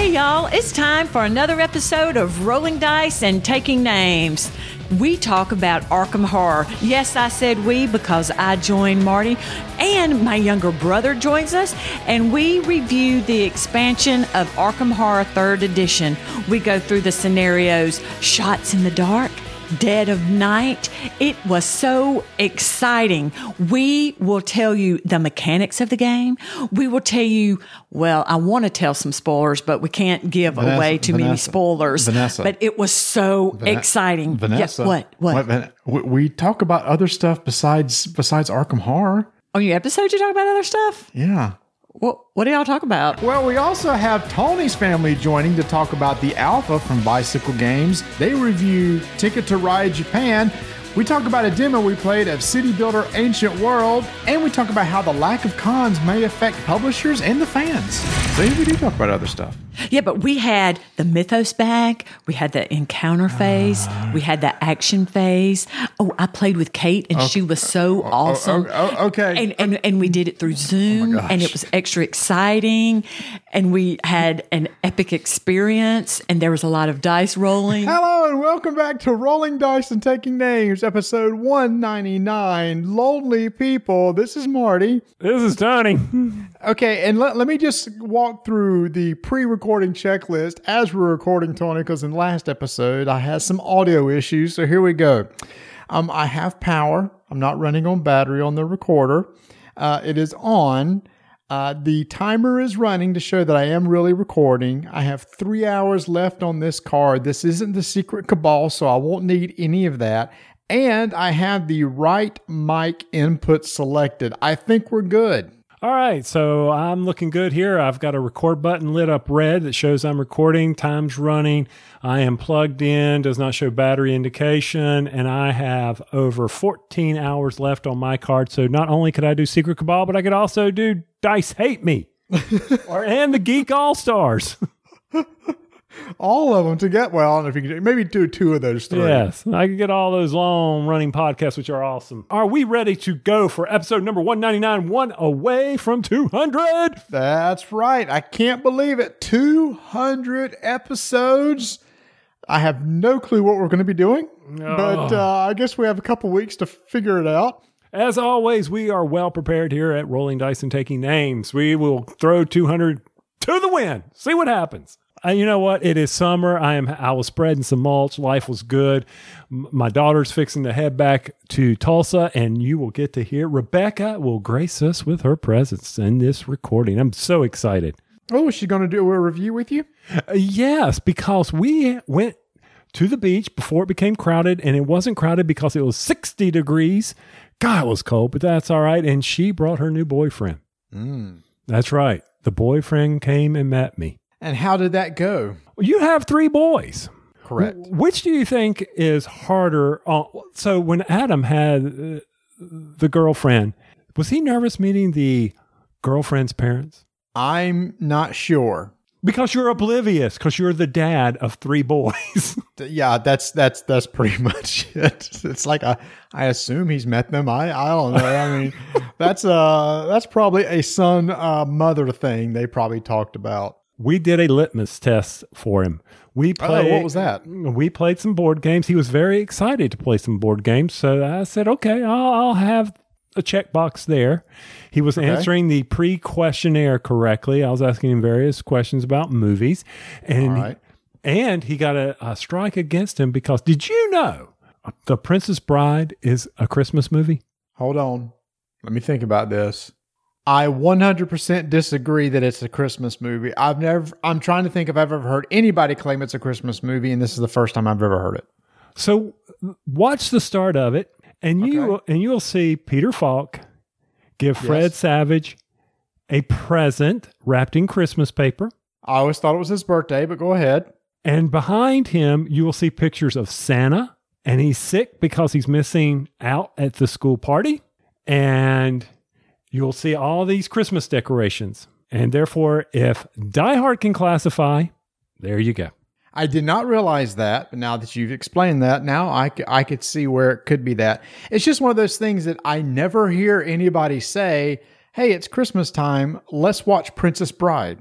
Hey, y'all, it's time for another episode of Rolling Dice and Taking Names. We talk about Arkham Horror. Yes, I said we because I joined Marty and my younger brother joins us, and we review the expansion of Arkham Horror 3rd Edition. We go through the scenarios Shots in the Dark, dead of night. It was so exciting. We will tell you the mechanics of the game. We will tell you, well, I want to tell some spoilers, but we can't give Vanessa- away too many spoilers. Vanessa. But it was so exciting. Yeah, Vanessa. what? What? Van- we- We talk about other stuff besides besides Arkham Horror. On your episode, you talk about other stuff? Yeah. What, what do y'all talk about? Well, we also have Tony's family joining to talk about the Alpha from Bicycle Games. They review Ticket to Ride Japan. We talk about a demo we played of City Builder Ancient World, and we talk about how the lack of cons may affect publishers and the fans. So we do talk about other stuff. Yeah, but we had the mythos bag, we had the encounter phase, ah. we had the action phase. Oh, I played with Kate and she was so oh, oh, awesome. oh, oh, okay. And, and and we did it through oh Zoom and it was extra exciting and we had an epic experience and there was a lot of dice rolling. Hello and welcome back to Rolling Dice and Taking Names, episode 199. Lonely People. This is Marty. This is Tony. Okay, and let, let me just walk through the pre recording checklist as we're recording, Tony, because in last episode I had some audio issues. So here we go. Um, I have power. I'm not running on battery on the recorder. Uh, it is on. Uh, the timer is running to show that I am really recording. I have three hours left on this card. This isn't the secret cabal, so I won't need any of that. And I have the right mic input selected. I think we're good. All right, so I'm looking good here. I've got a record button lit up red that shows I'm recording, time's running. I am plugged in, does not show battery indication, and I have over 14 hours left on my card. So not only could I do Secret Cabal, but I could also do Dice Hate Me or and the Geek All Stars. all of them to get well. I don't know if you can maybe do two of those three. Yes, I can get all those long running podcasts, which are awesome. Are we ready to go for episode number 199, one away from 200? That's right. I can't believe it. 200 episodes. I have no clue what we're going to be doing, but uh, I guess we have a couple weeks to figure it out. As always, we are well prepared here at Rolling Dice and Taking Names. We will throw 200 to the wind. See what happens. Uh, you know what? It is summer. I am. I was spreading some mulch. Life was good. M- my daughter's fixing to head back to Tulsa, and you will get to hear Rebecca will grace us with her presence in this recording. I'm so excited. Oh, is she going to do a review with you? Uh, yes, because we went to the beach before it became crowded, and it wasn't crowded because it was 60 degrees. God, it was cold, but that's all right. And she brought her new boyfriend. That's right. The boyfriend came and met me. And how did that go? Well, you have three boys. Correct. Which do you think is harder? Uh, so when Adam had uh, the girlfriend, was he nervous meeting the girlfriend's parents? I'm not sure. Because you're oblivious, because you're the dad of three boys. Yeah, that's that's that's pretty much it. It's like I, I assume he's met them. I I don't know. I mean, that's uh that's probably a son uh, mother thing they probably talked about. We did a litmus test for him. We played. Oh, what was that? We played some board games. He was very excited to play some board games. So I said, okay, I'll, I'll have a checkbox there. He was answering the pre questionnaire correctly. I was asking him various questions about movies. And, right. and he got a, a strike against him because did you know The Princess Bride is a Christmas movie? Hold on. Let me think about this. I 100% disagree that it's a Christmas movie. I've never I'm trying to think if I've ever heard anybody claim it's a Christmas movie and this is the first time I've ever heard it. So watch the start of it, and you Okay. and you'll see Peter Falk give Fred Yes. Savage a present wrapped in Christmas paper, I always thought it was his birthday, but go ahead. and behind him you will see pictures of Santa, and he's sick because he's missing out at the school party, and you'll see all these Christmas decorations, and therefore, if Die Hard can classify, there you go. I did not realize that, but now that you've explained that, now I, c- I could see where it could be that. It's just one of those things that I never hear anybody say, hey, it's Christmas time. Let's watch Princess Bride.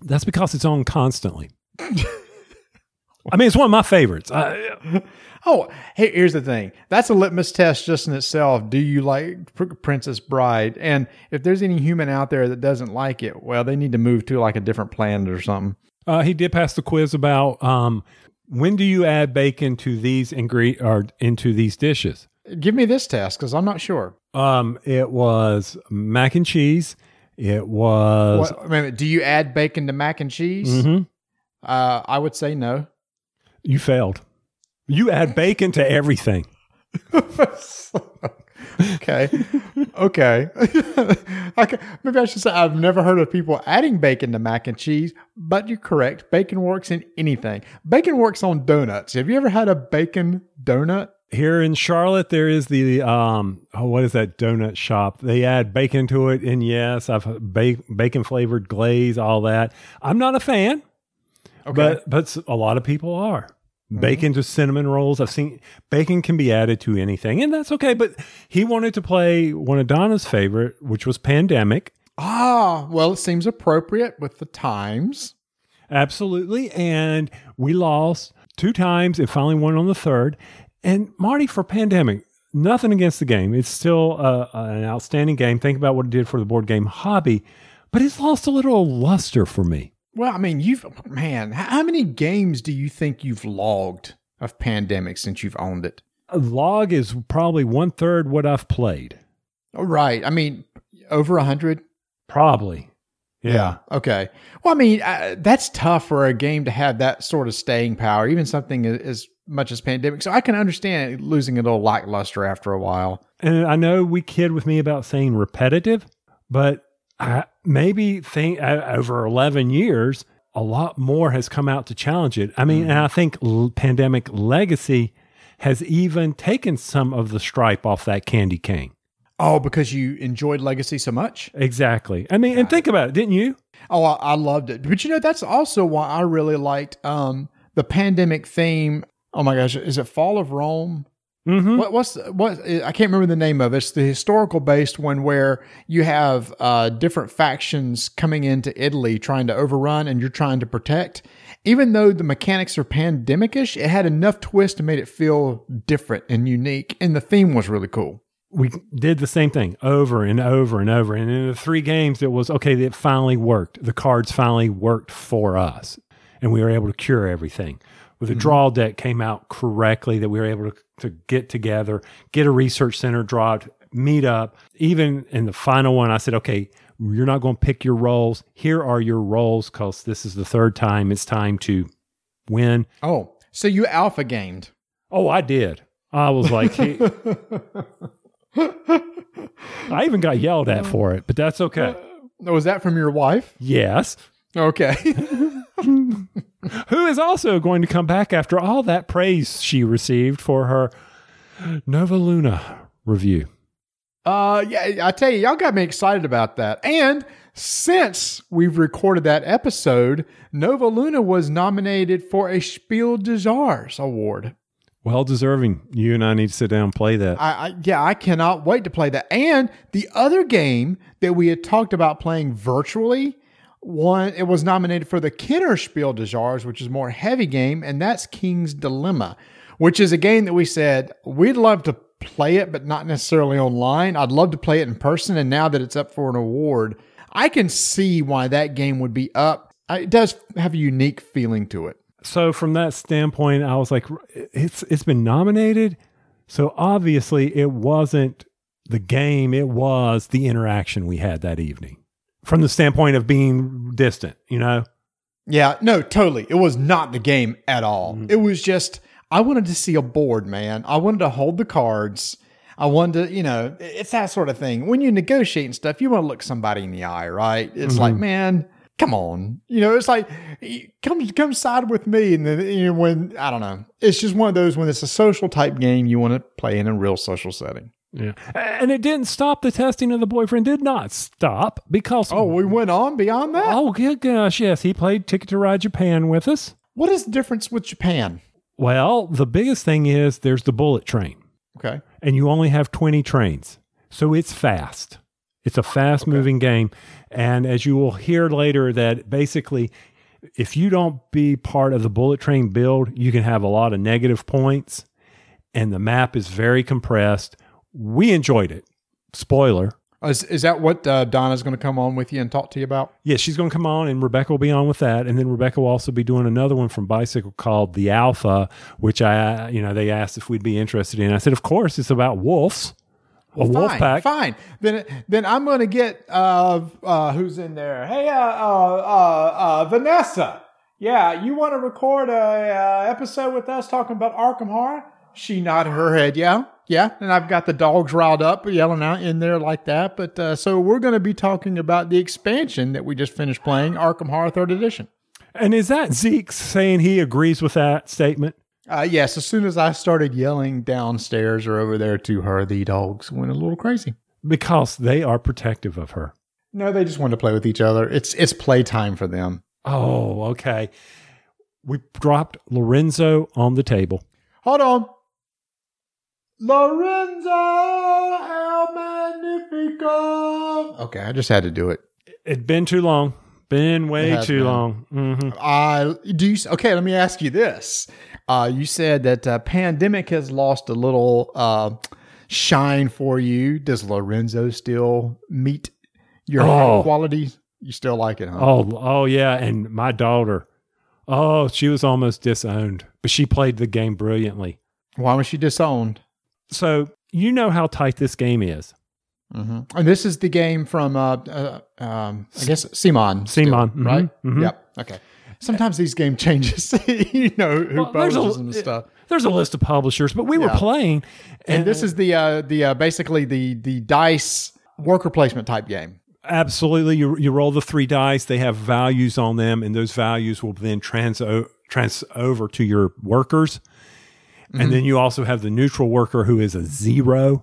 That's because it's on constantly. I mean, it's one of my favorites. I, Oh, hey, here's the thing. That's a litmus test just in itself. Do you like Princess Bride? And if there's any human out there that doesn't like it, well, they need to move to like a different planet or something. uh, he did pass the quiz about um, when do you add bacon to these ingre- or into these dishes? Give me this test because I'm not sure. Um, it was mac and cheese. It was What, minute, do you add bacon to mac and cheese? Mhm. Uh, I would say no. you failed. You add bacon to everything. Okay. okay. okay. Maybe I should say I've never heard of people adding bacon to mac and cheese, but you're correct. Bacon works in anything. Bacon works on donuts. Have you ever had a bacon donut? Here in Charlotte, there is the um, oh, what is that donut shop? They add bacon to it, and yes, I've ba- bacon flavored glaze, all that. I'm not a fan, Okay. but but a lot of people are. Bacon to cinnamon rolls. I've seen bacon can be added to anything, and that's okay. But he wanted to play one of Donna's favorite, which was Pandemic. ah, well, it seems appropriate with the times. Absolutely. And we lost two times and finally won on the third. And Marty, for pandemic, nothing against the game. It's still uh, an outstanding game. Think about what it did for the board game hobby, but it's lost a little luster for me. Well, I mean, you've, man, how many games do you think you've logged of Pandemic since you've owned it? A log is probably one third what I've played. Oh, right. I mean, over a hundred. Probably. Yeah. Okay. Well, I mean, uh, that's tough for a game to have that sort of staying power, even something a- as much as pandemic. So I can understand losing a little lackluster after a while. And I know we kid with me about saying repetitive, but I, maybe think uh, over 11 years, a lot more has come out to challenge it. I mean, and I think l- Pandemic Legacy has even taken some of the stripe off that candy cane. Oh, because you enjoyed Legacy so much? Exactly. I mean, and think about it, didn't you? Oh, I, I loved it. But you know, that's also why I really liked um, the pandemic theme. Oh my gosh, is it Fall of Rome? Mm-hmm. What, what's what? I can't remember the name of it. It's the historical based one where you have uh, different factions coming into Italy trying to overrun, and you're trying to protect. Even though the mechanics are pandemicish, it had enough twist to make it feel different and unique, and the theme was really cool. we did the same thing over and over and over. And in the three games, it was okay, it finally worked. The cards finally worked for us, and we were able to cure everything. With the mm-hmm. draw deck came out correctly, that we were able to, to get together, get a research center dropped, meet up. Even in the final one, I said, okay, you're not going to pick your roles. Here are your roles because this is the third time it's time to win. Oh, so you alpha gamed? Oh, I did. I was like, hey- I even got yelled at for it, but that's okay. Uh, oh, was that from your wife? Yes. Okay. Who is also going to come back after all that praise she received for her Nova Luna review. Uh, yeah, I tell you, y'all got me excited about that. And since we've recorded that episode, Nova Luna was nominated for a Spiel des Jahres award. Well deserving. You and I need to sit down and play that. I, I yeah, I cannot wait to play that. And the other game that we had talked about playing virtually, one it was nominated for the Kenner Spiel des Jahres, which is more heavy game, and that's King's Dilemma, which is a game that we said we'd love to play it, but not necessarily online. I'd love to play it in person, and now that it's up for an award, I can see why that game would be up. It does have a unique feeling to it. so from that standpoint, I was like, it's it's been nominated. So obviously it wasn't the game, it was the interaction we had that evening. From the standpoint of being distant, you know? Yeah, no, totally. It was not the game at all. Mm-hmm. It was just I wanted to see a board, man. I wanted to hold the cards. I wanted to, you know, it's that sort of thing. When you negotiate and stuff, you want to look somebody in the eye, right? It's like, mm-hmm. man, come on. You know, it's like come come side with me and then you know when I don't know. It's just one of those when it's a social type game you want to play in a real social setting. Yeah. And it didn't stop the testing of the boyfriend, did not stop because Oh, we went on beyond that? Oh good gosh, yes. He played Ticket to Ride Japan with us. What is the difference with Japan? Well, the biggest thing is there's the bullet train. Okay. and you only have 20 trains. So it's fast. It's a fast moving game. And as you will hear later, that basically, if you don't be part of the bullet train build, you can have a lot of negative points. And the map is very compressed. We enjoyed it. Spoiler. Is, is that what uh, Donna's going to come on with you and talk to you about? Yeah, she's going to come on, and Rebecca will be on with that, and then Rebecca will also be doing another one from Bicycle called the Alpha, which I, you know, they asked if we'd be interested in. I said, of course, it's about wolves, a wolf fine, pack. Fine. Then then I'm going to get uh, uh, who's in there? Hey, uh, uh, uh, uh, Vanessa. Yeah, you want to record a uh, episode with us talking about Arkham Horror? She nodded her head. Yeah, yeah. And I've got the dogs riled up, yelling out in there like that. But uh, so we're going to be talking about the expansion that we just finished playing, Arkham Horror Third Edition. And is that Zeke saying he agrees with that statement? Uh, yes, as soon as I started yelling downstairs or over there to her, the dogs went a little crazy. Because they are protective of her. No, they just want to play with each other. It's it's playtime for them. Oh, okay. We dropped Lorenzo on the table. Hold on. Lorenzo El Magnifico. Okay, I just had to do it. It'd been too long. Been way too been. long. hmm Uh, do you, okay, let me ask you this. Uh, you said that uh, pandemic has lost a little uh, shine for you. Does Lorenzo still meet your Oh. qualities? You still like it, huh? Oh, oh yeah. And my daughter, oh, she was almost disowned, but she played the game brilliantly. Why was she disowned? So you know how tight this game is. hmm And this is the game from, uh, uh, um, I guess, CMON. CMON, mhm, right? mhm. Yep. Okay. Sometimes these game changes, you know, who Well, a- publishes and stuff. There's a list of publishers, but we were playing, And this is the uh, the uh, basically the the dice worker placement type game. absolutely you you roll the three dice. They have values on them, and those values will then trans trans over to your workers. And then you also have the neutral worker who is a zero,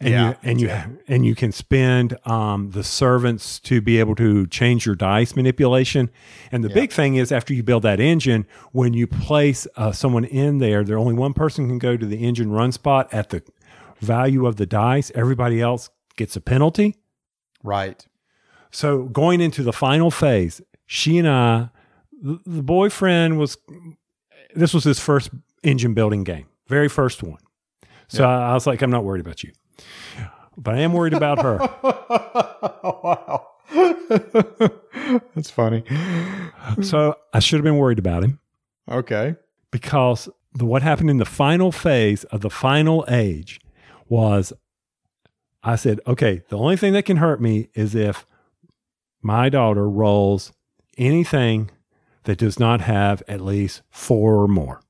and Yeah. you and you and you can spend um, the servants to be able to change your dice manipulation. And the big thing is after you build that engine, when you place uh, someone in there, there only one person can go to the engine run spot at the value of the dice. Everybody else gets a penalty. Right. So going into the final phase, she and I, the boyfriend was, this was his first engine building game, very first one. So I, I was like, I'm not worried about you, but I am worried about her. wow. That's funny. so I should have been worried about him Okay. because the, what happened in the final phase of the final age was I said, okay, the only thing that can hurt me is if my daughter rolls anything that does not have at least four or more.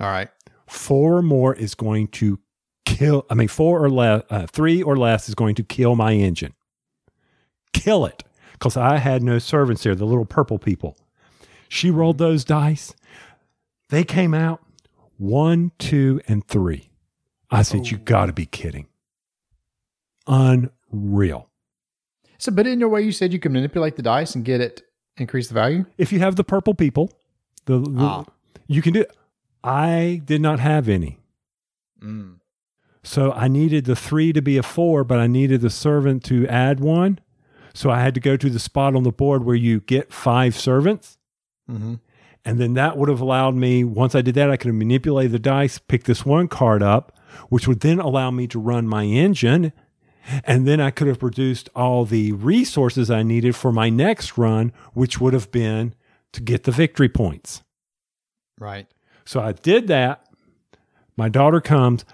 All right. Four or more is going to kill, I mean, four or less, uh, three or less is going to kill my engine. Kill it. Because I had no servants there, the little purple people. She rolled those dice. They came out one, two, and three. I said, You got to be kidding. Unreal. So, but in your way, you said you can manipulate the dice and get it increase the value. If you have the purple people, the, the- Ah. you can do it. I did not have any. Mm. So I needed the three to be a four, but I needed the servant to add one. So I had to go to the spot on the board where you get five servants. hmm And then that would have allowed me, once I did that, I could manipulate the dice, pick this one card up, which would then allow me to run my engine. And then I could have produced all the resources I needed for my next run, which would have been to get the victory points. Right. So I did that. My daughter comes,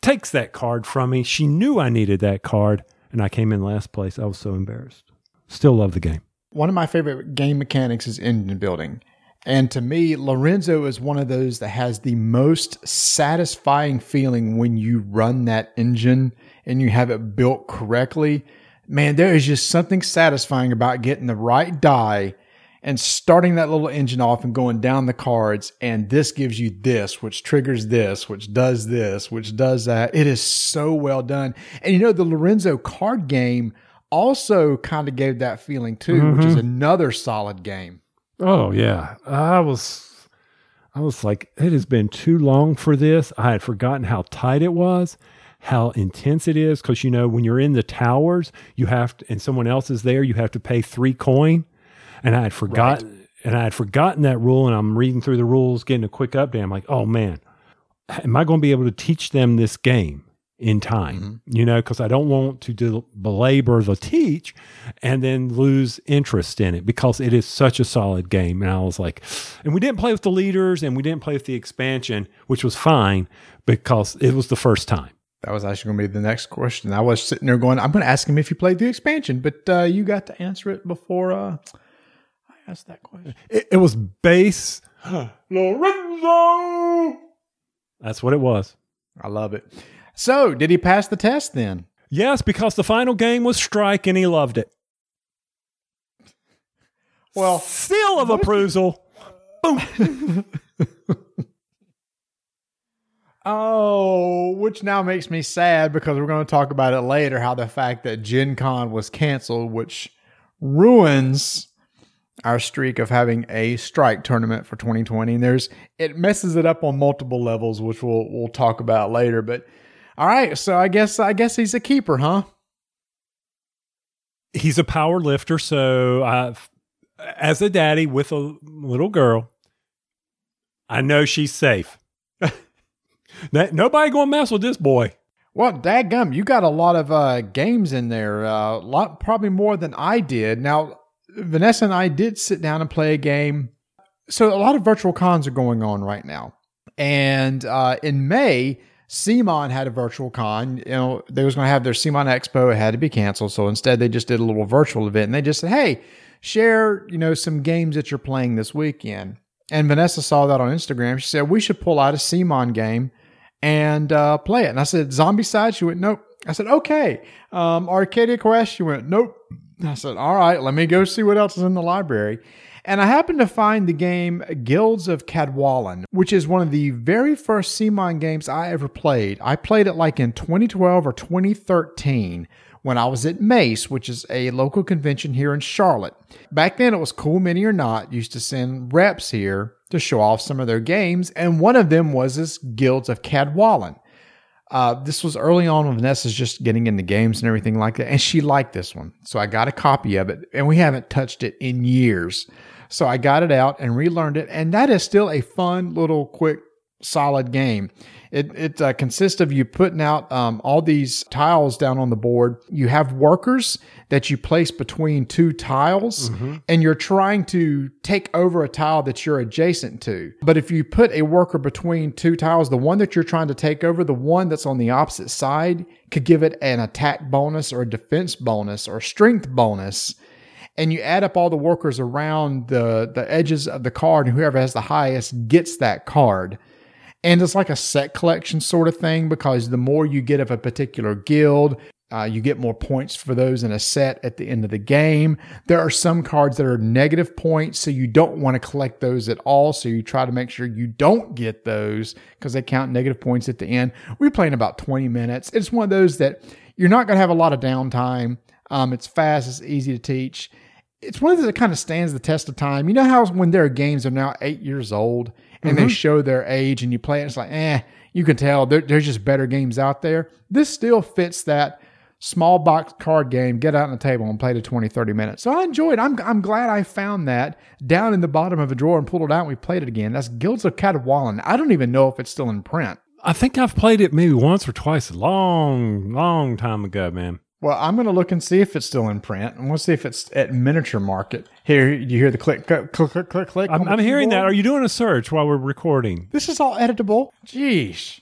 takes that card from me. She knew I needed that card, and I came in last place. I was so embarrassed. Still love the game. One of my favorite game mechanics is engine building. And to me, Lorenzo is one of those that has the most satisfying feeling when you run that engine and you have it built correctly. Man, there is just something satisfying about getting the right die and starting that little engine off and going down the cards. And this gives you this, which triggers this, which does this, which does that. It is so well done. And you know, the Lorenzo card game also kind of gave that feeling too, which is mm-hmm. another solid game. Oh yeah, I was, I was like, it has been too long for this. I had forgotten how tight it was, how intense it is because you know when you're in the towers you have to, and someone else is there you have to pay three coin and i had forgotten and i had forgotten that rule and i'm reading through the rules getting a quick update. I'm like oh man am i going to be able to teach them this game in time? You know because i don't want to del- belabor the teach and then lose interest in it because it is such a solid game. And i was like and we didn't play with the leaders and we didn't play with the expansion which was fine because it was the first time. That was actually going to be the next question. I was sitting there going, I'm going to ask him if he played the expansion, but uh, you got to answer it before uh, asked that question. It, it was base. Lorenzo. That's what it was. I love it. So, did he pass the test then? Yes, because the final game was strike and he loved it. Well, Seal of approval. Boom. oh, which now makes me sad because we're going to talk about it later how the fact that Gen Con was canceled, which ruins our streak of having a strike tournament for 2020. And there's it messes it up on multiple levels, which we'll we'll talk about later. But all right, so I guess I guess he's a keeper, huh? He's a power lifter, so I, as a daddy with a little girl, I know she's safe. That- Nobody gonna mess with this boy. Well, dadgum, you got a lot of uh, games in there. A uh, lot, probably more than I did. Now, Vanessa and I did sit down and play a game. So a lot of virtual cons are going on right now, and uh, in May, CMON had a virtual con. You know, they was going to have their CMON Expo. It had to be canceled, so instead they just did a little virtual event, and they just said, "Hey, share you know some games that you're playing this weekend." And Vanessa saw that on Instagram. She said we should pull out a CMON game and uh, play it. And I said, Zombicide? She went, Nope. I said, Okay. Um, Arcadia Quest? She went, Nope. I said, All right, let me go see what else is in the library. And I happened to find the game Guilds of Cadwallon, which is one of the very first CMON games I ever played. I played it like in 2012 or 2013 when I was at Mace, which is a local convention here in Charlotte. Back then, it was Cool Mini or Not used to send reps here to show off some of their games, and one of them was this Guilds of Cadwallon. Uh, this was early on when Vanessa's just getting into games and everything like that, and she liked this one. So I got a copy of it, and we haven't touched it in years. So I got it out and relearned it, and that is still a fun little quick solid game. It, it uh, consists of you putting out um, all these tiles down on the board. You have workers that you place between two tiles, and you're trying to take over a tile that you're adjacent to. But if you put a worker between two tiles, the one that you're trying to take over, the one that's on the opposite side, could give it an attack bonus or a defense bonus or strength bonus and you add up all the workers around the the edges of the card, and whoever has the highest gets that card. And it's like a set collection sort of thing because the more you get of a particular guild, uh, you get more points for those in a set at the end of the game. There are some cards that are negative points, so you don't want to collect those at all. So you try to make sure you don't get those because they count negative points at the end. We play in about 20 minutes. It's one of those that you're not going to have a lot of downtime. Um, it's fast, it's easy to teach it's one of those that kind of stands the test of time. You know how when there are games that are now eight years old and they show their age and you play it, and it's like, eh, you can tell there, there's just better games out there. This still fits that small box card game, get out on the table and play to 20, 30 minutes. So I enjoyed it. I'm, I'm glad I found that down in the bottom of a drawer and pulled it out and we played it again. That's Guilds of Cadwallon. I don't even know if it's still in print. I think I've played it maybe once or twice a long, long time ago, man. Well, I'm going to look and see if it's still in print. And we'll see if it's at Miniature Market. Here, you hear the click, click, click, click, click, click. I'm, I'm hearing that. Are you doing a search while we're recording? This is all editable. Jeez.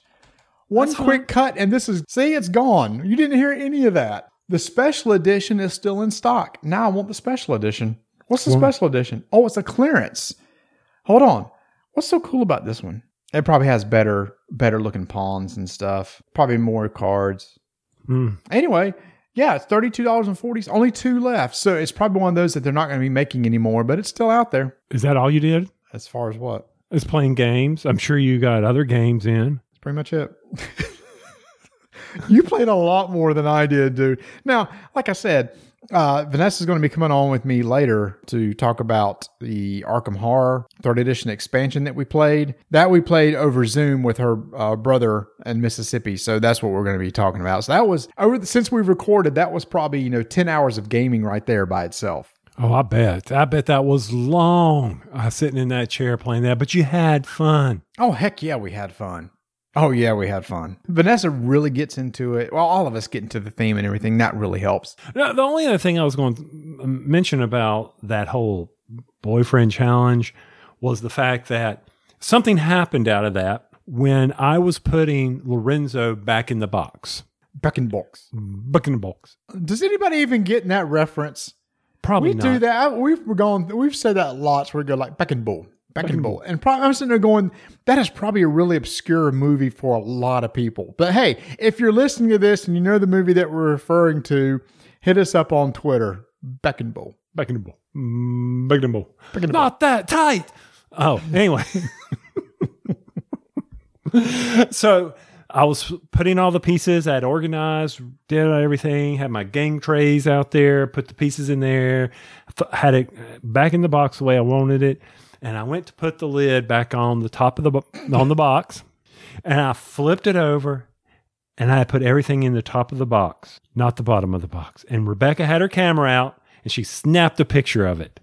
One That's quick cut, and this is, see, it's gone. You didn't hear any of that. The special edition is still in stock. Now I want the special edition. What's the special edition? Oh, it's a clearance. Hold on. What's so cool about this one? It probably has better, better looking pawns and stuff. Probably more cards. Hmm. Anyway, yeah, it's thirty-two dollars and forty. Only two left, so it's probably one of those that they're not going to be making anymore. But it's still out there. Is that all you did? As far as what? Is playing games? I'm sure you got other games in. That's pretty much it. you played a lot more than I did, dude. Now, like I said, Uh, Vanessa's going to be coming on with me later to talk about the Arkham Horror third edition expansion that we played. That we played over Zoom with her uh, brother in Mississippi. So that's what we're going to be talking about. So that was over the, since we recorded. That was probably you know ten hours of gaming right there by itself. Oh, I bet. I bet that was long. I was sitting in that chair playing that, but you had fun. Oh heck yeah, we had fun. Oh yeah, we had fun. Vanessa really gets into it. Well, all of us get into the theme and everything. That really helps. No, the only other thing I was going to mention about that whole boyfriend challenge was the fact that something happened out of that when I was putting Lorenzo back in the box. Back in box. Mm-hmm. Back in the box. Does anybody even get in that reference? Probably we not. do that. We've gone. We've said that lots. We go like back and bull, back and bull, and probably, I'm sitting there going, that is probably a really obscure movie for a lot of people. But hey, if you're listening to this and you know the movie that we're referring to, hit us up on Twitter. Back and bull. Back in the ball. Mm, Back in the ball. Back in the Not that tight. Oh, anyway. so I was putting all the pieces. I had organized, did everything, had my game trays out there, put the pieces in there, had it back in the box the way I wanted it. And I went to put the lid back on the top of the on the box, and I flipped it over, and I put everything in the top of the box, not the bottom of the box. And Rebecca had her camera out, and she snapped a picture of it.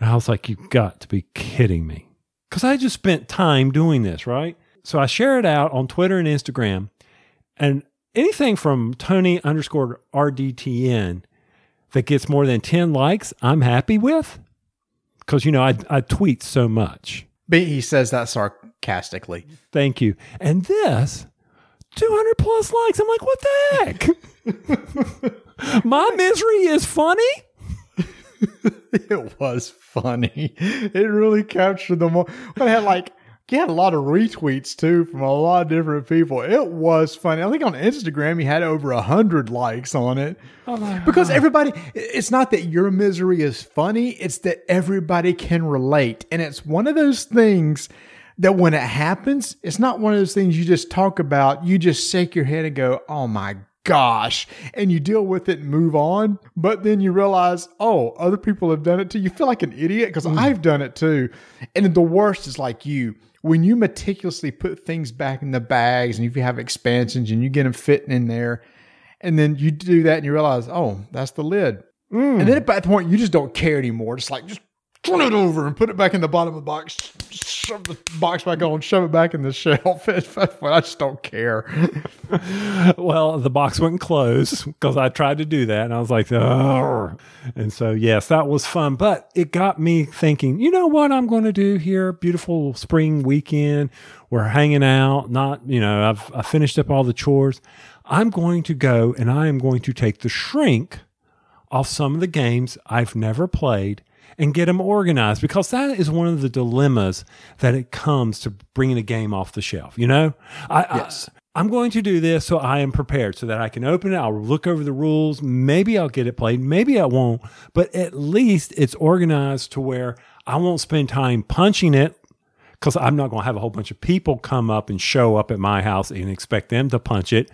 And I was like, "You've got to be kidding me!" Because I just spent time doing this, right? So I share it out on Twitter and Instagram, and anything from Tony underscore RDTN that gets more than ten likes, I'm happy with. Because you know I I tweet so much. But he says that sarcastically. Thank you. And this, 200 plus likes. I'm like, what the heck? My misery is funny. it was funny. It really captured the moment. It had like he had a lot of retweets too from a lot of different people. It was funny. I think on Instagram he had over a hundred likes on it. Oh because everybody it's not that your misery is funny, it's that everybody can relate. And it's one of those things that when it happens, it's not one of those things you just talk about. You just shake your head and go, Oh my gosh, and you deal with it and move on. But then you realize, oh, other people have done it too. You feel like an idiot because mm. I've done it too. And the worst is like you. When you meticulously put things back in the bags and if you have expansions and you get them fitting in there, and then you do that and you realize, oh, that's the lid. Mm. And then at that point, you just don't care anymore. Just like, just turn it over and put it back in the bottom of the box, shove the box back on, shove it back in the shelf. I just don't care. Well, the box wouldn't close because I tried to do that, and I was like, oh. And so, yes, that was fun, but it got me thinking. You know what I'm going to do here? Beautiful spring weekend. We're hanging out. Not, you know, I've I finished up all the chores. I'm going to go and I am going to take the shrink off some of the games I've never played and get them organized because that is one of the dilemmas that it comes to bringing a game off the shelf. You know, I, Yes. I, I'm going to do this so I am prepared so that I can open it. I'll look over the rules. Maybe I'll get it played. Maybe I won't, but at least it's organized to where I won't spend time punching it because I'm not going to have a whole bunch of people come up and show up at my house and expect them to punch it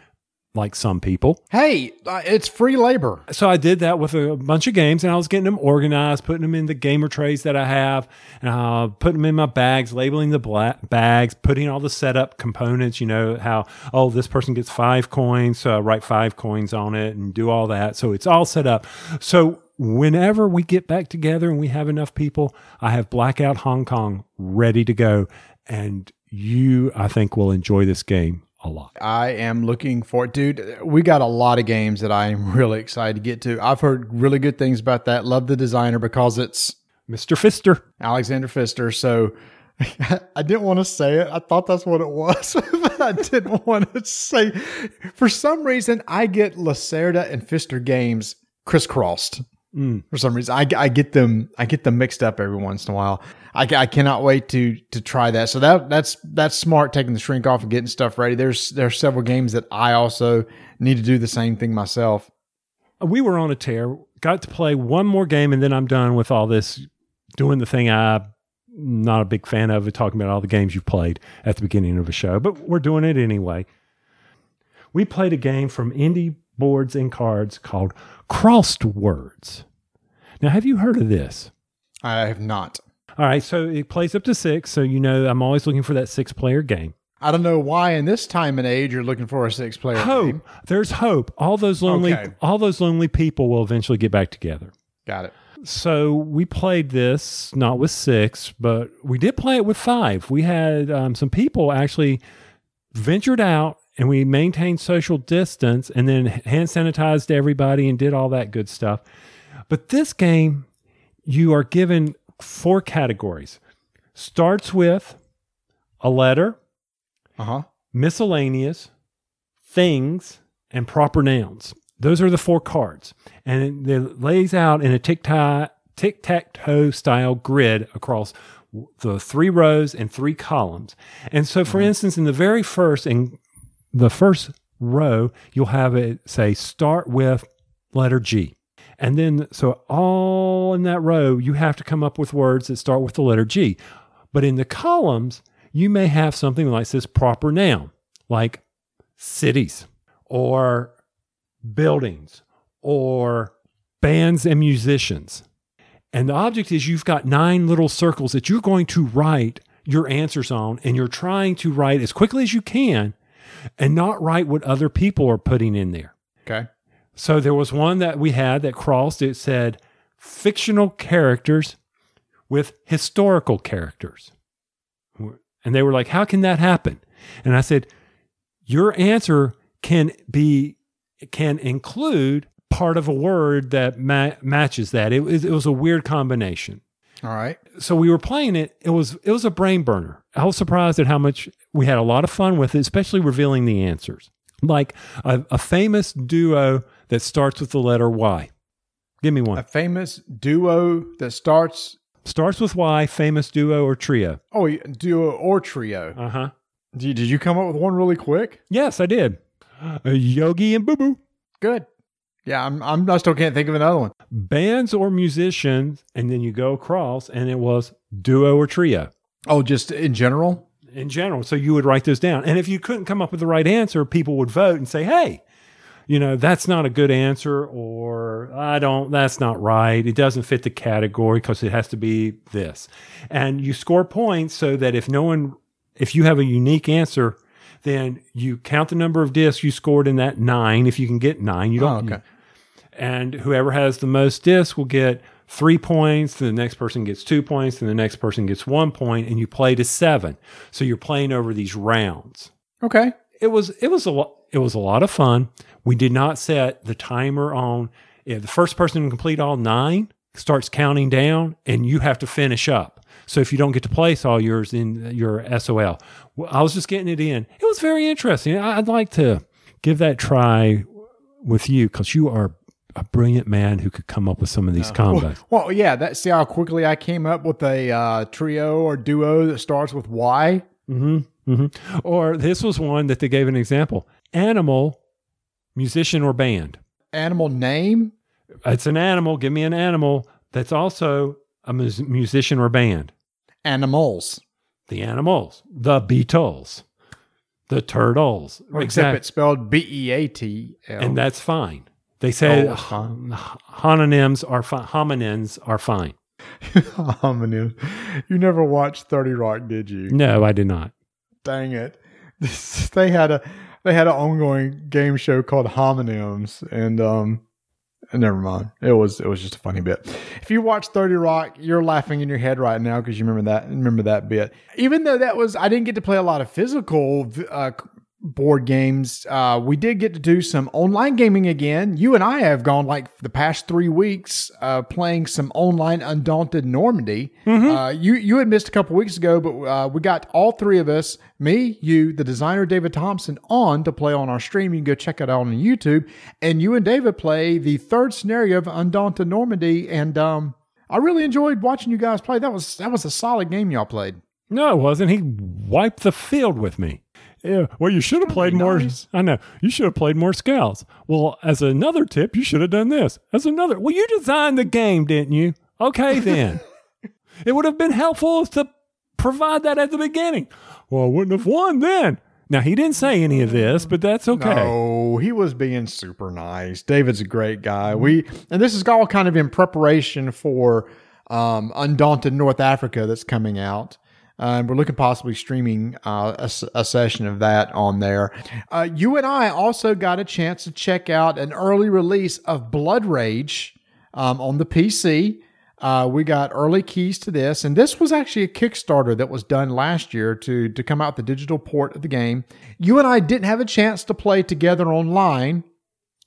like some people. Hey, uh, it's free labor. So I did that with a bunch of games, and I was getting them organized, putting them in the gamer trays that I have, and uh, putting them in my bags, labeling the bla- bags, putting all the setup components. You know how oh this person gets five coins, so I write five coins on it and do all that. So it's all set up. So whenever we get back together and we have enough people, I have Blackout Hong Kong ready to go, and you I think will enjoy this game a lot. I am looking for it, dude. We got a lot of games that I am really excited to get to. I've heard really good things about that. Love the designer because it's Mr. Fister. Alexander Pfister. So I didn't want to say it. I thought that's what it was, but I didn't want to say. For some reason, I get Lacerda and Pfister games crisscrossed. Mm. For some reason, I, I get them I get them mixed up every once in a while. I, I cannot wait to to try that. So that that's that's smart taking the shrink off and getting stuff ready. There's there's several games that I also need to do the same thing myself. we were on a tear. Got to play one more game, and then I'm done with all this doing the thing I'm not a big fan of, talking about all the games you've played at the beginning of a show, but we're doing it anyway. We played a game from Indie boards and cards called crossed words. Now, have you heard of this? I have not. All right, so it plays up to six. So you know I'm always looking for that six player game. I don't know why in this time and age you're looking for a six player Hope. game. There's hope. All those lonely Okay. all those lonely people will eventually get back together. Got it. So we played this not with six, but we did play it with five. We had um, some people actually ventured out and we maintained social distance and then hand sanitized everybody and did all that good stuff. But this game, you are given four categories. Starts with a letter, Uh huh. miscellaneous, things, and proper nouns. Those are the four cards. And it, lays out in a tic tac toe style grid across the three rows and three columns. And so, for instance, in the very first, in the first row, you'll have it say start with letter G. And then, so all in that row, you have to come up with words that start with the letter G. But in the columns, you may have something like this proper noun, like cities or buildings or bands and musicians. And the object is you've got nine little circles that you're going to write your answers on, and you're trying to write as quickly as you can and not write what other people are putting in there. Okay. So there was one that we had that crossed. It said fictional characters with historical characters. And they were like, How can that happen? And I said, Your answer can be, can include part of a word that ma- matches that. It was, it was a weird combination. All right. So we were playing it. It was it was a brain burner. I was surprised at how much we had a lot of fun with it, especially revealing the answers. Like a, a famous duo that starts with the letter Y. Give me one. A famous duo that starts. Starts with Y, famous duo or trio. Oh, duo or trio. Uh huh. Did you, did you come up with one really quick? Yes, I did. Uh, Yogi and Boo Boo. Good. Yeah, I'm, I'm. I still can't think of another one. Bands or musicians, and then you go across, and it was duo or trio Oh, just in general. in general. So you would write those down. And if you couldn't come up with the right answer, people would vote and say, hey, you know, that's not a good answer, or I don't, that's not right. It doesn't fit the category because it has to be this. And you score points so that if no one, if you have a unique answer, then you count the number of discs you scored in that nine. If you can get nine, you Oh, don't. okay. And whoever has the most discs will get three points. Then the next person gets two points. Then the next person gets one point, and you play to seven. So you're playing over these rounds Okay. it was it was a lot it was a lot of fun. We did not set the timer on if the first person to complete all nine starts counting down and you have to finish up. So if you don't get to place all yours in your SOL, Well, I was just getting it in. It was very interesting. I'd like to give that try with you because you are a brilliant man who could come up with some of these combos. Well, yeah. That see how quickly I came up with a uh, trio or duo that starts with Y. hmm Or this was one that they gave an example: animal, musician, or band. Animal name. It's an animal. Give me an animal that's also a mus- musician or band. Animals. The animals, the Beatles, the turtles. Except it's spelled B E A T L. And that's fine. They say Oh, homonyms are fine. Hominins are fine. Homonym. You never watched Thirty Rock, did you? No, I did not. Dang it! This, they had a they had an ongoing game show called Homonyms, and um, never mind. It was it was just a funny bit. If you watch Thirty Rock, you're laughing in your head right now because you remember that remember that bit. Even though that was I didn't get to play a lot of physical uh, board games. Uh, we did get to do some online gaming again. You and I have gone like the past three weeks uh, playing some online Undaunted Normandy. Uh, you you had missed a couple weeks ago, but uh, we got all three of us, me, you, the designer David Thompson, on to play on our stream. You can go check it out on YouTube. And you and David play the third scenario of Undaunted Normandy, and um, I really enjoyed watching you guys play. That was that was a solid game y'all played. No, it wasn't. He wiped the field with me. Yeah. Well, you should have played more. nice. I know. You should have played more scouts. Well, as another tip, you should have done this. As another. Well, you designed the game, didn't you? Okay, then. it would have been helpful to provide that at the beginning. Well, I wouldn't have won then. Now, he didn't say any of this, but that's okay. No, he was being super nice. David's a great guy. We and this is all kind of in preparation for um, Undaunted North Africa that's coming out. Uh, and we're looking possibly streaming uh, a, a, session of that on there. Uh, you and I also got a chance to check out an early release of Blood Rage um, on the PC. Uh, we got early keys to this, and this was actually a Kickstarter that was done last year to to come out the digital port of the game. You and I didn't have a chance to play together online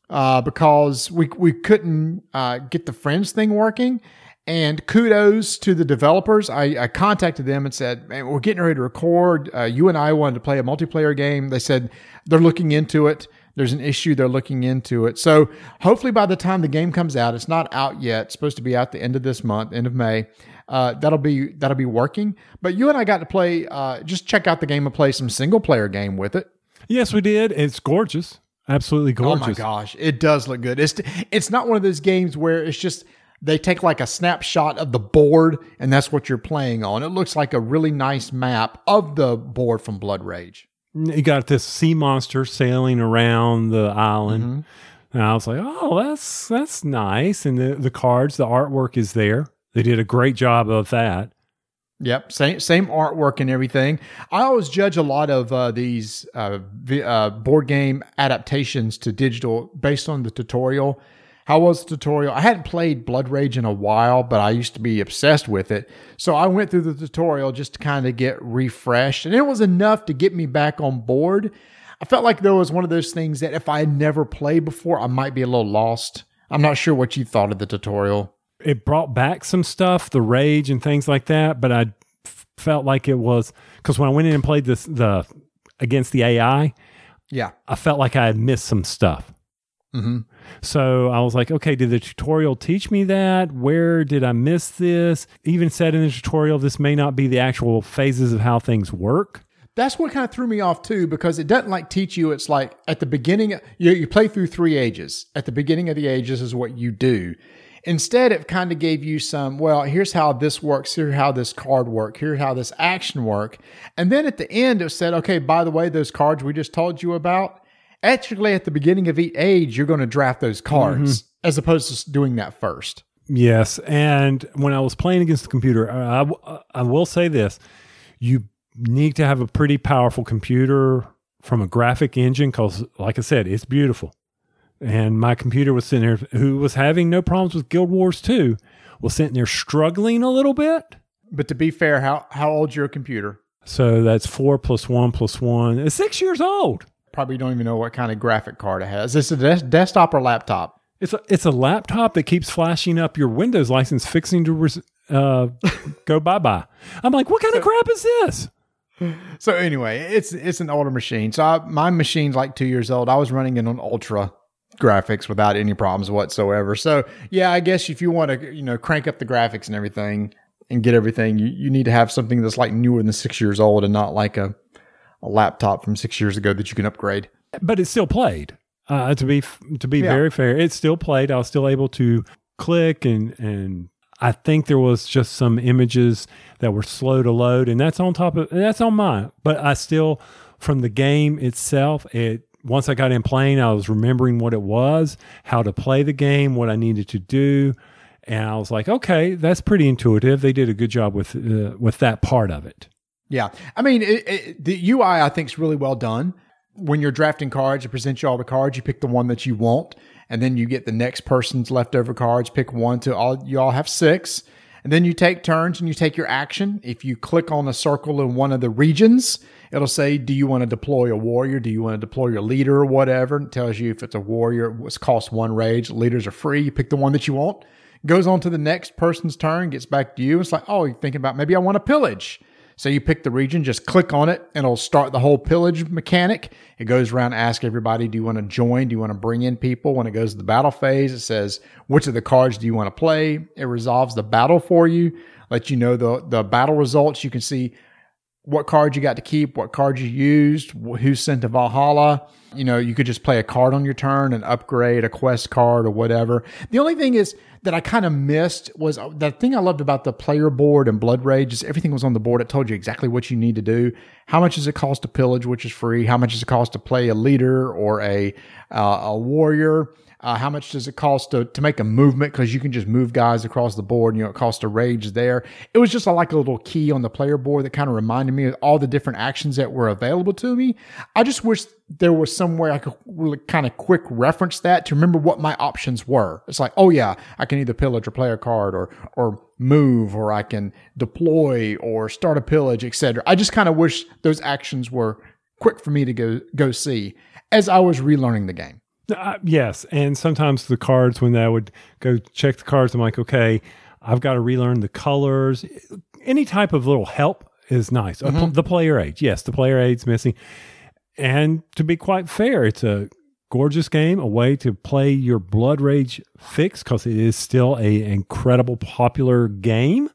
uh, because we we couldn't uh, get the friends thing working, and kudos to the developers. I, I, contacted them and said, man, we're getting ready to record. Uh, you and I wanted to play a multiplayer game. They said they're looking into it. There's an issue. They're looking into it. So hopefully by the time the game comes out, it's not out yet. It's supposed to be out the end of this month, end of May. Uh, that'll be that'll be working. But you and I got to play. Uh, just check out the game and play some single player game with it. Yes, we did. It's gorgeous. Absolutely gorgeous. Oh my gosh, it does look good. It's it's not one of those games where it's just they take like a snapshot of the board and that's what you're playing on. It looks like a really nice map of the board from Blood Rage. You got this sea monster sailing around the island. Mm-hmm. And I was like, oh, that's that's nice. And the, the cards, the artwork is there. They did a great job of that. Yep, same same artwork and everything. I always judge a lot of uh, these uh, v- uh, board game adaptations to digital based on the tutorial how was the tutorial? I hadn't played Blood Rage in a while, but I used to be obsessed with it. So I went through the tutorial just to kind of get refreshed, and it was enough to get me back on board. I felt like there was one of those things that if I had never played before, I might be a little lost. I'm not sure what you thought of the tutorial. It brought back some stuff, the rage and things like that, but I felt like it was because when I went in and played this the against the AI, yeah, I felt like I had missed some stuff. Mm-hmm. So I was like, okay, did the tutorial teach me that? Where did I miss this? Even said in the tutorial, this may not be the actual phases of how things work. That's what kind of threw me off too, because it doesn't like teach you. It's like at the beginning, you, you play through three ages. At the beginning of the ages is what you do. Instead, it kind of gave you some, well, here's how this works, here's how this card work, here's how this action work. And then at the end, it said, okay, by the way, those cards we just told you about, actually at the beginning of each age, you're going to draft those cards mm-hmm. as opposed to doing that first. Yes, and when I was playing against the computer, I, I will say this: you need to have a pretty powerful computer from a graphic engine because, like I said, it's beautiful. And my computer was sitting there, who was having no problems with Guild Wars 2, was sitting there struggling a little bit. But to be fair, how how old's your computer? So that's four plus one plus one. It's six years old probably don't even know what kind of graphic card it has. Is this a des- desktop or laptop? It's a, it's a laptop that keeps flashing up your Windows license fixing to res- uh, go bye bye. I'm like, what kind so, of crap is this? So anyway, it's it's an older machine. So I, my machine's like two years old. I was running it on ultra graphics without any problems whatsoever. So yeah, I guess if you want to you know crank up the graphics and everything and get everything, you, you need to have something that's like newer than six years old and not like a a laptop from six years ago that you can upgrade. But it still played. Uh, to be to be yeah. very fair, it still played. I was still able to click and and I think there was just some images that were slow to load, and that's on top of that's on mine. But I still, from the game itself, it once I got in playing, I was remembering what it was, how to play the game, what I needed to do, and I was like, okay, that's pretty intuitive. They did a good job with uh, with that part of it. Yeah, I mean it, it, the UI I think is really well done. When you're drafting cards, it presents you all the cards. You pick the one that you want, and then you get the next person's leftover cards. Pick one to all. You all have six, and then you take turns and you take your action. If you click on a circle in one of the regions, it'll say, "Do you want to deploy a warrior? Do you want to deploy your leader or whatever?" It tells you if it's a warrior, it's cost one rage. Leaders are free. You pick the one that you want. Goes on to the next person's turn, gets back to you. It's like, oh, you're thinking about maybe I want to pillage. So you pick the region, just click on it, and it'll start the whole pillage mechanic. It goes around, ask everybody, do you want to join? Do you want to bring in people? When it goes to the battle phase, it says, which of the cards do you want to play? It resolves the battle for you, let you know the, the battle results. You can see what cards you got to keep, what cards you used, who sent to Valhalla. You know, you could just play a card on your turn and upgrade a quest card or whatever. The only thing is that I kind of missed was uh, the thing I loved about the player board and Blood Rage is everything was on the board. It told you exactly what you need to do. How much does it cost to pillage, which is free? How much does it cost to play a leader or a uh, a warrior? Uh, how much does it cost to, to make a movement? Because you can just move guys across the board. You know, it costs a rage there. It was just like a little key on the player board that kind of reminded me of all the different actions that were available to me. I just wish there was somewhere I could really kind of quick reference that to remember what my options were. It's like, oh yeah, I can either pillage or play a card or or move or I can deploy or start a pillage, etc. I just kind of wish those actions were quick for me to go go see as I was relearning the game. Uh, yes, and sometimes the cards when I would go check the cards, I'm like, okay, I've got to relearn the colors. Any type of little help is nice. Pl- the player aid, yes, the player aid's missing. And to be quite fair, it's a gorgeous game, a way to play your Blood Rage fix because it is still a incredible popular game.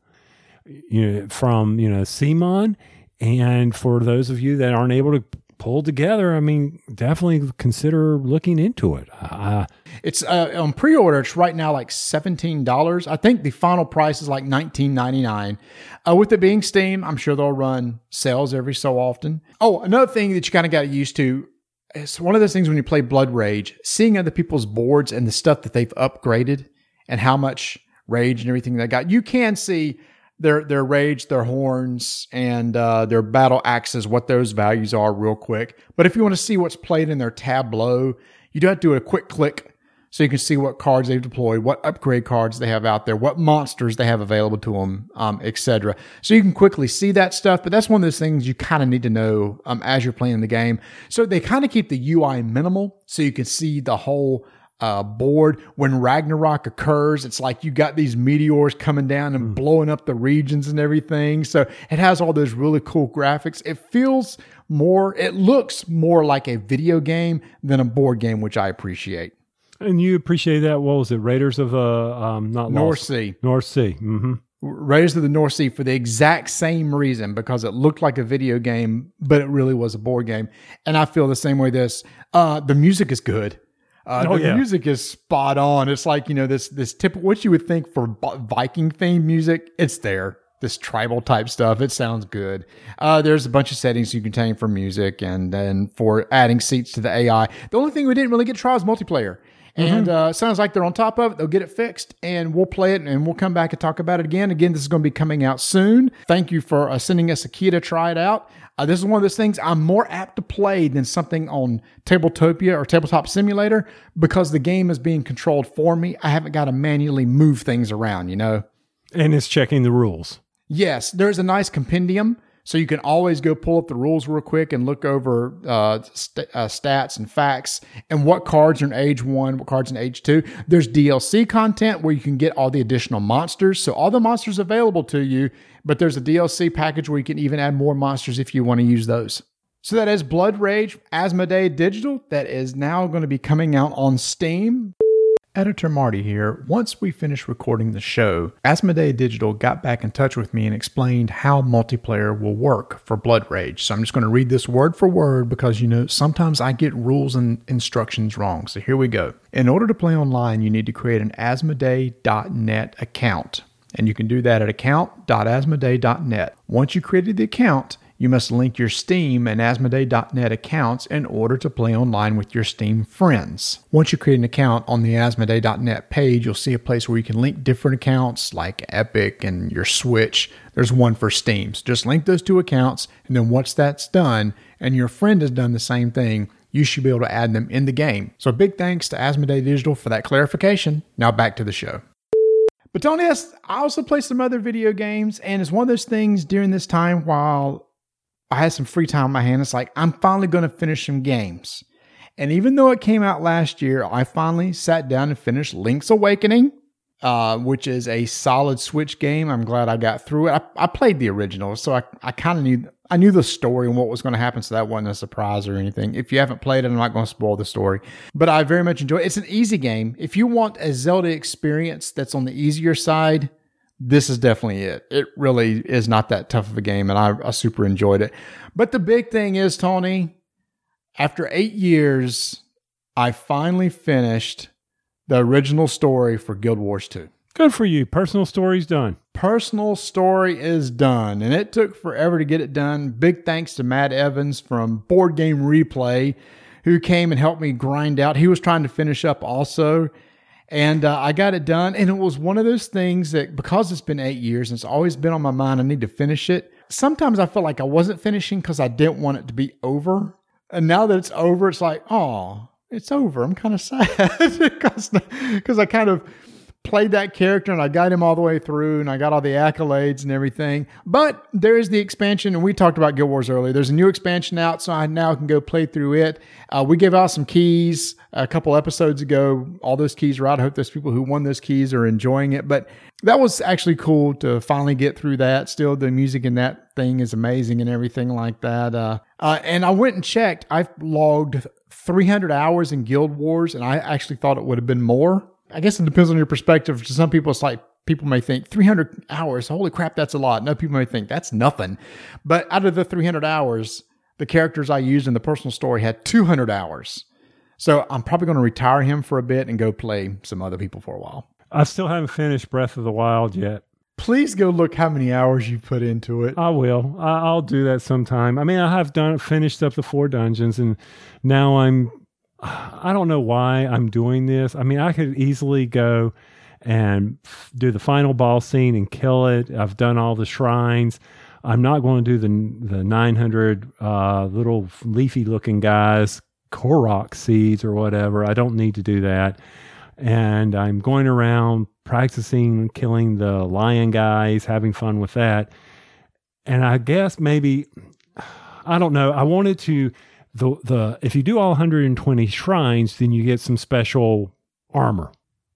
You know, from you know CMON, and for those of you that aren't able to pull together, I mean, definitely consider looking into it. Uh, It's uh, on pre-order. It's right now like seventeen dollars. I think the final price is like nineteen ninety nine. Uh, with it being Steam, I'm sure they'll run sales every so often. Oh, another thing that you kind of got used to. It's one of those things when you play Blood Rage, seeing other people's boards and the stuff that they've upgraded and how much rage and everything they got. You can see their their rage, their horns, and uh, their battle axes, what those values are, real quick. But if you want to see what's played in their tableau, you do have to do a quick click so you can see what cards they've deployed, what upgrade cards they have out there, what monsters they have available to them, um, etc. So you can quickly see that stuff. But that's one of those things you kind of need to know um, as you're playing the game. So they kind of keep the UI minimal, so you can see the whole uh, board. When Ragnarok occurs, it's like you got these meteors coming down and blowing up the regions and everything. So it has all those really cool graphics. It feels more, it looks more like a video game than a board game, which I appreciate. and you appreciate that. What was it? Raiders of uh, um, not North Lost. Sea. North Sea. hmm Raiders of the North Sea for the exact same reason because it looked like a video game, but it really was a board game. And I feel the same way. This uh, the music is good. Uh, Oh, the yeah. music is spot on. It's like you know this this typical what you would think for Viking themed music. It's there. This tribal type stuff. It sounds good. Uh, there's a bunch of settings you can change for music and then for adding seats to the AI. The only thing we didn't really get to try was multiplayer. And uh, sounds like they're on top of it. They'll get it fixed, and we'll play it, and we'll come back and talk about it again. Again, this is going to be coming out soon. Thank you for uh, sending us a key to try it out. Uh, this is one of those things I'm more apt to play than something on Tabletopia or Tabletop Simulator because the game is being controlled for me. I haven't got to manually move things around, you know? And it's checking the rules. Yes, there's a nice compendium. So you can always go pull up the rules real quick and look over uh, st- uh, stats and facts and what cards are in age one, what cards in age two. There's DLC content where you can get all the additional monsters. So all the monsters available to you, but there's a DLC package where you can even add more monsters if you want to use those. So that is Blood Rage Asmodee Digital that is now going to be coming out on Steam. Editor Marty here. Once we finished recording the show, Asmodee Digital got back in touch with me and explained how multiplayer will work for Blood Rage. So I'm just going to read this word for word because, you know, sometimes I get rules and instructions wrong. So here we go. In order to play online, you need to create an Asmodee.net account. And you can do that at account.asmodee.net. Once you created the account, you must link your Steam and Asmodee.net accounts in order to play online with your Steam friends. Once you create an account on the Asmodee.net page, you'll see a place where you can link different accounts like Epic and your Switch. There's one for Steam. So just link those two accounts, and then once that's done, and your friend has done the same thing, you should be able to add them in the game. So big thanks to Asmodee Digital for that clarification. Now back to the show. But Tony, I also play some other video games, and it's one of those things during this time while I had some free time on my hand. It's like I'm finally going to finish some games. And even though it came out last year, I finally sat down and finished Link's Awakening, uh, which is a solid Switch game. I'm glad I got through it. I, I played the original, so I, I kind of knew I knew the story and what was going to happen, so that wasn't a surprise or anything. If you haven't played it, I'm not going to spoil the story. But I very much enjoy it. It's an easy game. If you want a Zelda experience that's on the easier side, this is definitely it. It really is not that tough of a game, and I, I super enjoyed it. But the big thing is, Tony, after eight years, I finally finished the original story for Guild Wars 2. Good for you. Personal story's done. Personal story is done, and it took forever to get it done. Big thanks to Matt Evans from Board Game Replay, who came and helped me grind out. He was trying to finish up also and uh, I got it done. And it was one of those things that because it's been eight years and it's always been on my mind, I need to finish it. Sometimes I felt like I wasn't finishing because I didn't want it to be over. And now that it's over, it's like, oh, it's over. I'm kind of sad because I kind of played that character and I got him all the way through and I got all the accolades and everything. But there is the expansion, and we talked about Guild Wars earlier. There's a new expansion out, so I now can go play through it. Uh, we gave out some keys a couple episodes ago. All those keys are out. I hope those people who won those keys are enjoying it. But that was actually cool to finally get through that. Still, the music in that thing is amazing and everything like that. Uh, uh, and I went and checked. I've logged 300 hours in Guild Wars, and I actually thought it would have been more. I guess it depends on your perspective. To some people, it's like people may think 300 hours, holy crap, that's a lot. No, people may think that's nothing. But out of the 300 hours, the characters I used in the personal story had 200 hours. So I'm probably going to retire him for a bit and go play some other people for a while. I still haven't finished Breath of the Wild yet. Please go look how many hours you put into it. I will. I, will do that sometime. I mean, I have done finished up the four dungeons, and now I'm I don't know why I'm doing this. I mean, I could easily go and do the final ball scene and kill it. I've done all the shrines. I'm not going to do the the 900 uh, little leafy looking guys, Korok seeds or whatever. I don't need to do that. And I'm going around practicing killing the lion guys, having fun with that. And I guess maybe I don't know. I wanted to the the if you do all 120 shrines, then you get some special armor.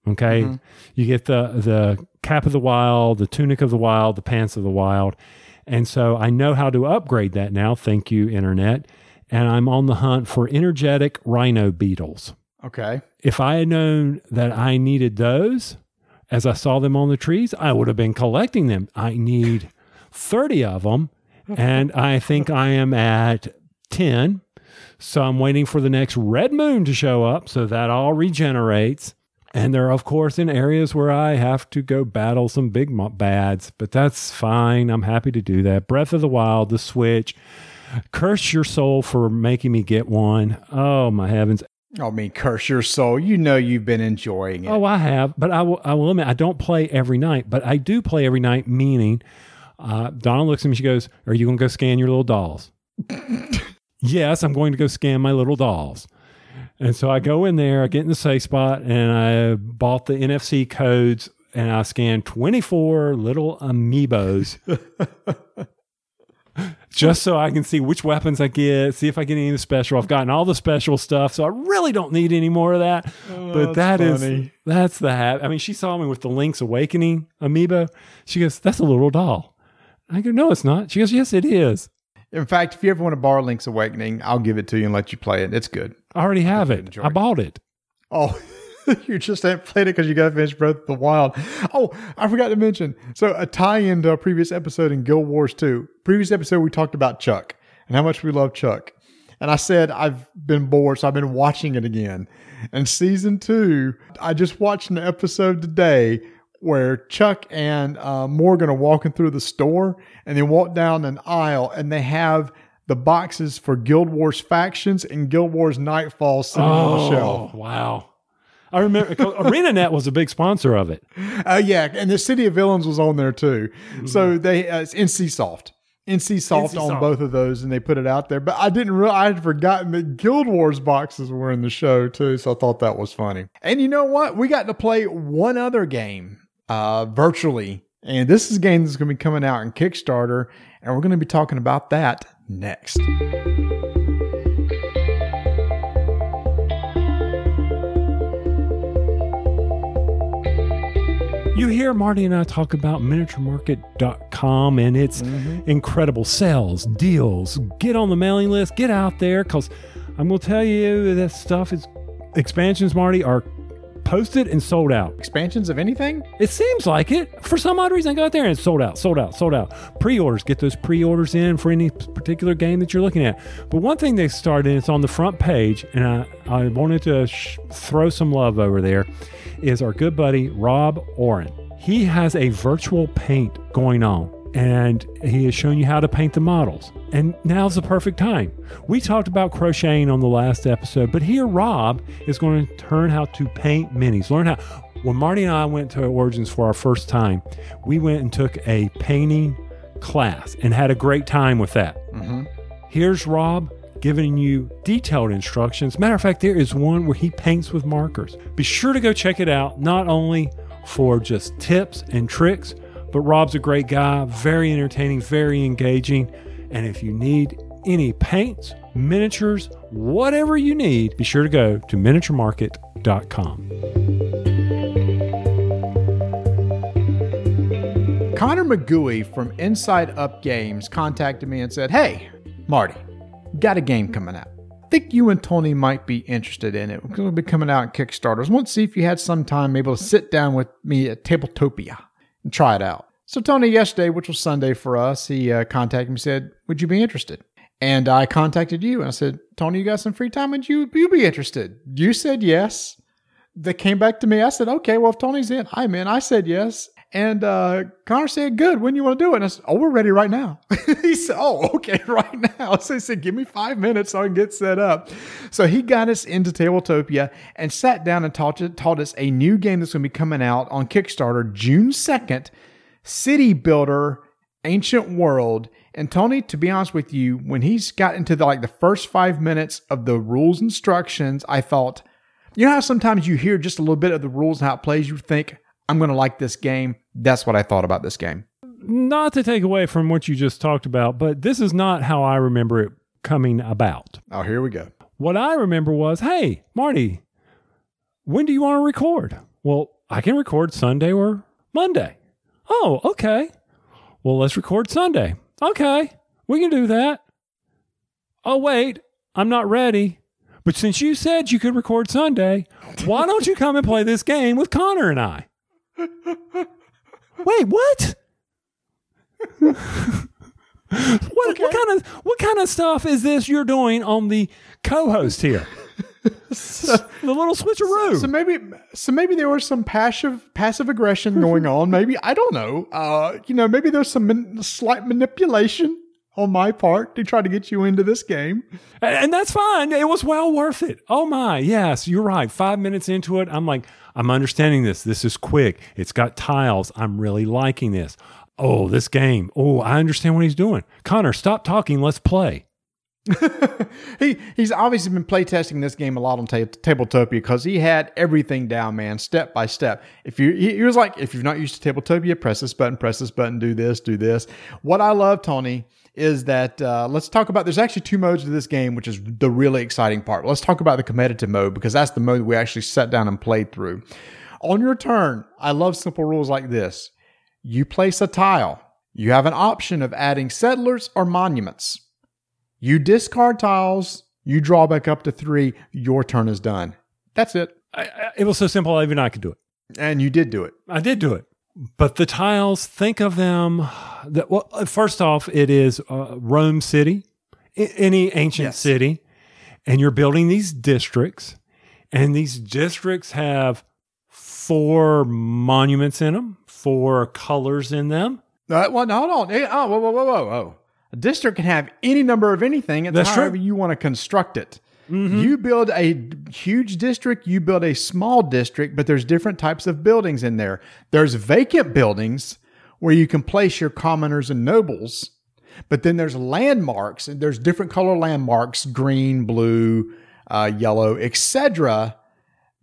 Okay, mm-hmm. you get the the cap of the wild, the tunic of the wild, the pants of the wild, and so I know how to upgrade that now. Thank you, internet. And I'm on the hunt for energetic rhino beetles. Okay. If I had known that I needed those, as I saw them on the trees, I would have been collecting them. I need 30 of them, and I think I am at 10 so I'm waiting for the next red moon to show up so that all regenerates. And they're, of course, in areas where I have to go battle some big bads, but that's fine. I'm happy to do that. Breath of the Wild, the Switch. Curse your soul for making me get one. Oh, my heavens. I mean, curse your soul. You know you've been enjoying it. Oh, I have, but I will, I will admit I don't play every night, but I do play every night, meaning uh, Donna looks at me, she goes, Are you going to go scan your little dolls? yes, I'm going to go scan my little dolls. And so I go in there, I get in the safe spot, and I bought the NFC codes and I scanned 24 little amiibos just so I can see which weapons I get, see if I get any of the special. I've gotten all the special stuff, so I really don't need any more of that. Oh, but that funny. is that's the hat. I mean, she saw me with the Link's Awakening amiibo. She goes, "That's a little doll." I go, "No, it's not." She goes, "Yes, it is." In fact, if you ever want to borrow Link's Awakening, I'll give it to you and let you play it. It's good. I already have it. I bought it. Oh, you just haven't played it because you got to finish Breath of the Wild. Oh, I forgot to mention. So a tie-in to a previous episode in Guild Wars 2. Previous episode we talked about Chuck and how much we love Chuck. And I said I've been bored, so I've been watching it again. And season two, I just watched an episode today where Chuck and uh, Morgan are walking through the store and they walk down an aisle and they have the boxes for Guild Wars factions and Guild Wars Nightfall sitting oh, on the oh, shelf. Wow. I remember ArenaNet was a big sponsor of it. Uh, yeah, and the City of Villains was on there too. Mm-hmm. So they uh, it's NCSoft. NCSoft on both of those, and they put it out there. But I didn't realize I had forgotten that Guild Wars boxes were in the show too, so I thought that was funny. And you know what? We got to play one other game uh, virtually. And this is a game that's going to be coming out in Kickstarter, and we're going to be talking about that next. You hear Marty and I talk about miniaturemarket.com and its mm-hmm. incredible sales, deals. Get on the mailing list, get out there because I'm going to tell you that stuff is expansions, Marty, are posted and sold out. Expansions of anything? It seems like it. For some odd reason, I got there and sold out, sold out, sold out. Pre orders, get those pre orders in for any particular game that you're looking at. But one thing they started, and it's on the front page, and I, I wanted to sh- throw some love over there, is our good buddy Rob Oren. He has a virtual paint going on and he has shown you how to paint the models. And now's the perfect time. We talked about crocheting on the last episode, but here Rob is going to learn how to paint minis. Learn how. When Marty and I went to Origins for our first time, we went and took a painting class and had a great time with that. Mm-hmm. Here's Rob giving you detailed instructions. Matter of fact, there is one where he paints with markers. Be sure to go check it out, not only for just tips and tricks, but Rob's a great guy, very entertaining, very engaging. And if you need any paints, miniatures, whatever you need, be sure to go to miniaturemarket.com. Connor McGooey from Inside Up Games contacted me and said, Hey, Marty, got a game coming out. Think you and Tony might be interested in it. It'll be coming out in Kickstarters. Want to see if you had some time able to sit down with me at Tabletopia try it out. So Tony, yesterday, which was Sunday for us, he uh, contacted me said, Would you be interested? And I contacted you and I said, Tony, you got some free time? Would you, you be interested? You said yes. They came back to me. I said, okay, well, if Tony's in, I'm in. I said yes. And uh, Connor said, good. When you want to do it? And I said, oh, we're ready right now. he said, oh, okay, right now. So he said, give me five minutes so I can get set up. So he got us into Tabletopia and sat down and taught, taught us a new game that's going to be coming out on Kickstarter June 2nd, City Builder Ancient World. And Tony, to be honest with you, when he's got into the, like the first five minutes of the rules instructions, I thought, you know how sometimes you hear just a little bit of the rules and how it plays, you think, I'm going to like this game. That's what I thought about this game. Not to take away from what you just talked about, but this is not how I remember it coming about. Oh, here we go. What I remember was, hey, Marty, when do you want to record? Well, I can record Sunday or Monday. Oh, okay. Well, let's record Sunday. Okay, we can do that. Oh, wait, I'm not ready. But since you said you could record Sunday, why don't you come and play this game with Connor and I? Wait, what? what, what kind of what kind of stuff is this you're doing on the co-host here? the little switcheroo. So maybe, so maybe there was some passive passive aggression going on. Maybe I don't know. Uh, you know, maybe there's some man- slight manipulation on my part to try to get you into this game. And that's fine. It was well worth it. Oh my, yes, you're right. Five minutes into it, I'm like, I'm understanding this. This is quick. It's got tiles. I'm really liking this. Oh, this game. Oh, I understand what he's doing. Connor, stop talking. Let's play. he he's obviously been playtesting this game a lot on ta- Tabletopia because he had everything down, man, step by step. If you he, he was like, if you're not used to Tabletopia, press this button, press this button, do this, do this. What I love, Tony, is that uh, let's talk about. There's actually two modes to this game, which is the really exciting part. Let's talk about the competitive mode because that's the mode we actually sat down and played through. On your turn, I love simple rules like this. You place a tile. You have an option of adding settlers or monuments. You discard tiles, you draw back up to three, your turn is done. That's it. I, I, it was so simple, even I could do it. And you did do it. I did do it. But the tiles, think of them. That well, first off, it is uh, Rome City, I- any ancient Yes. city, and you're building these districts, and these districts have four monuments in them, four colors in them. Uh, well, hold on. Eh, Oh, whoa, whoa, whoa, whoa, whoa. A district can have any number of anything. It's That's true. however you want to construct it. You build a huge district, you build a small district, but there's different types of buildings in there. There's vacant buildings where you can place your commoners and nobles, but then there's landmarks, and there's different color landmarks green, blue, uh, yellow, etc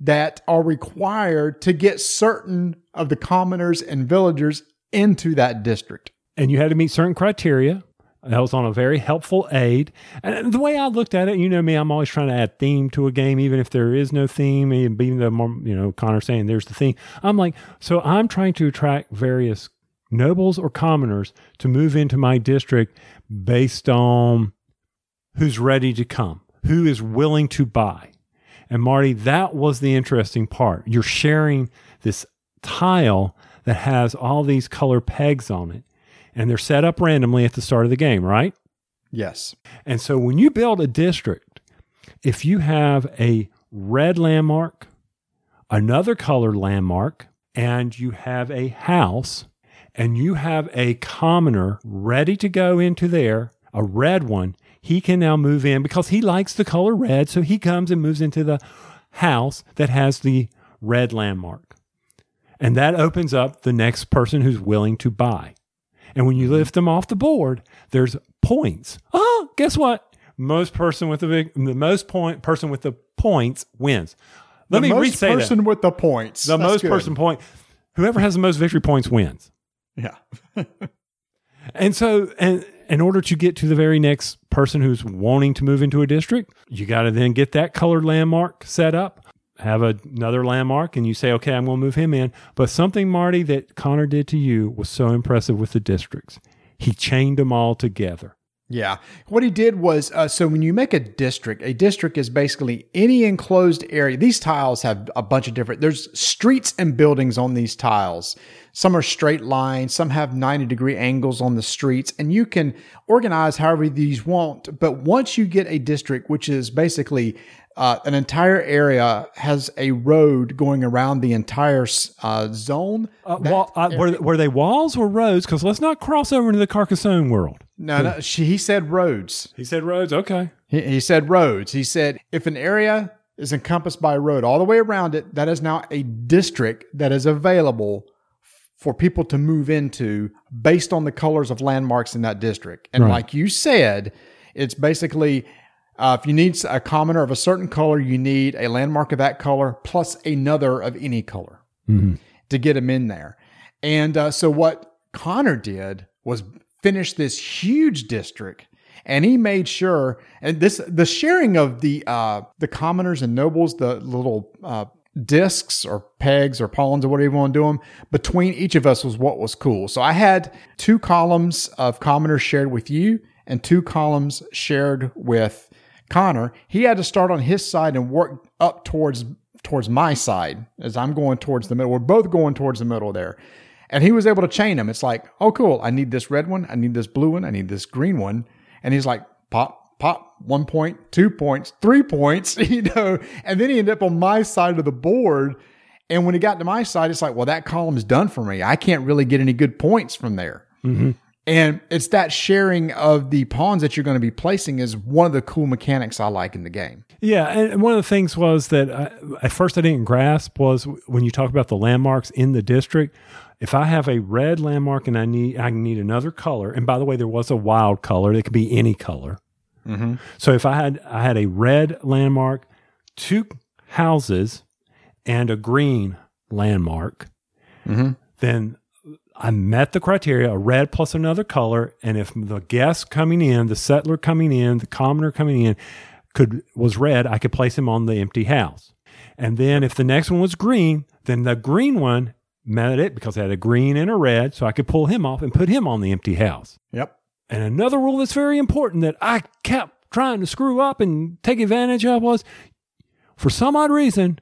that are required to get certain of the commoners and villagers into that district. and you had to meet certain criteria. That was on a very helpful aid. And the way I looked at it, you know me, I'm always trying to add theme to a game, even if there is no theme, even though, you know, Connor saying there's the theme. I'm like, so I'm trying to attract various nobles or commoners to move into my district based on who's ready to come, who is willing to buy. And Marty, that was the interesting part. You're sharing this tile that has all these color pegs on it, and they're set up randomly at the start of the game, right? Yes. And so when you build a district, if you have a red landmark, another colored landmark, and you have a house, and you have a commoner ready to go into there, a red one, he can now move in because he likes the color red. So he comes and moves into the house that has the red landmark. And that opens up the next person who's willing to buy. And when you mm-hmm. lift them off the board, there's points. Oh, guess what? Most person with the big, the most point person with the points wins. Let the me most re-say person that. with the points. The That's most good. person point. Whoever has the most victory points wins. Yeah. And so, and in order to get to the very next person who's wanting to move into a district, you got to then get that colored landmark set up, have a, another landmark, and you say, okay, I'm going to move him in. But something, Marty, that Connor did to you was so impressive with the districts. He chained them all together. Yeah. What he did was uh, so when you make a district, a district is basically any enclosed area. These tiles have a bunch of different, there's streets and buildings on these tiles. Some are straight lines, some have 90 degree angles on the streets, and you can organize however these want. But once you get a district, which is basically uh, an entire area has a road going around the entire uh, zone. Uh, wall, uh, were, were they walls or roads? Because let's not cross over into the Carcassonne world. No, no, she, he said roads. He said roads. Okay. He, he said roads. He said if an area is encompassed by a road all the way around it, that is now a district that is available for people to move into based on the colors of landmarks in that district. And Right. like you said, it's basically uh, if you need a commoner of a certain color, you need a landmark of that color plus another of any color to get them in there. And uh, so what Connor did was finish this huge district. And he made sure, and this the sharing of the uh, the commoners and nobles, the little uh, discs or pegs or pawns or whatever you want to do them between each of us was what was cool. So I had two columns of commoners shared with you and two columns shared with Connor. He had to start on his side and work up towards towards my side as I'm going towards the middle. We're both going towards the middle there. And he was able to chain them. It's like, oh, cool. I need this red one. I need this blue one. I need this green one. And he's like, pop, pop, one point, two points, three points, you know. And then he ended up on my side of the board. And when he got to my side, it's like, well, that column's done for me. I can't really get any good points from there. Mm-hmm. And it's that sharing of the pawns that you're going to be placing is one of the cool mechanics I like in the game. Yeah, and one of the things was that I, at first I didn't grasp was when you talk about the landmarks in the district. If I have a red landmark and I need I need another color, and by the way, there was a wild color; it could be any color. Mm-hmm. So if I had I had a red landmark, two houses, and a green landmark, mm-hmm. then I met the criteria: a red plus another color. And if the guest coming in, the settler coming in, the commoner coming in, could was red, I could place him on the empty house. And then if the next one was green, then the green one met it because it had a green and a red, so I could pull him off and put him on the empty house. Yep. And another rule that's very important that I kept trying to screw up and take advantage of was for some odd reason,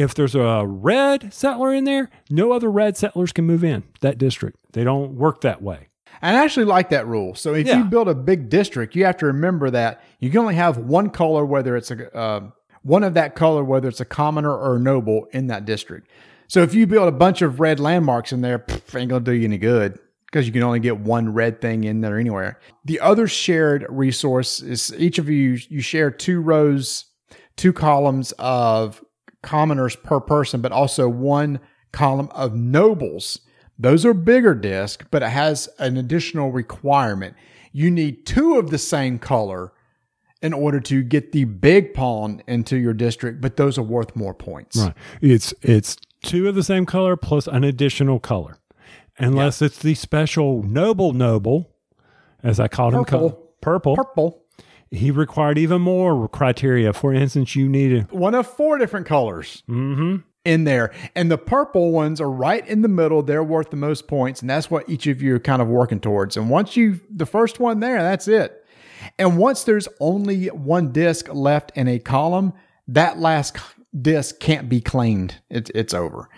if there's a red settler in there, no other red settlers can move in that district. They don't work that way. And I actually like that rule. So if Yeah. you build a big district, you have to remember that you can only have one color, whether it's a uh, one of that color, whether it's a commoner or a noble in that district. So if you build a bunch of red landmarks in there, pff, ain't gonna do you any good because you can only get one red thing in there anywhere. The other shared resource is each of you you share two rows, two columns of commoners per person, but also one column of nobles. Those are bigger disc, but it has an additional requirement. You need two of the same color in order to get the big pawn into your district, but those are worth more points. Right. It's it's two of the same color plus an additional color. Unless it's the special noble noble, as I called him, Purple. purple. Purple, He required even more criteria. For instance, you needed one of four different colors mm-hmm. in there. And the purple ones are right in the middle. They're worth the most points. And that's what each of you are kind of working towards. And once you, the first one there, that's it. And once there's only one disc left in a column, that last disc can't be claimed. It's it's over.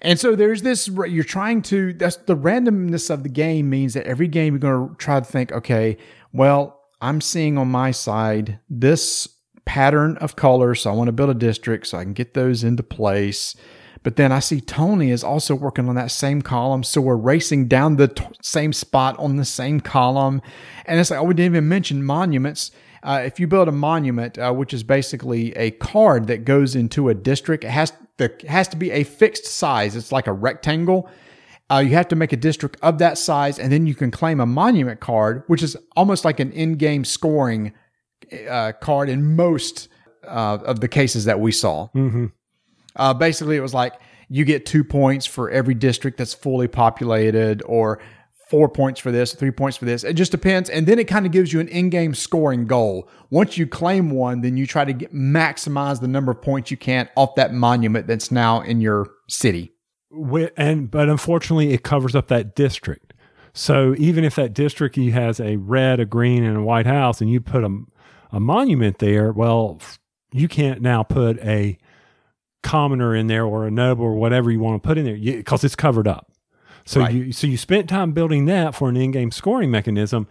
And so there's this you're trying to that's the randomness of the game means that every game you're going to try to think, okay, well, I'm seeing on my side this pattern of colors, so I want to build a district so I can get those into place. But then I see Tony is also working on that same column. So we're racing down the t- same spot on the same column. And it's like, oh, we didn't even mention monuments. Uh, if you build a monument, uh, which is basically a card that goes into a district, it has it has to be a fixed size. It's like a rectangle. Uh, you have to make a district of that size, and then you can claim a monument card, which is almost like an in-game scoring uh, card in most uh, of the cases that we saw. Mm-hmm. Uh, basically, it was like you get two points for every district that's fully populated, or four points for this, three points for this. It just depends. And then it kind of gives you an in game scoring goal. Once you claim one, then you try to get, maximize the number of points you can off that monument that's now in your city. And but unfortunately, it covers up that district. So even if that district has a red, a green, and a white house, and you put a, a monument there, well, you can't now put a commoner in there or a noble or whatever you want to put in there because it's covered up. So right. you so you spent time building that for an in-game scoring mechanism,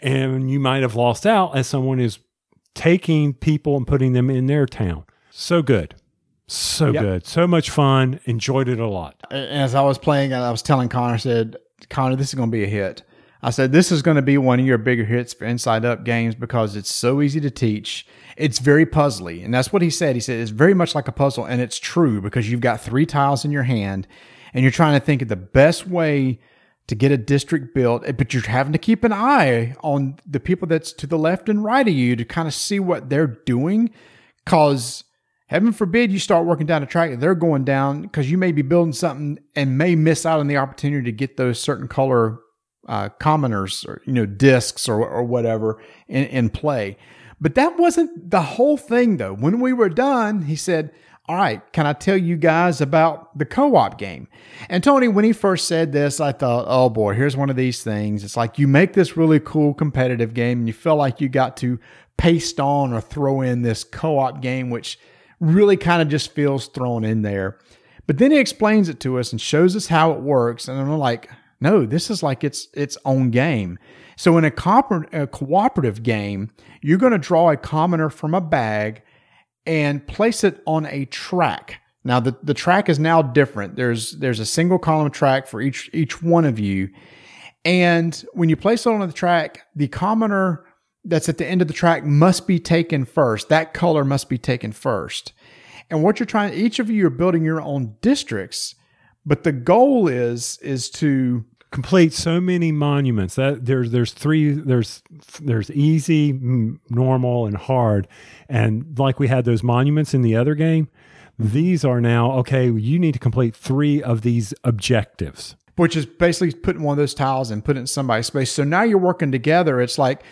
and you might have lost out as someone is taking people and putting them in their town. So good. So yep. good. So much fun. Enjoyed it a lot. As I was playing, I was telling Connor, I said, Connor, this is going to be a hit. I said, this is going to be one of your bigger hits for Inside Up games because it's so easy to teach. It's very puzzly. And that's what he said. He said, it's very much like a puzzle. And it's true because you've got three tiles in your hand and you're trying to think of the best way to get a district built, eh, but you're having to keep an eye on the people that's to the left and right of you to kind of see what they're doing. Cause heaven forbid you start working down a track they're going down because you may be building something and may miss out on the opportunity to get those certain color uh, commoners or you know discs or, or whatever in, in play. But that wasn't the whole thing though. When we were done, he said, all right, can I tell you guys about the co op game? And Tony, when he first said this, I thought, oh boy, here's one of these things. It's like you make this really cool competitive game and you feel like you got to paste on or throw in this co op game, which really kind of just feels thrown in there. But then he explains it to us and shows us how it works. And I'm like, no, this is like its its own game. So in a, co- a cooperative game, you're going to draw a commoner from a bag and place it on a track. Now the, the track is now different. There's there's a single column track for each each one of you. And when you place it on the track, the commoner that's at the end of the track must be taken first. That color must be taken first. And what you're trying each of you are building your own districts, but the goal is is to complete so many monuments that there's there's three there's there's easy normal and hard and like we had those monuments in the other game these are now okay you need to complete three of these objectives which is basically putting one of those tiles and put it in somebody's space so now you're working together it's like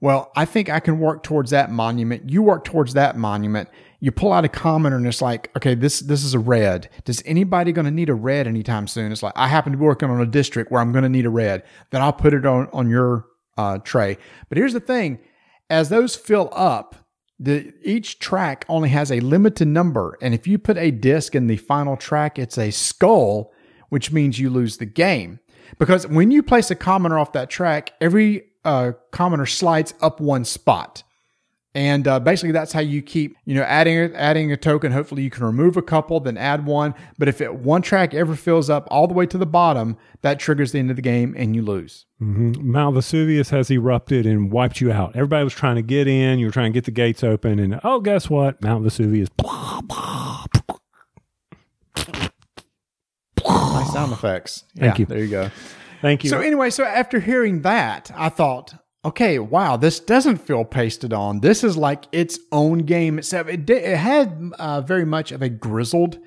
well i think i can work towards that monument you work towards that monument you pull out a commoner and it's like, okay, this this is a red. Does anybody going to need a red anytime soon? It's like I happen to be working on a district where I'm going to need a red. Then I'll put it on on your uh, tray. But here's the thing: as those fill up, the each track only has a limited number, and if you put a disc in the final track, it's a skull, which means you lose the game. Because when you place a commoner off that track, every uh, commoner slides up one spot. And uh, basically, that's how you keep, you know, adding adding a token. Hopefully, you can remove a couple, then add one. But if it, one track ever fills up all the way to the bottom, that triggers the end of the game, and you lose. Mm-hmm. Mount Vesuvius has erupted and wiped you out. Everybody was trying to get in. You were trying to get the gates open, and oh, guess what? Mount Vesuvius. Blah, blah, nice sound effects. Thank yeah, you. There you go. Thank you. So anyway, so after hearing that, I thought, okay, wow, this doesn't feel pasted on. This is like its own game itself. It, did, it had uh, very much of a grizzled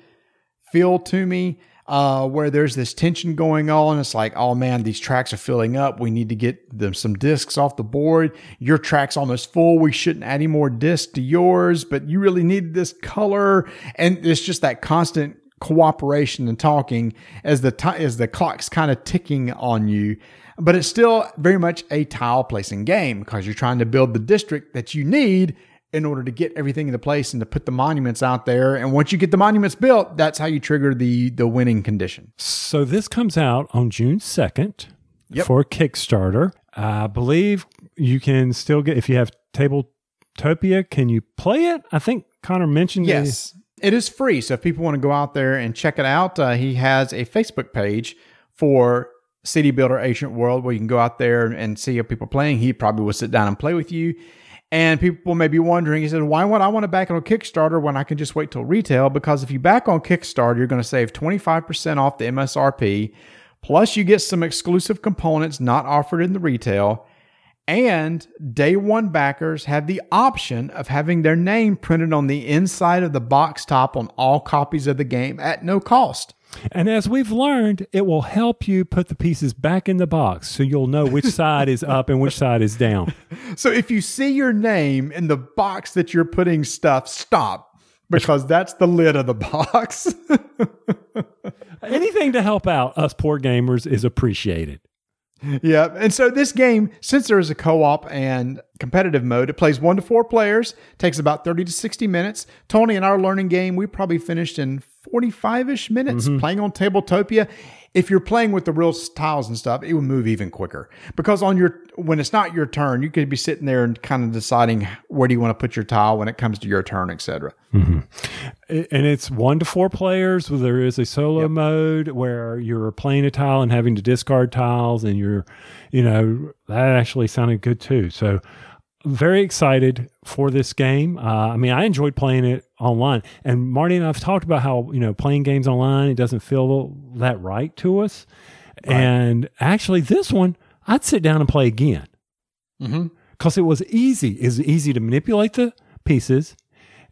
feel to me. Uh, where there's this tension going on. It's like, oh man, these tracks are filling up. We need to get them some discs off the board. Your track's almost full. We shouldn't add any more discs to yours, but you really need this color. And it's just that constant cooperation and talking as the t- as the clock's kind of ticking on you but it's still very much a tile placing game because you're trying to build the district that you need in order to get everything into place and to put the monuments out there. And once you get the monuments built, that's how you trigger the the winning condition. So this comes out on June 2nd Yep. for Kickstarter. I believe you can still get, if you have Tabletopia, can you play it? I think Connor mentioned Yes, it is free. So if people want to go out there and check it out, uh, he has a Facebook page for City Builder Ancient World where you can go out there and see how people playing. He probably will sit down and play with you. And people may be wondering, he said, why would I want to back it on Kickstarter when I can just wait till retail? Because if you back on Kickstarter, you're going to save 25% off the MSRP. Plus, you get some exclusive components not offered in the retail. And day one backers have the option of having their name printed on the inside of the box top on all copies of the game at no cost. And as we've learned, it will help you put the pieces back in the box so you'll know which side is up and which side is down. So if you see your name in the box that you're putting stuff, stop because that's the lid of the box. Anything to help out us poor gamers is appreciated. Yeah. And so this game, since there is a co op and competitive mode, it plays one to four players, takes about 30 to 60 minutes. Tony and our learning game, we probably finished in 45 ish minutes mm-hmm. playing on Tabletopia. If you're playing with the real tiles and stuff, it would move even quicker because on your when it's not your turn, you could be sitting there and kind of deciding where do you want to put your tile when it comes to your turn, etc. I- And it's one to four players. There is a solo mode where you're playing a tile and having to discard tiles, and you're, you know, that actually sounded good too. So, very excited for this game. Uh, I mean, I enjoyed playing it online, and Marty and I've talked about how you know playing games online it doesn't feel that right to us. And actually, this one I'd sit down and play again Mm-hmm. because it was easy. It was easy to manipulate the pieces.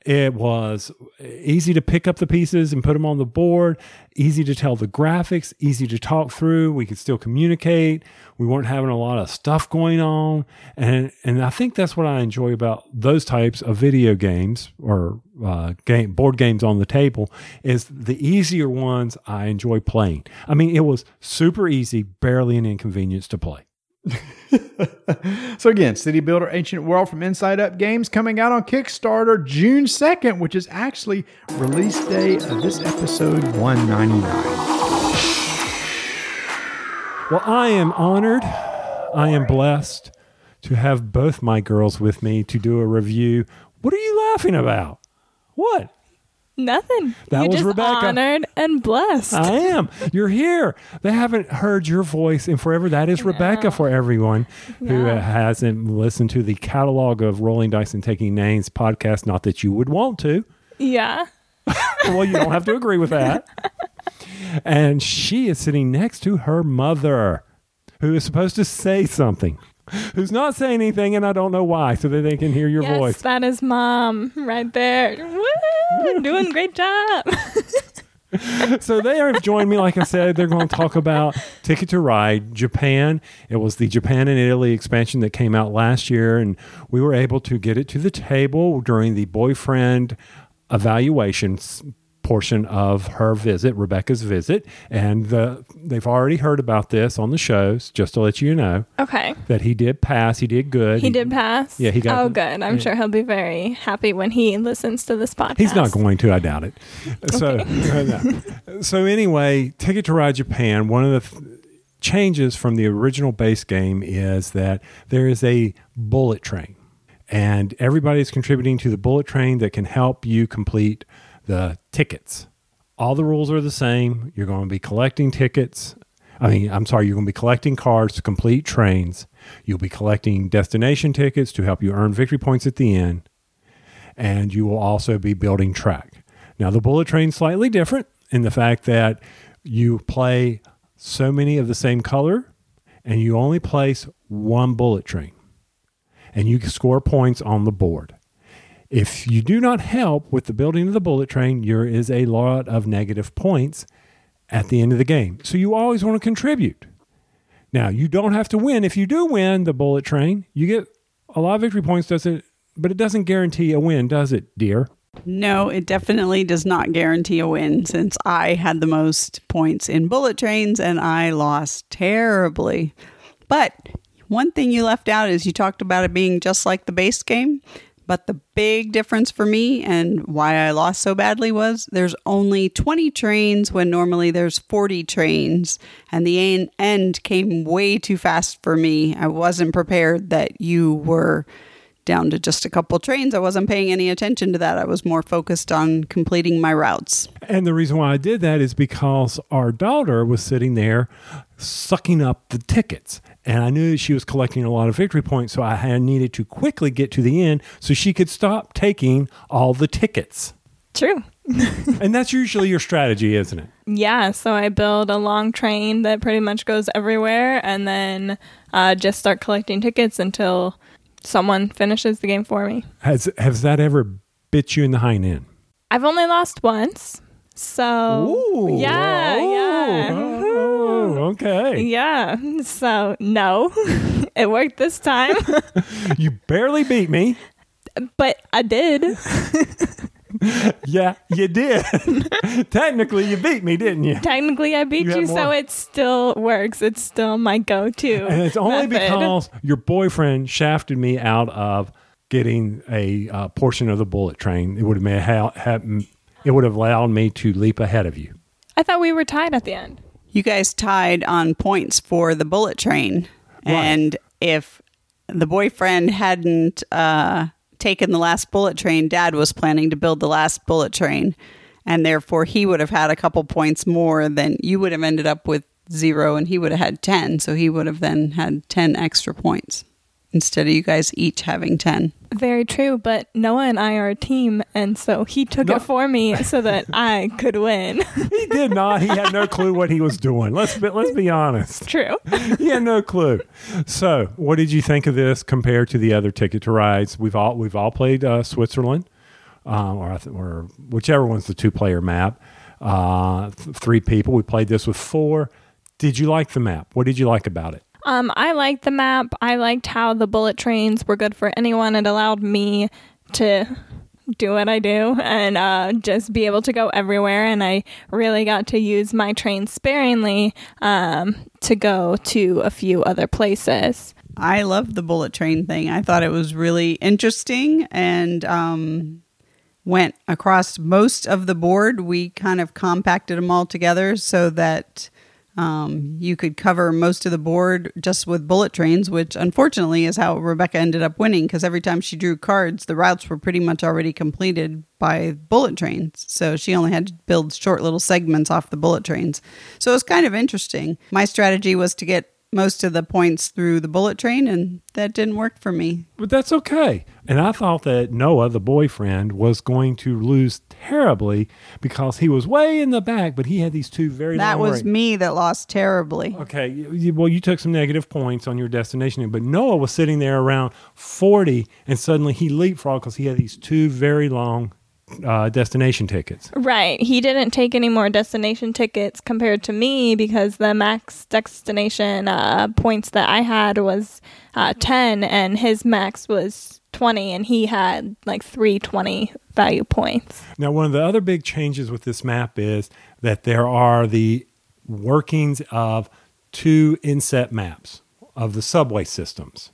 It was easy to pick up the pieces and put them on the board, easy to tell the graphics, easy to talk through. We could still communicate. We weren't having a lot of stuff going on. And, and I think that's what I enjoy about those types of video games or uh, game, board games on the table is the easier ones I enjoy playing. I mean, it was super easy, barely an inconvenience to play. So again, City Builder Ancient World from Inside Up Games coming out on Kickstarter June 2nd, which is actually release day of this episode 199. Well, I am honored. I am blessed to have both my girls with me to do a review. What are you laughing about? What? Nothing. That You're was just Rebecca. honored and blessed. I am. You're here. They haven't heard your voice in forever. That is Rebecca for everyone who hasn't listened to the catalog of Rolling Dice and Taking Names podcast. Not that you would want to. yeah. well, you don't have to agree with that. And she is sitting next to her mother, who is supposed to say something, who's not saying anything, and I don't know why, so that they can hear your yes, voice. that is mom right there. Woo! Doing great job. so they have joined me. Like I said, they're going to talk about Ticket to Ride Japan. It was the Japan and Italy expansion that came out last year, and we were able to get it to the table during the boyfriend evaluation s- portion of her visit, Rebecca's visit. And the, they've already heard about this on the shows, just to let you know Okay. that he did pass. He did good. He did pass. Yeah, he got Oh, good. I'm yeah. sure he'll be very happy when he listens to this podcast. He's not going to. I doubt it. So, so anyway, Ticket to Ride Japan. One of the th- changes from the original base game is that there is a bullet train, and everybody's contributing to the bullet train that can help you complete the tickets. All the rules are the same. You're going to be collecting tickets. I mean, I'm sorry, you're going to be collecting cards to complete trains. You'll be collecting destination tickets to help you earn victory points at the end and you will also be building track. Now, the bullet train's slightly different in the fact that you play so many of the same color and you only place one bullet train and you score points on the board. If you do not help with the building of the bullet train, there is a lot of negative points at the end of the game. So you always want to contribute. Now, you don't have to win. If you do win the bullet train, you get a lot of victory points, does it? But it doesn't guarantee a win, does it, dear? No, it definitely does not guarantee a win since I had the most points in bullet trains and I lost terribly. But one thing you left out is you talked about it being just like the base game. But the big difference for me and why I lost so badly was there's only 20 trains when normally there's 40 trains. And the end came way too fast for me. I wasn't prepared that you were down to just a couple trains. I wasn't paying any attention to that. I was more focused on completing my routes. And the reason why I did that is because our daughter was sitting there sucking up the tickets. And I knew she was collecting a lot of victory points, so I had needed to quickly get to the end so she could stop taking all the tickets. True. and that's usually your strategy, isn't it? Yeah, so I build a long train that pretty much goes everywhere and then uh, just start collecting tickets until someone finishes the game for me. Has has that ever bit you in the hind end? I've only lost once. So, yeah, yeah. Oh, okay. Yeah, so no, it worked this time, You barely beat me. but I did. Yeah, you did. Technically, you beat me, didn't you? Technically, I beat You you, so it still works. It's still my go to. And it's only method. because your boyfriend shafted me out of getting a uh, portion of the bullet train. It would have made ha- ha- it would have allowed me to leap ahead of you. I thought we were tied at the end. You guys tied on points for the bullet train. And if the boyfriend hadn't uh, taken the last bullet train, dad was planning to build the last bullet train. And therefore, he would have had a couple points more than you would have ended up with zero, and he would have had 10. So he would have then had 10 extra points instead of you guys each having 10. Very true, but Noah and I are a team, and so he took No. it for me so that I could win. He did not. He had no clue what he was doing. Let's be, let's be honest. true. He had no clue. So, what did you think of this compared to the other Ticket to Rides? We've all we've all played uh, Switzerland, um, or I th- or whichever one's the two player map. Uh, th- three people. We played this with four. Did you like the map? What did you like about it? Um, I liked the map. I liked how the bullet trains were good for anyone. It allowed me to do what I do and uh, just be able to go everywhere. And I really got to use my train sparingly um, to go to a few other places. I loved the bullet train thing. I thought it was really interesting and um, went across most of the board. We kind of compacted them all together so that um, you could cover most of the board just with bullet trains, which unfortunately is how Rebecca ended up winning because every time she drew cards, the routes were pretty much already completed by bullet trains. So she only had to build short little segments off the bullet trains. So it was kind of interesting. My strategy was to get most of the points through the bullet train, and that didn't work for me. But that's okay. And I thought that Noah, the boyfriend, was going to lose terribly because he was way in the back, but he had these two very long tickets. That long was ra- me that lost terribly. Okay, you- you- well, you took some negative points on your destination, but Noah was sitting there around 40, and suddenly he leapfrogged because he had these two very long uh, destination tickets. Right. He didn't take any more destination tickets compared to me because the max destination uh, points that I had was uh, 10 and his max was 20 and he had like 320 value points. Now, one of the other big changes with this map is that there are the workings of two inset maps of the subway systems.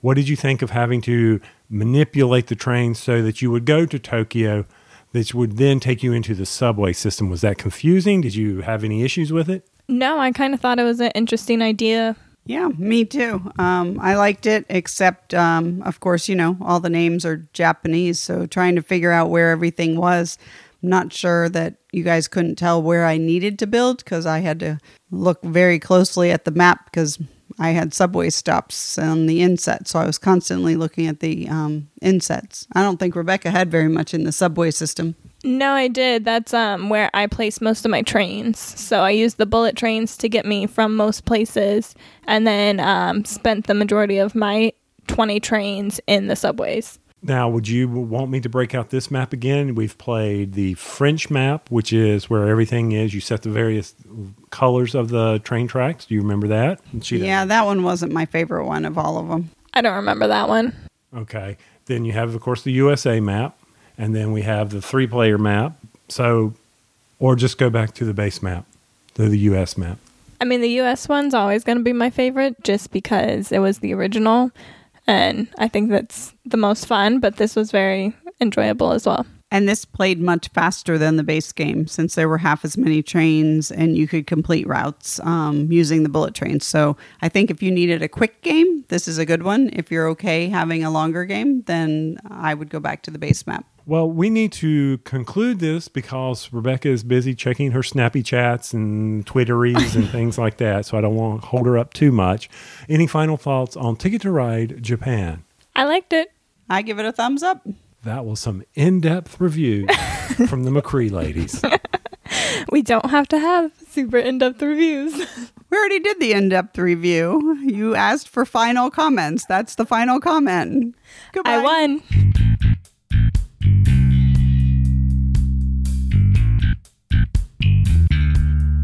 What did you think of having to manipulate the train so that you would go to Tokyo, that would then take you into the subway system? Was that confusing? Did you have any issues with it? No, I kind of thought it was an interesting idea. Yeah, me too. Um, I liked it, except, um, of course, you know, all the names are Japanese. So trying to figure out where everything was, I'm not sure that you guys couldn't tell where I needed to build because I had to look very closely at the map because I had subway stops on the inset. So I was constantly looking at the um, insets. I don't think Rebecca had very much in the subway system. No, I did. That's um where I place most of my trains. So I used the bullet trains to get me from most places and then um spent the majority of my 20 trains in the subways. Now, would you want me to break out this map again? We've played the French map, which is where everything is. You set the various colors of the train tracks. Do you remember that? She. Yeah, that one wasn't my favorite one of all of them. I don't remember that one. Okay. Then you have, of course, the USA map, and then we have the three player map. So, or just go back to the base map, to the US map. I mean, the US one's always going to be my favorite just because it was the original. And I think that's the most fun, but this was very enjoyable as well. And this played much faster than the base game since there were half as many trains and you could complete routes um, using the bullet trains. So I think if you needed a quick game, this is a good one. If you're okay having a longer game, then I would go back to the base map. Well, we need to conclude this because Rebecca is busy checking her snappy chats and Twitteries and things like that. So I don't want to hold her up too much. Any final thoughts on Ticket to Ride Japan? I liked it. I give it a thumbs up. That was some in depth review from the McCree ladies. We don't have to have super in depth reviews. We already did the in depth review. You asked for final comments. That's the final comment. Goodbye. I won.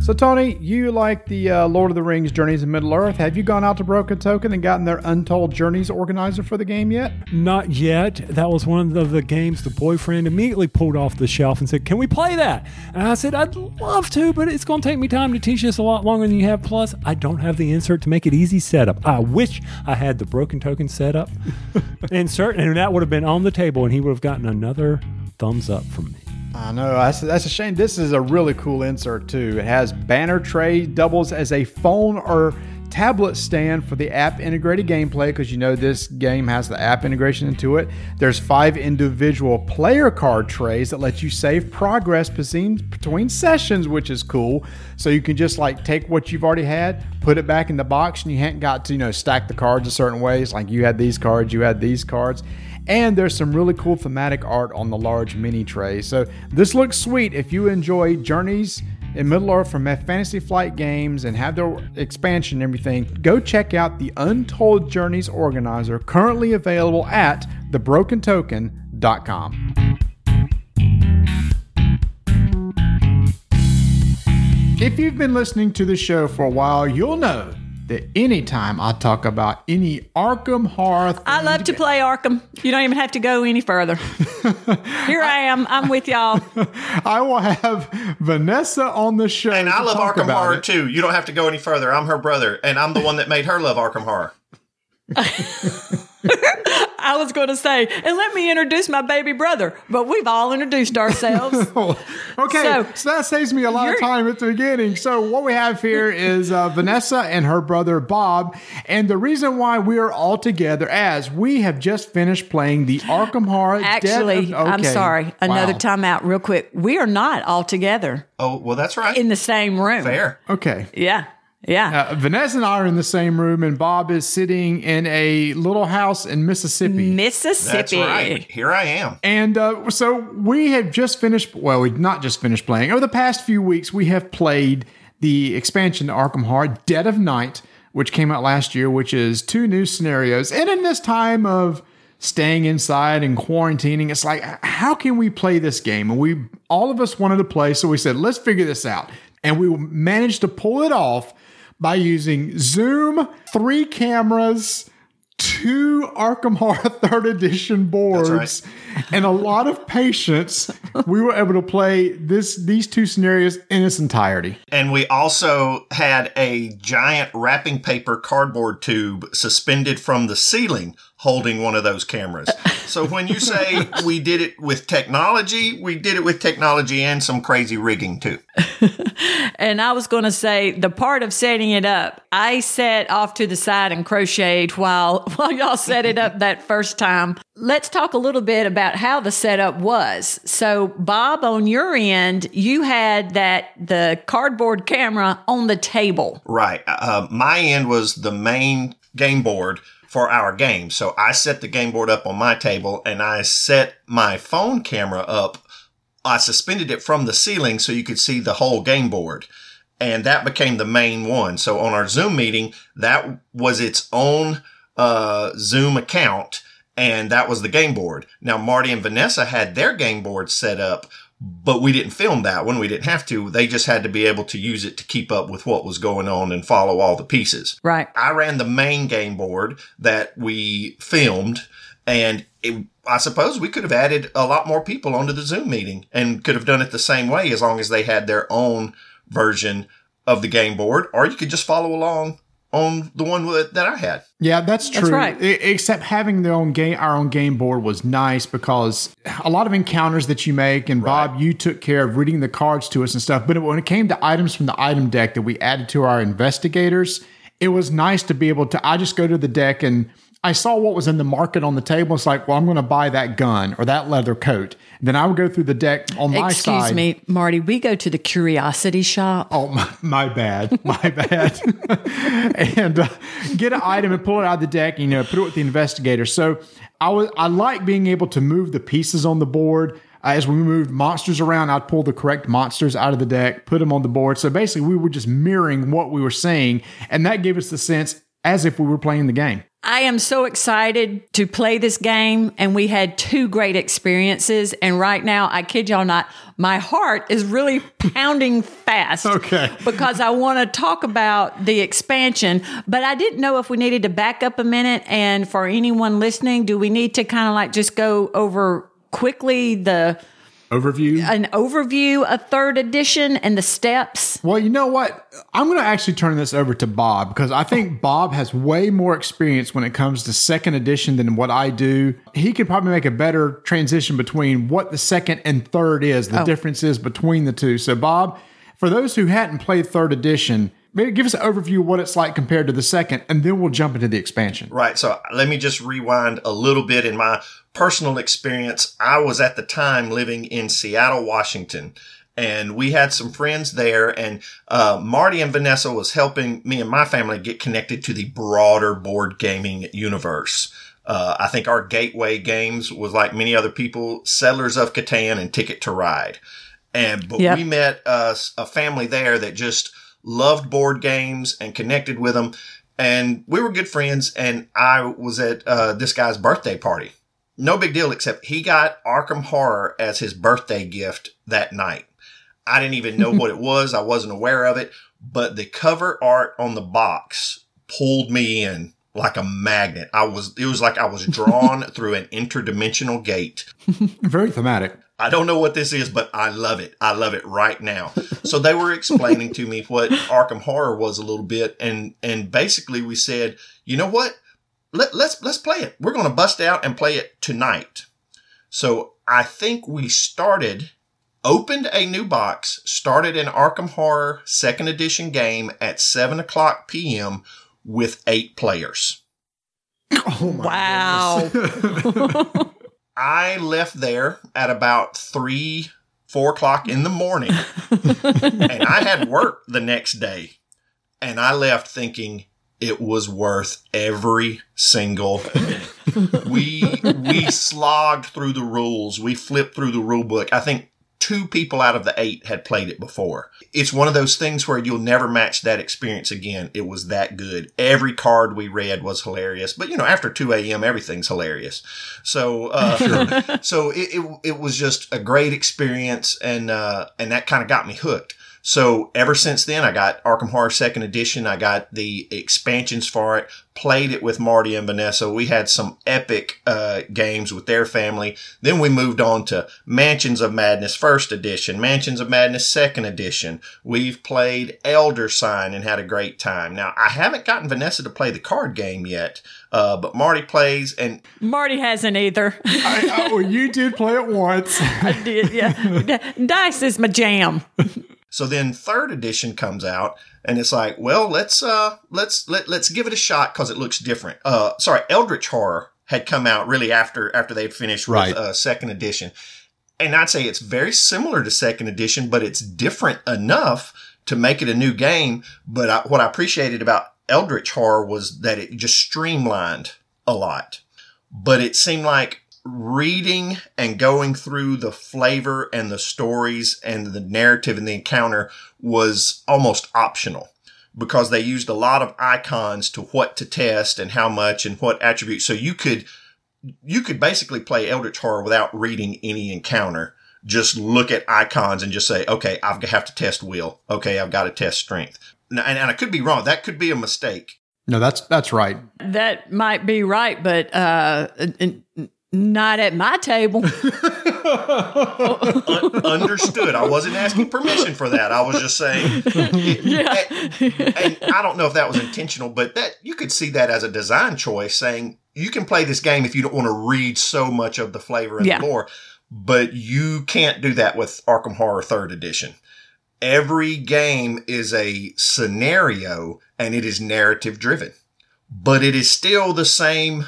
So, Tony, you like the uh, Lord of the Rings Journeys in Middle Earth. Have you gone out to Broken Token and gotten their Untold Journeys organizer for the game yet? Not yet. That was one of the games the boyfriend immediately pulled off the shelf and said, Can we play that? And I said, I'd love to, but it's going to take me time to teach this a lot longer than you have. Plus, I don't have the insert to make it easy setup. I wish I had the Broken Token setup insert, and that would have been on the table, and he would have gotten another thumbs up from me. I know that's, that's a shame. This is a really cool insert too. It has banner tray, doubles as a phone or tablet stand for the app integrated gameplay because you know this game has the app integration into it. There's five individual player card trays that let you save progress between between sessions, which is cool. So you can just like take what you've already had, put it back in the box, and you hadn't got to you know stack the cards a certain ways. Like you had these cards, you had these cards. And there's some really cool thematic art on the large mini tray. So this looks sweet if you enjoy Journeys in Middle Earth from Fantasy Flight Games and have their expansion and everything. Go check out the Untold Journeys organizer currently available at thebrokentoken.com. If you've been listening to the show for a while, you'll know that anytime I talk about any Arkham horror, I love to play Arkham. You don't even have to go any further. Here I am. I'm with y'all. I will have Vanessa on the show. And I love Arkham about Horror it. too. You don't have to go any further. I'm her brother, and I'm the one that made her love Arkham Horror. I was going to say, and let me introduce my baby brother, but we've all introduced ourselves. Okay, so, So, that saves me a lot of time at the beginning. So what we have here is uh, Vanessa and her brother Bob, and the reason why we are all together, as we have just finished playing the Arkham Horror. Actually, of- I'm sorry. Another Wow. timeout, real quick. We are not all together Oh, well, that's right. in the same room. Fair. Okay. Yeah. Yeah. Uh, Vanessa and I are in the same room, and Bob is sitting in a little house in Mississippi. Mississippi. That's right. Here I am. And uh, so we have just finished, well, we've not just finished playing. Over the past few weeks, we have played the expansion to Arkham Horror, Dead of Night, which came out last year, which is two new scenarios. And in this time of staying inside and quarantining, it's like, how can we play this game? And we, all of us wanted to play, so we said, let's figure this out. And we managed to pull it off by using Zoom, three cameras, two Arkham Horror Third Edition boards, right. and a lot of patience. we were able to play this these two scenarios in its entirety. And we also had a giant wrapping paper cardboard tube suspended from the ceiling holding one of those cameras. So when you say we did it with technology, we did it with technology and some crazy rigging too. And I was going to say the part of setting it up, I sat off to the side and crocheted while while y'all set it up that first time. Let's talk a little bit about how the setup was. So, Bob, on your end, you had that the cardboard camera on the table. Right. Uh, my end was the main game board for our game. So I set the game board up on my table and I set my phone camera up. I suspended it from the ceiling so you could see the whole game board. And that became the main one. So on our Zoom meeting, that was its own uh, Zoom account. And that was the game board. Now, Marty and Vanessa had their game board set up but we didn't film that one. We didn't have to. They just had to be able to use it to keep up with what was going on and follow all the pieces. Right. I ran the main game board that we filmed, and it, I suppose we could have added a lot more people onto the Zoom meeting and could have done it the same way as long as they had their own version of the game board, or you could just follow along on the one that that I had. Yeah, that's true. That's right. I- except having the own game, our own game board was nice because a lot of encounters that you make, and Bob, you took care of reading the cards to us and stuff. But when it came to items from the item deck that we added to our investigators, it was nice to be able to. I just go to the deck and I saw what was in the market on the table. It's like, well, I'm going to buy that gun or that leather coat. then I would go through the deck on my Excuse side. Excuse me, Marty. We go to the curiosity shop. Oh, my, my bad. My bad. and uh, get an item and pull it out of the deck, you know, put it with the investigator. So I was I like being able to move the pieces on the board. Uh, as we moved monsters around, I'd pull the correct monsters out of the deck, put them on the board. So basically, we were just mirroring what we were seeing, and that gave us the sense as if we were playing the game. I am so excited to play this game, and we had two great experiences. And right now, I kid y'all not, my heart is really pounding fast. Okay. Because I want to talk about the expansion, but I didn't know if we needed to back up a minute. And for anyone listening, do we need to kind of like just go over quickly the Overview. an overview of third edition and the steps? Well, you know what? I'm going to actually turn this over to Bob because I think oh. Bob has way more experience when it comes to second edition than what I do. He could probably make a better transition between what the second and third is, the oh. differences between the two. So, Bob, for those who hadn't played third edition, maybe give us an overview of what it's like compared to the second, and then we'll jump into the expansion. Right. So let me just rewind a little bit in my personal experience. I was at the time living in Seattle, Washington. And we had some friends there, and uh, Marty and Vanessa was helping me and my family get connected to the broader board gaming universe. Uh, I think our gateway games was like many other people, Settlers of Catan and Ticket to Ride. And but Yep. we met uh, a family there that just loved board games and connected with them, and we were good friends. And I was at uh, this guy's birthday party. No big deal, except he got Arkham Horror as his birthday gift that night. I didn't even know what it was. I wasn't aware of it, but the cover art on the box pulled me in like a magnet. I was, it was like I was drawn through an interdimensional gate. Very thematic. I don't know what this is, but I love it. I love it right now. So they were explaining to me what Arkham Horror was a little bit, and and basically we said, you know what? Let, let's let's play it. We're going to bust out and play it tonight. So I think we started, opened a new box, started an Arkham Horror Second Edition game at seven o'clock p.m. with eight players. Oh my Wow. I left there at about three, four o'clock in the morning, and I had work the next day. And I left thinking it was worth every single. we we slogged through the rules. We flipped through the rule book. I think two people out of the eight had played it before. It's one of those things where you'll never match that experience again. It was that good. Every card we read was hilarious. But you know, after 2 a.m., everything's hilarious. So, uh, so it, it, it was just a great experience and, uh, and that kind of got me hooked. So ever since then, I got Arkham Horror Second Edition. I got the expansions for it. Played it with Marty and Vanessa. We had some epic uh, games with their family. Then we moved on to Mansions of Madness First Edition, Mansions of Madness Second Edition. We've played Elder Sign and had a great time. Now I haven't gotten Vanessa to play the card game yet, uh, but Marty plays, and Marty hasn't either. I, oh, you did play it once. I did, yeah. Dice is my jam. So then third edition comes out and it's like, well, let's uh let's let, let's give it a shot cuz it looks different. Uh sorry, Eldritch Horror had come out really after after they'd finished with uh, second edition. And I'd say it's very similar to second edition, but it's different enough to make it a new game, but I, what I appreciated about Eldritch Horror was that it just streamlined a lot. But it seemed like reading and going through the flavor and the stories and the narrative and the encounter was almost optional because they used a lot of icons to what to test and how much and what attributes. So you could, you could basically play Eldritch Horror without reading any encounter. Just look at icons and just say, okay, I have have to test will. Okay, I've got to test strength. And, and I could be wrong. That could be a mistake. no, that's that's right. That might be right, but uh, n- n- not at my table. Un- understood. I wasn't asking permission for that. I was just saying. and, and I don't know if that was intentional, but that you could see that as a design choice, saying you can play this game if you don't want to read so much of the flavor and Yeah. the lore, but you can't do that with Arkham Horror Third Edition. Every game is a scenario and it is narrative driven, but it is still the same.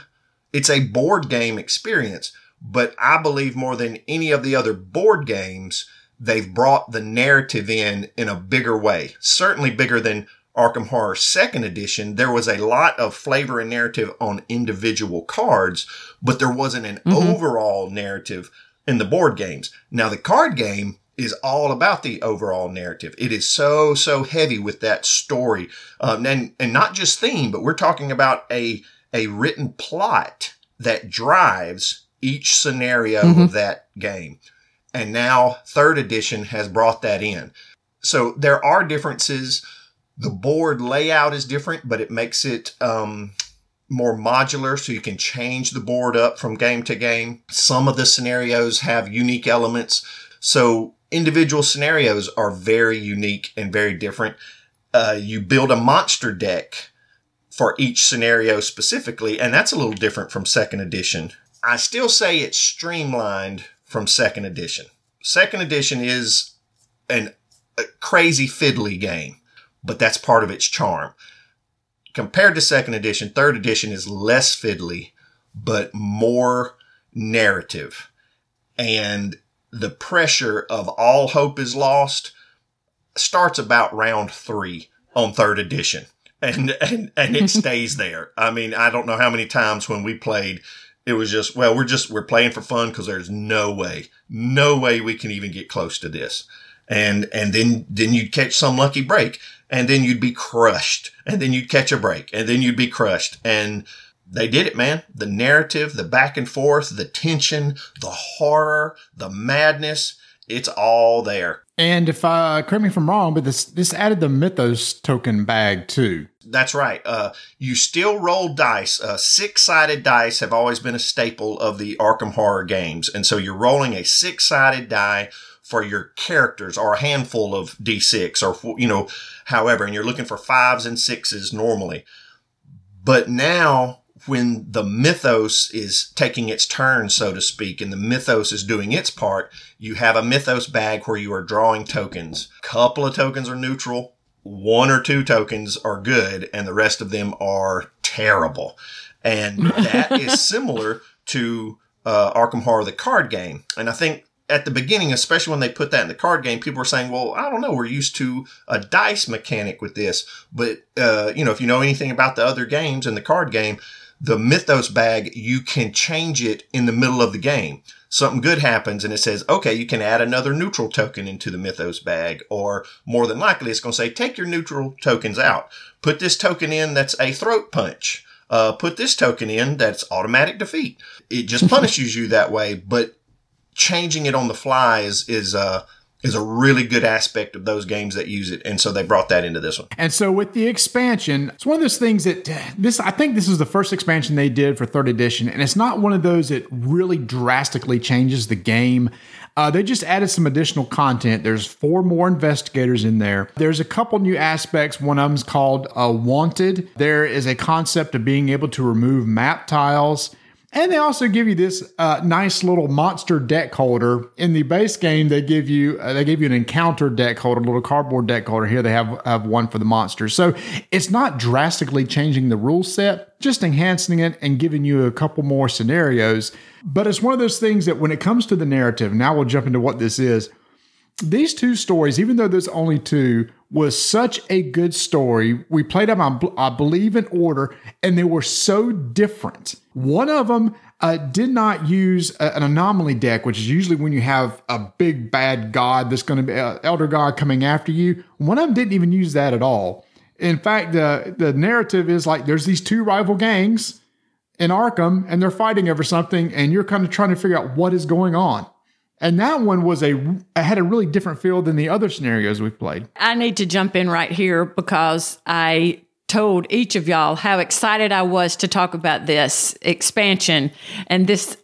It's a board game experience, but I believe more than any of the other board games, they've brought the narrative in in a bigger way. Certainly bigger than Arkham Horror Second Edition. There was a lot of flavor and narrative on individual cards, but there wasn't an overall narrative in the board games. Now the card game is all about the overall narrative. It is so so heavy with that story, um, and and not just theme, but we're talking about a a written plot that drives each scenario of that game. And now third edition has brought that in. So there are differences. The board layout is different, but it makes it um, more modular so you can change the board up from game to game. Some of the scenarios have unique elements. So individual scenarios are very unique and very different. Uh, you build a monster deck for each scenario specifically, and that's a little different from second edition. I still say it's streamlined from second edition. Second edition is an, a crazy fiddly game, but that's part of its charm. Compared to second edition, third edition is less fiddly, but more narrative. And the pressure of all hope is lost starts about round three on third edition. And, and, and it stays there. I mean, I don't know how many times when we played, it was just, well, we're just, we're playing for fun because there's no way, no way we can even get close to this. And, and then, then you'd catch some lucky break and then you'd be crushed and then you'd catch a break and then you'd be crushed. And they did it, man. The narrative, the back and forth, the tension, the horror, the madness. It's all there. And if I correct me if I'm wrong, but this this added the Mythos token bag too. That's right. Uh, you still roll dice. Uh, six sided dice have always been a staple of the Arkham Horror games. And so you're rolling a six sided die for your characters or a handful of D6 or, you know, however, and you're looking for fives and sixes normally. But now when the mythos is taking its turn, so to speak, and the mythos is doing its part, you have a mythos bag where you are drawing tokens. A Couple of tokens are neutral, one or two tokens are good, and the rest of them are terrible. And that is similar to uh, Arkham Horror, the card game. And I think at the beginning, especially when they put that in the card game, people were saying, well, I don't know, we're used to a dice mechanic with this. But, uh, you know, if you know anything about the other games in the card game, the Mythos bag, you can change it in the middle of the game. Something good happens and it says, okay, you can add another neutral token into the Mythos bag. Or more than likely, it's going to say, take your neutral tokens out. Put this token in that's a throat punch. Uh, put this token in that's automatic defeat. It just punishes you that way, but changing it on the fly is, is, uh, is a really good aspect of those games that use it. And so they brought that into this one. And so with the expansion, it's one of those things that this I think this is the first expansion they did for third edition, and it's not one of those that really drastically changes the game. Uh, they just added some additional content. There's four more investigators in there. There's a couple new aspects. One of them's called uh, Wanted. There is a concept of being able to remove map tiles. And they also give you this uh, nice little monster deck holder. In the base game, they give you uh, they give you an encounter deck holder, a little cardboard deck holder. Here they have have one for the monsters. So it's not drastically changing the rule set, just enhancing it and giving you a couple more scenarios. But it's one of those things that when it comes to the narrative, now we'll jump into what this is. These two stories, even though there's only two, was such a good story. We played them, I believe, in order, and they were so different. One of them uh, did not use a- an anomaly deck, which is usually when you have a big bad god that's going to be uh, elder god coming after you. One of them didn't even use that at all. In fact, the the narrative is like there's these two rival gangs in Arkham, and they're fighting over something, and you're kind of trying to figure out what is going on. And that one was a had a really different feel than the other scenarios we've played. I need to jump in right here because I told each of y'all how excited I was to talk about this expansion. And this,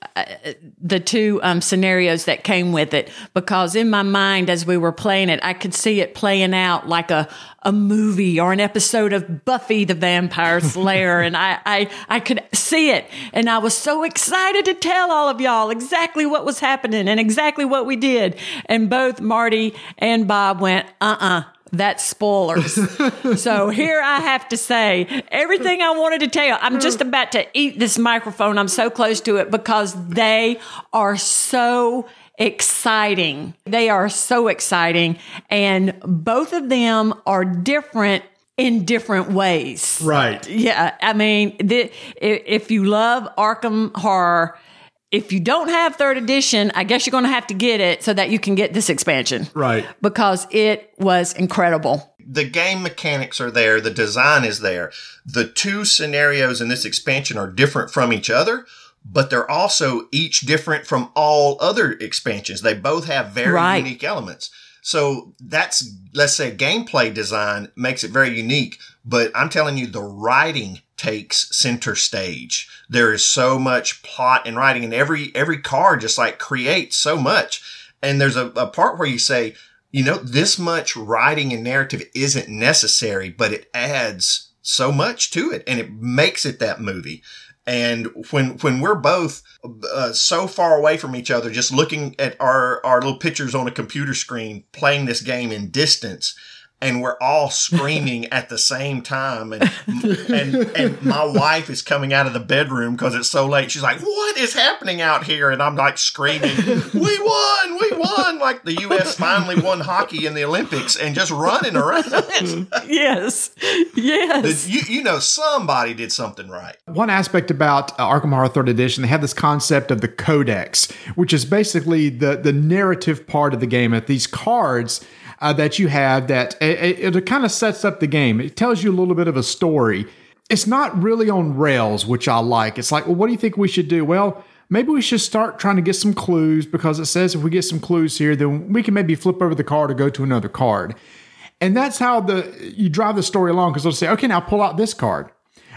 the two um, scenarios that came with it because in my mind, as we were playing it, I could see it playing out like a, a movie or an episode of Buffy the Vampire Slayer. and I, I, I could see it. And I was so excited to tell all of y'all exactly what was happening and exactly what we did. And both Marty and Bob went, uh uh that's spoilers. so here I have to say everything I wanted to tell. I'm just about to eat this microphone. I'm so close to it because they are so exciting. They are so exciting. And both of them are different in different ways. Right. Yeah. I mean, the, if you love Arkham Horror, if you don't have third edition, I guess you're going to have to get it so that you can get this expansion. Right. Because it was incredible. The game mechanics are there, the design is there. The two scenarios in this expansion are different from each other, but they're also each different from all other expansions. They both have very Right. unique elements. So that's, let's say, gameplay design makes it very unique. But I'm telling you, the writing takes center stage. There is so much plot and writing, and every every card just like creates so much. And there's a, a part where you say, you know, this much writing and narrative isn't necessary, but it adds so much to it, and it makes it that movie. And when when we're both uh, so far away from each other, just looking at our our little pictures on a computer screen, playing this game in distance, and we're all screaming at the same time, and and and my wife is coming out of the bedroom because it's so late. She's like, "What is happening out here?" And I'm like screaming, "We won! We won!" Like the U.S. finally won hockey in the Olympics, and just running around. Yes. Yes. you you know somebody did something right. One aspect about uh, Arkham Horror Third Edition, they have this concept of the Codex, which is basically the the narrative part of the game. At these cards uh, that you have, that it, it, kind of sets up the game. It tells you a little bit of a story. It's not really on rails, which I like. It's like, well, what do you think we should do? Well. Maybe we should start trying to get some clues because it says if we get some clues here, then we can maybe flip over the card or go to another card. And that's how the you drive the story along because they'll say, okay, now pull out this card.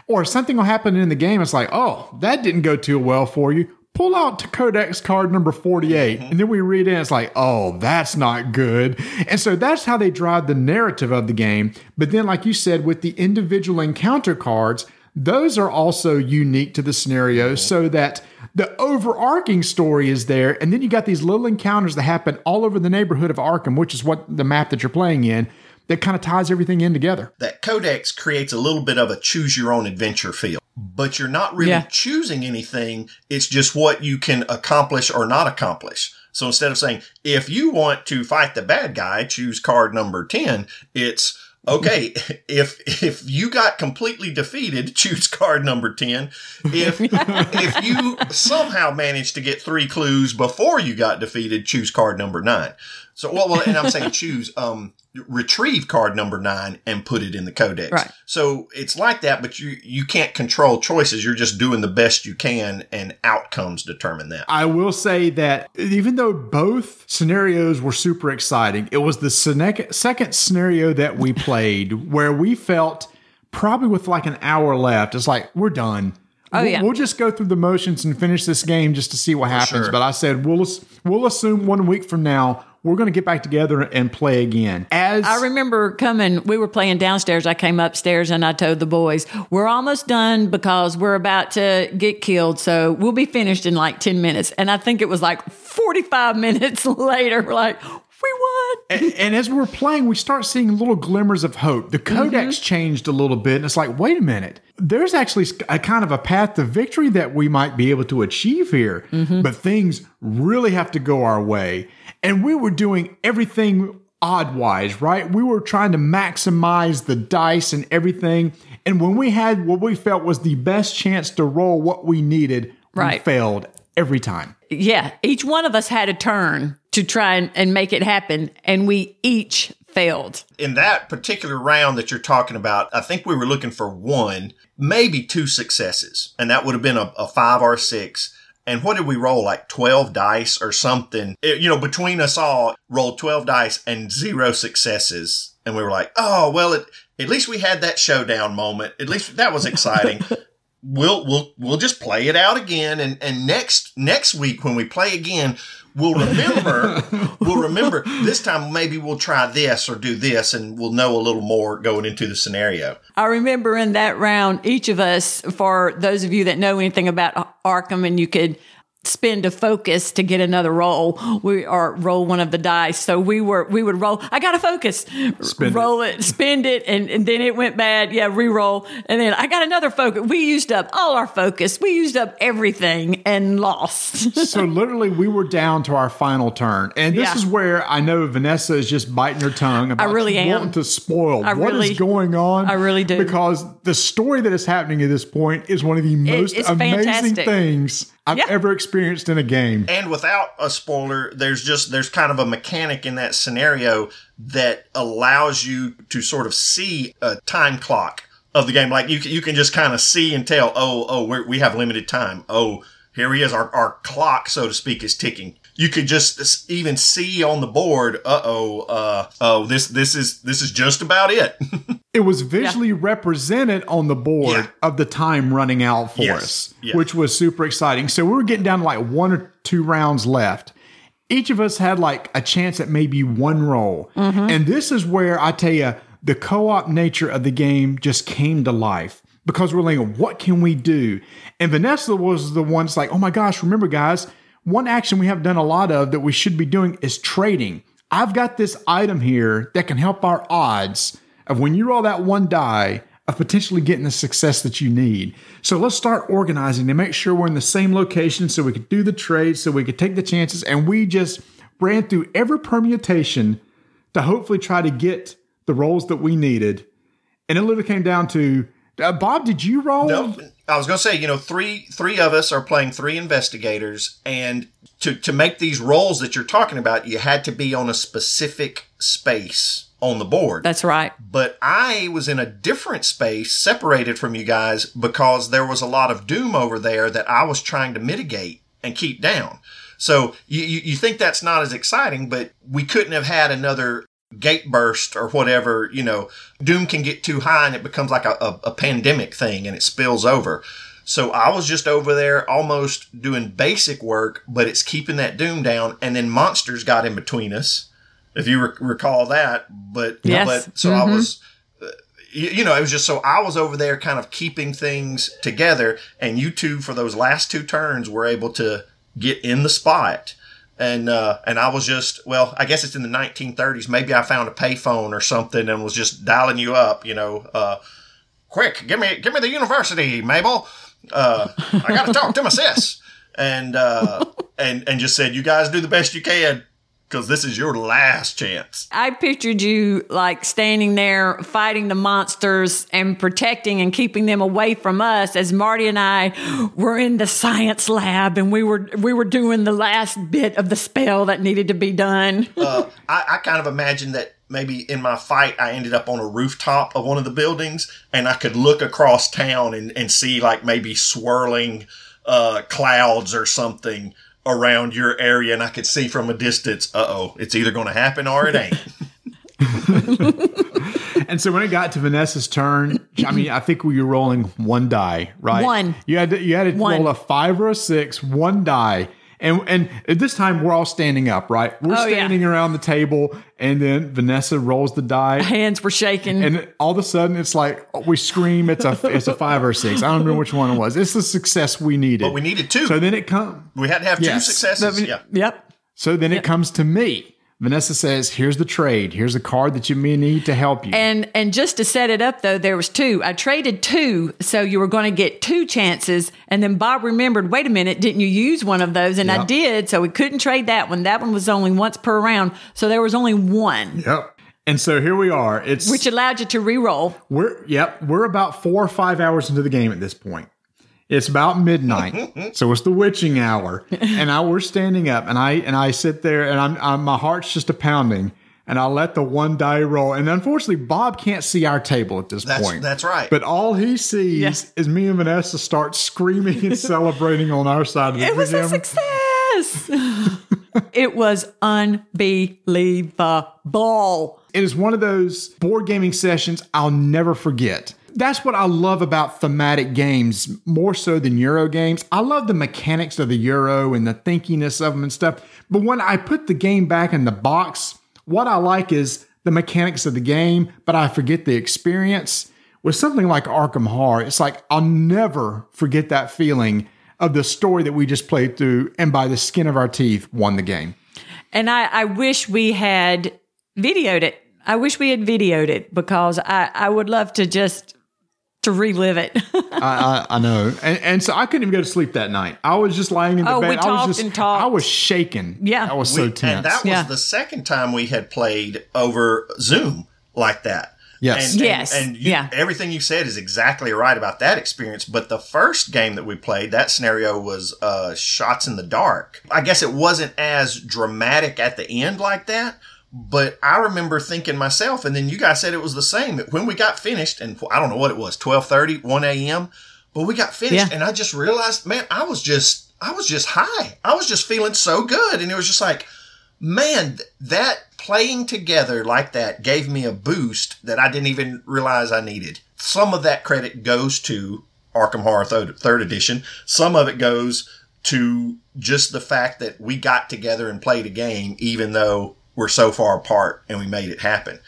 Or something will happen in the game. It's like, oh, that didn't go too well for you. Pull out to Codex card number 48. Mm-hmm. And then we read it and it's like, oh, that's not good. And so that's how they drive the narrative of the game. But then, like you said, with the individual encounter cards, those are also unique to the scenario mm-hmm. so that the overarching story is there. And then you got these little encounters that happen all over the neighborhood of Arkham, which is what the map that you're playing in, that kind of ties everything in together. that codex creates a little bit of a choose your own adventure feel but you're not really Yeah. choosing anything. It's just what you can accomplish or not accomplish. So instead of saying if you want to fight the bad guy choose card number 10 it's okay if if you got completely defeated choose card number 10 if if you somehow managed to get three clues before you got defeated choose card number 9 so well, well and i'm saying choose um retrieve card number nine and put it in the codex. Right. So it's like that, but you you can't control choices. You're just doing the best you can, and outcomes determine that. I will say that even though both scenarios were super exciting, it was the sene- second scenario that we played where we felt probably with like an hour left, it's like, we're done. Oh, we'll, yeah. we'll just go through the motions and finish this game just to see what happens. sure. But I said, we'll, we'll assume one week from now, we're going to get back together and play again. As I remember coming, we were playing downstairs. I came upstairs and I told the boys, we're almost done because we're about to get killed. So we'll be finished in like 10 minutes. And I think it was like 45 minutes later, we're like, we won. and, and as we're playing, we start seeing little glimmers of hope. The codex Mm-hmm. changed a little bit, and it's like, wait a minute, there's actually a kind of a path to victory that we might be able to achieve here. Mm-hmm. But things really have to go our way. And we were doing everything odd wise, right? We were trying to maximize the dice and everything. And when we had what we felt was the best chance to roll what we needed, we failed every time. Yeah. Each one of us had a turn to try and, and make it happen. And we each failed. In that particular round that you're talking about, I think we were looking for one, maybe two successes, and that would have been a, a five or a six. And what did we roll? Like 12 dice or something? It- you know, between us all, rolled 12 dice and zero successes. And we were like, oh, well, it, at least we had that showdown moment. At least that was exciting. we'll we'll we'll just play it out again. And and next next week when we play again we'll remember we'll remember. This time maybe we'll try this or do this and we'll know a little more going into the scenario. I remember in that round, each of us, for those of you that know anything about Arkham, and you could spend a focus to get another roll, we or roll one of the dice. So we were we would roll. I got a focus, Spend roll it. spend it, and, and then it went bad. Yeah, re-roll, and then I got another focus. We used up all our focus. We used up everything and lost. so literally, we were down to our final turn, and this Yeah. is where I know Vanessa is just biting her tongue. About really am. wanting to spoil I what is really- going on. I really do. because the story that is happening at this point is one of the most it's amazing fantastic. things I've Yeah. ever experienced in a game. and without a spoiler there's just there's kind of a mechanic in that scenario that allows you to sort of see a time clock of the game like you can, you can just kind of see and tell oh oh we're, we have limited time oh here he is our, our clock so to speak is ticking you could just even see on the board uh-oh uh oh this this is this is just about it It was visually represented on the board Yeah. of the time running out for Yes. us, Yes. which was super exciting. So we were getting down to like one or two rounds left. Each of us had like a chance at maybe one roll. And this is where I tell you, the co op nature of the game just came to life because we're like, what can we do? And Vanessa was the one that's like, oh my gosh, remember, guys, one action we have done a lot of that we should be doing is trading. I've got this item here that can help our odds of when you roll that one die of potentially getting the success that you need. So let's start organizing to make sure we're in the same location so we could do the trade, so we could take the chances. And we just ran through every permutation to hopefully try to get the rolls that we needed. And it literally came down to uh, Bob, did you roll? No, I was going to say, you know, three three of us are playing three investigators, and to to make these roles that you're talking about, you had to be on a specific space on the board. That's right. but I was in a different space, separated from you guys, because there was a lot of doom over there that I was trying to mitigate and keep down. So you, you, you think that's not as exciting, but we couldn't have had another gate burst or whatever. You know, doom can get too high and it becomes like a, a, a pandemic thing and it spills over. So I was just over there almost doing basic work, but it's keeping that doom down. And then monsters got in between us if you rec- recall that. But Yes. but so I mm-hmm. was, you, you know, it was just so I was over there kind of keeping things together, and you two for those last two turns were able to get in the spot. And uh, and I was just well, I guess it's in the 1930s. Maybe I found a payphone or something and was just dialing you up. You know, uh, quick, give me give me the university, Mabel. Uh, I got to talk to my sis. And uh, and and just said, you guys do the best you can because this is your last chance. I pictured you like standing there fighting the monsters and protecting and keeping them away from us as Marty and I were in the science lab and we were we were doing the last bit of the spell that needed to be done. uh, I, I kind of imagined that maybe in my fight I ended up on a rooftop of one of the buildings and I could look across town and, and see like maybe swirling uh, clouds or something around your area and I could see from a distance, uh oh, it's either going to happen or it ain't. And so when it got to Vanessa's turn, I mean, I think we were rolling one die, right? One. You had to, you had to One. roll a five or a six, one die. And and at this time we're all standing up, right? We're Oh, yeah. standing around the table, and then Vanessa rolls the die, Hands were shaking. and all of a sudden it's like we scream, it's a it's a five or six. I don't remember which one it was. It's the success we needed. But we needed two. so then it comes. we had to have two Yes. successes. yeah. yep. So then it comes to me. Vanessa says, "Here's the trade. Here's a card that you may need to help you." And and just to set it up though, there was two. I traded two, so you were going to get two chances. And then Bob remembered, wait a minute, didn't you use one of those? And I did, so we couldn't trade that one. That one was only once per round, so there was only one, yep. And so here we are. It's which allowed you to re-roll. We're yep, we're about four or five hours into the game at this point. It's about midnight, so it's the witching hour, and I we're standing up, and I and I sit there, and I'm, I'm my heart's just a pounding, and I let the one die roll, and unfortunately, Bob can't see our table at this That's point. that's right. But all he sees Yes. is me and Vanessa start screaming and celebrating on our side of the table. It was a success. it was unbelievable. It is one of those board gaming sessions I'll never forget. That's what I love about thematic games more so than Euro games. I love the mechanics of the Euro and the thinkiness of them and stuff. But when I put the game back in the box, what I like is the mechanics of the game, but I forget the experience. With something like Arkham Horror, it's like I'll never forget that feeling of the story that we just played through and by the skin of our teeth won the game. And I, I wish we had videoed it. I wish we had videoed it because I, I would love to just to relive it. I, I, I know, and, and so I couldn't even go to sleep that night. I was just lying in the Oh, bed. we I was talked just, and talked. I was shaking. Yeah. I was so We- tense. And that was Yeah. the second time we had played over Zoom like that. Yes. And, Yes. And, and you, Yeah. everything you said is exactly right about that experience. But the first game that we played, that scenario was uh, shots in the dark. I guess it wasn't as dramatic at the end like that. But I remember thinking myself, and then you guys said it was the same. When we got finished, and I don't know what it was, 1230, 1 a.m., but we got finished, Yeah. and I just realized, man, I was just, I was just high. I was just feeling so good. And it was just like, man, that playing together like that gave me a boost that I didn't even realize I needed. Some of that credit goes to Arkham Horror Third, third Edition. Some of it goes to just the fact that we got together and played a game, even though we're so far apart and we made it happen.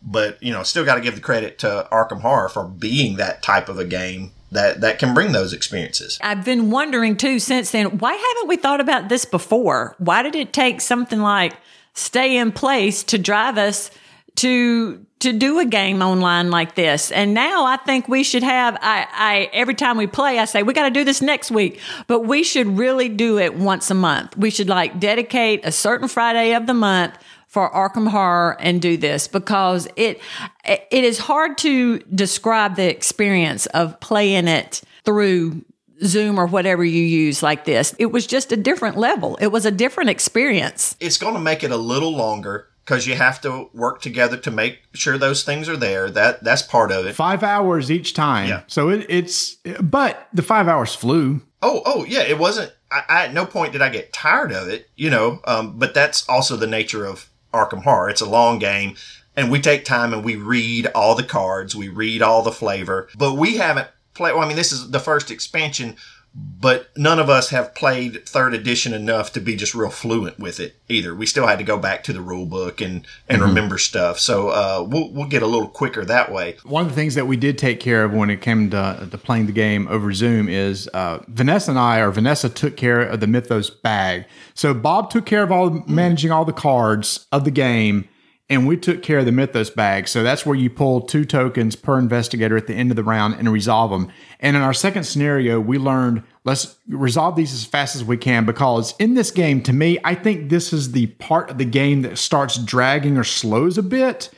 But you know, still got to give the credit to Arkham Horror for being that type of a game that that can bring those experiences. I've been wondering too since then, why haven't we thought about this before? Why did it take something like stay in place to drive us to to do a game online like this? And now I think we should have I, I every time we play, I say, we gotta do this next week. But we should really do it once a month. We should like dedicate a certain Friday of the month for Arkham Horror and do this because it it is hard to describe the experience of playing it through Zoom or whatever you use like this. It was just a different level. It was a different experience. it's going to make it a little longer because you have to work together to make sure those things are there. That that's part of it. five hours each time. Yeah. So it, it's, but the five hours flew. Oh, oh yeah, it wasn't. I, I at no point did I get tired of it, you know. Um, but that's also the nature of Arkham Horror. It's a long game, and we take time and we read all the cards, we read all the flavor. But we haven't played. Well, I mean, this is the first expansion, but none of us have played third edition enough to be just real fluent with it either. We still had to go back to the rule book and and remember stuff. So uh, we'll we'll get a little quicker that way. One of the things that we did take care of when it came to, to playing the game over Zoom is uh, Vanessa and I, or Vanessa took care of the Mythos bag. So Bob took care of all managing all the cards of the game, and we took care of the Mythos bag. So that's where you pull two tokens per investigator at the end of the round and resolve them. And in our second scenario, we learned let's resolve these as fast as we can because in this game, to me, I think this is the part of the game that starts dragging or slows a bit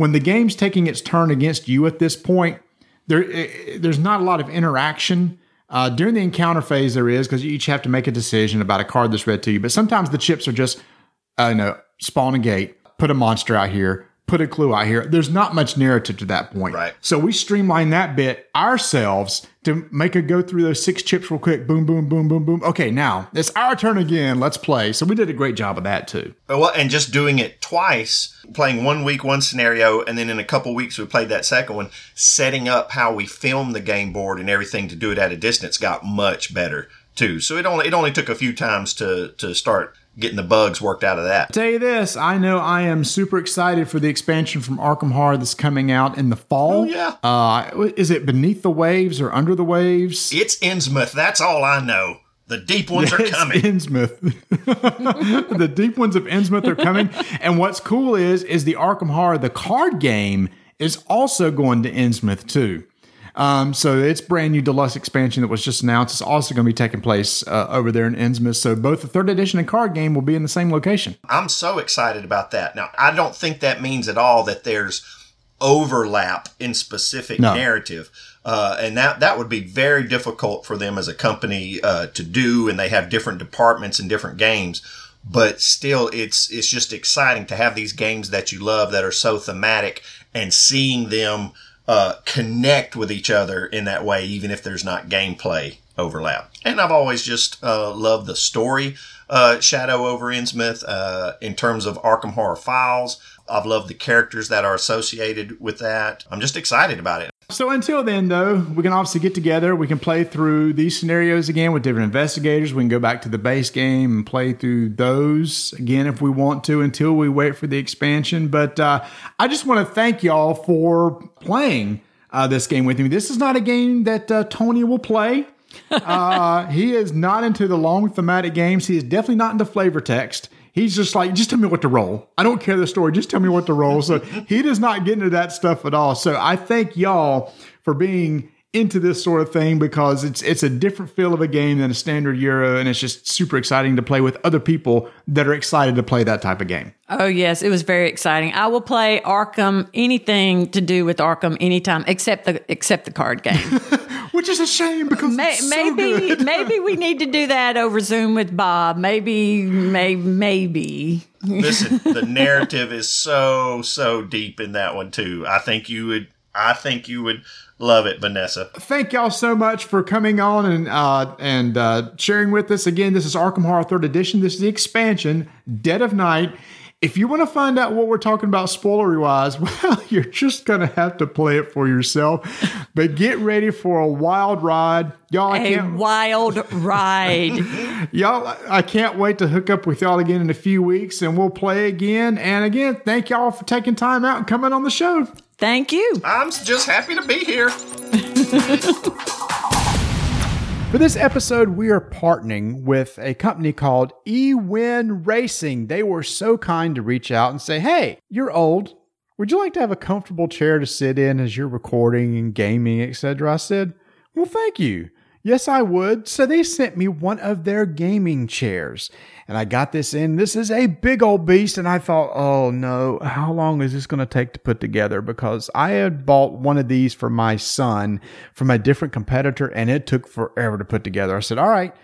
when the game's taking its turn against you at this point, there eh, there's not a lot of interaction. Uh, during the encounter phase, there is because you each have to make a decision about a card that's read to you. But sometimes the chips are just, uh, you know, spawn a gate, put a monster out here, put a clue out here. There's not much narrative to that point. Right. So we streamline that bit ourselves to make it go through those six chips real quick. Boom, boom, boom, boom, boom. Okay, now it's our turn again. Let's play. So we did a great job of that too. Uh, well, and just doing it twice, playing one week one scenario, and then in a couple weeks we played that second one. Setting up how we filmed the game board and everything to do it at a distance got much better too. So it only it only took a few times to to start getting the bugs worked out of that. tell you this, I know I am super excited for the expansion from Arkham Horror that's coming out in the fall. Oh, yeah. Uh, is it Beneath the Waves or Under the Waves? It's Innsmouth. That's all I know. The deep ones are It's coming. Innsmouth. the deep ones of Innsmouth are coming. and what's cool is, is the Arkham Horror, the card game, is also going to Innsmouth too. Um, so it's brand new deluxe expansion that was just announced. It's also going to be taking place uh, over there in Innsmouth. So both the third edition and card game will be in the same location. I'm so excited about that. Now, I don't think that means at all that there's overlap in specific No. narrative. Uh, and that, that would be very difficult for them as a company uh, to do. And they have different departments and different games. But still, it's it's just exciting to have these games that you love that are so thematic and seeing them uh, connect with each other in that way, even if there's not gameplay overlap. And I've always just uh, loved the story uh, Shadow over Innsmouth uh, in terms of Arkham Horror Files. I've loved the characters that are associated with that. I'm just excited about it. So until then, though, we can obviously get together. We can play through these scenarios again with different investigators. We can go back to the base game and play through those again if we want to until we wait for the expansion. But uh, I just want to thank y'all for playing uh, this game with me. This is not a game that uh, Tony will play. uh, he is not into the long thematic games. He is definitely not into flavor text. He's just like, just tell me what to roll. I don't care the story. Just tell me what to roll. So he does not get into that stuff at all. So I thank y'all for being into this sort of thing because it's it's a different feel of a game than a standard Euro, and it's just super exciting to play with other people that are excited to play that type of game. Oh yes, it was very exciting. I will play Arkham anything to do with Arkham anytime except the except the card game. Which is a shame because May, it's so maybe good. maybe we need to do that over Zoom with Bob. Maybe may, maybe. Listen, the narrative is so so deep in that one too. I think you would. I think you would love it, Vanessa. thank y'all so much for coming on and uh, and uh, sharing with us. Again, this is Arkham Horror Third Edition. This is the expansion, Dead of Night. If you want to find out what we're talking about spoilery wise, well, you're just gonna have to play it for yourself. But get ready for a wild ride, y'all. I A can't wild ride. y'all. I can't wait to hook up with y'all again in a few weeks, and we'll play again. And again, thank y'all for taking time out and coming on the show. Thank you. I'm just happy to be here. For this episode, we are partnering with a company called eWin Racing. They were so kind to reach out and say, Hey, you're old. Would you like to have a comfortable chair to sit in as you're recording and gaming, etc.? I said, Well, thank you. Yes, I would. So they sent me one of their gaming chairs. And I got this in. This is a big old beast. And I thought, oh no, how long is this going to take to put together? Because I had bought one of these for my son from a different competitor and it took forever to put together. I said, all right,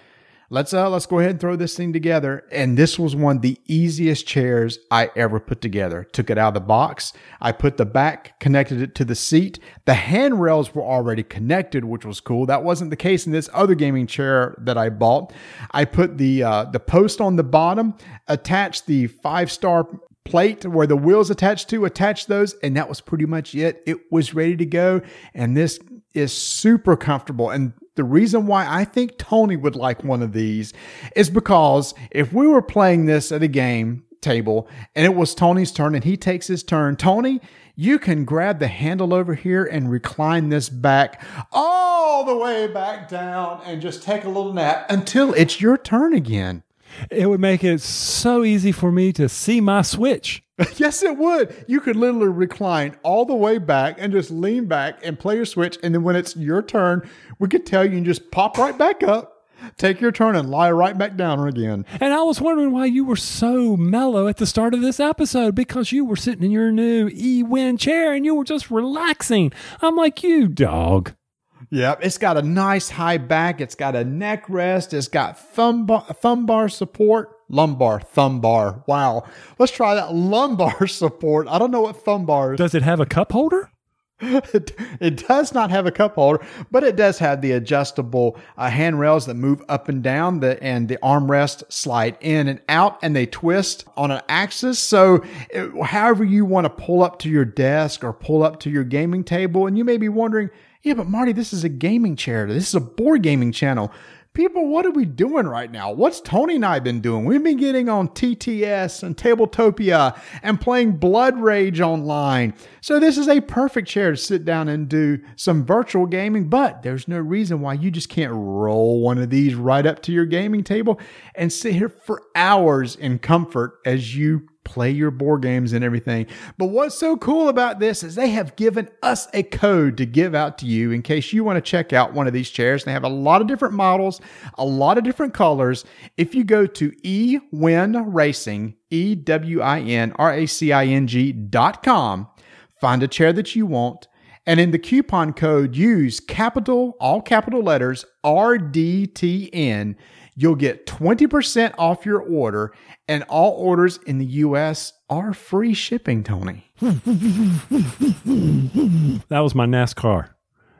let's uh let's go ahead and throw this thing together. And this was one of the easiest chairs i ever put together. Took it out of the box. I put the back connected it to the seat. The handrails were already connected which was cool. That wasn't the case in this other gaming chair that i bought. I put the uh the post on the bottom attached the five star plate where the wheels attached to attach those and that was pretty much it. It was ready to go. And this is super comfortable. And the reason why I think Tony would like one of these is because if we were playing this at a game table and it was Tony's turn and he takes his turn, Tony, you can grab the handle over here and recline this back all the way back down and just take a little nap until it's your turn again. It would make it so easy for me to see my switch. yes, it would. You could literally recline all the way back and just lean back and play your switch. And then when it's your turn, we could tell you and just pop right back up, take your turn, and lie right back down again. And I was wondering why you were so mellow at the start of this episode because you were sitting in your new E Win chair and you were just relaxing. I'm like, you dog. Yep, it's got a nice high back. It's got a neck rest. It's got thumb bar, thumb bar support. Lumbar, thumb bar. Wow. Let's try that lumbar support. I don't know what thumb bar is. Does it have a cup holder? It, it does not have a cup holder, but it does have the adjustable uh, handrails that move up and down, the, and the armrest slide in and out, and they twist on an axis. So, it, however you want to pull up to your desk or pull up to your gaming table, and you may be wondering, yeah, but Marty, this is a gaming chair. This is a board gaming channel. People, what are we doing right now? What's Tony and I been doing? We've been getting on TTS and Tabletopia and playing Blood Rage online. So this is a perfect chair to sit down and do some virtual gaming, but there's no reason why you just can't roll one of these right up to your gaming table and sit here for hours in comfort as you play your board games and everything. But what's so cool about this is they have given us a code to give out to you in case you want to check out one of these chairs. They have a lot of different models, a lot of different colors. If you go to eWin Racing, E W I N R A C I N G dot com, find a chair that you want. And in the coupon code, use capital, all capital letters, RDTN. You'll get 20% off your order, and all orders in the US are free shipping, Tony. That was my NASCAR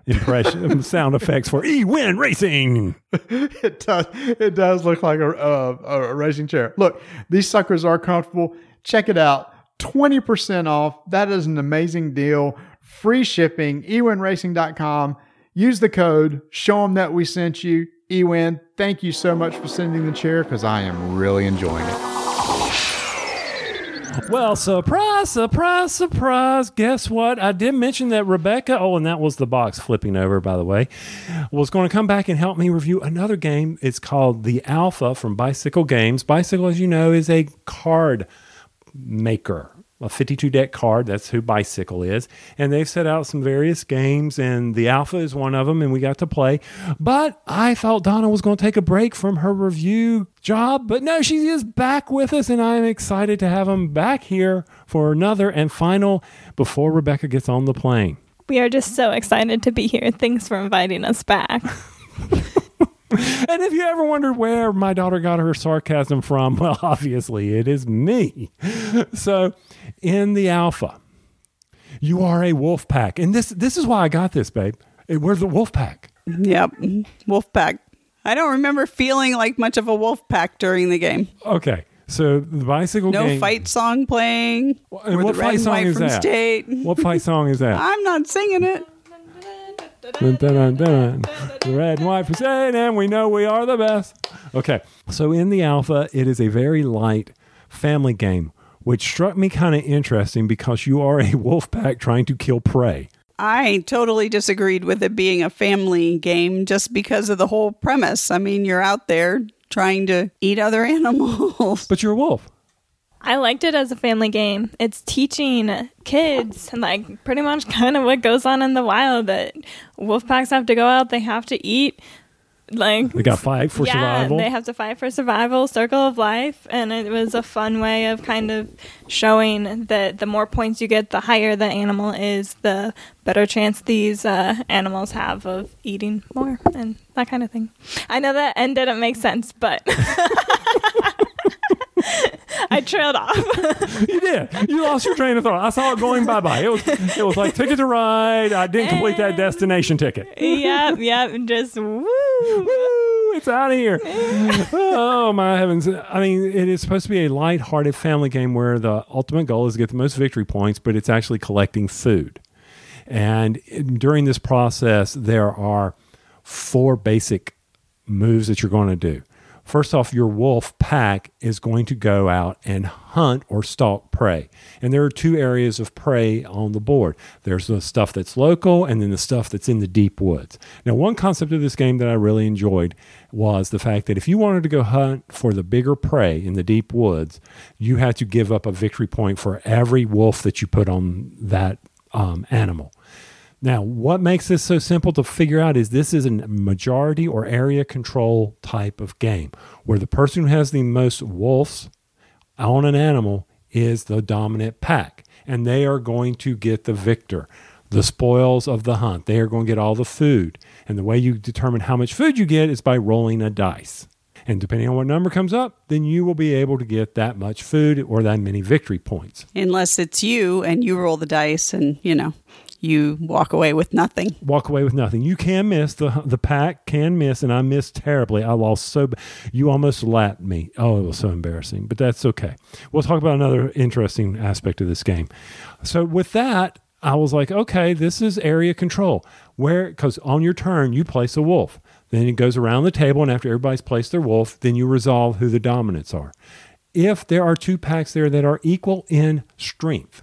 impression sound effects for E Win Racing. it does. It does look like a, a, a racing chair. Look, these suckers are comfortable. Check it out. 20% off. That is an amazing deal free shipping, ewinracing.com. Use the code, show them that we sent you. Ewin, thank you so much for sending the chair because I am really enjoying it. Well, surprise, surprise, surprise. Guess what? I did mention that Rebecca, oh, and that was the box flipping over, by the way, was going to come back and help me review another game. It's called The Alpha from Bicycle Games. Bicycle, as you know, is a card maker a 52 deck card. That's who Bicycle is. And they've set out some various games, and the Alpha is one of them, and we got to play. But I thought Donna was going to take a break from her review job, but no, she is back with us, and I'm excited to have them back here for another and final before Rebecca gets on the plane. We are just so excited to be here. Thanks for inviting us back. And if you ever wondered where my daughter got her sarcasm from, well, obviously it is me. So, in the alpha, you are a wolf pack. And this this is why I got this, babe. We're the wolf pack. Yep. Wolf pack. I don't remember feeling like much of a wolf pack during the game. Okay. So the bicycle No fight song playing. What fight song is that? State. What fight song is that? I'm not singing it. Dun, dun, dun, dun. The red and white for saying, and we know we are the best. Okay, so in the alpha, it is a very light family game, which struck me kind of interesting because you are a wolf pack trying to kill prey. I totally disagreed with it being a family game just because of the whole premise. I mean, you're out there trying to eat other animals. But you're a wolf. I liked it as a family game. It's teaching kids, like pretty much kind of what goes on in the wild that wolf packs have to go out, they have to eat. Like They got fight for yeah, survival. they have to fight for survival, circle of life, and it was a fun way of kind of showing that the more points you get, the higher the animal is, the better chance these uh, animals have of eating more and that kind of thing. I know that end didn't make sense, but I trailed off. you did. You lost your train of thought. I saw it going bye bye. It was it was like ticket to ride. I didn't complete that destination ticket. yep, yep, And just woo. Woo! It's out of here. oh my heavens! I mean, it is supposed to be a light-hearted family game where the ultimate goal is to get the most victory points, but it's actually collecting food. And during this process, there are four basic moves that you're going to do. First off, your wolf pack is going to go out and hunt or stalk prey. And there are two areas of prey on the board there's the stuff that's local, and then the stuff that's in the deep woods. Now, one concept of this game that I really enjoyed was the fact that if you wanted to go hunt for the bigger prey in the deep woods, you had to give up a victory point for every wolf that you put on that um, animal. Now, what makes this so simple to figure out is this is a majority or area control type of game where the person who has the most wolves on an animal is the dominant pack, and they are going to get the victor, the spoils of the hunt. They are going to get all the food. And the way you determine how much food you get is by rolling a dice. And depending on what number comes up, then you will be able to get that much food or that many victory points. Unless it's you and you roll the dice and, you know, you walk away with nothing. walk away with nothing. You can miss the the pack can miss, and I missed terribly. I lost so. You almost lapped me. Oh, it was so embarrassing, but that's okay. We'll talk about another interesting aspect of this game. So with that, I was like, okay, this is area control. Where because on your turn you place a wolf, then it goes around the table, and after everybody's placed their wolf, then you resolve who the dominants are. If there are two packs there that are equal in strength,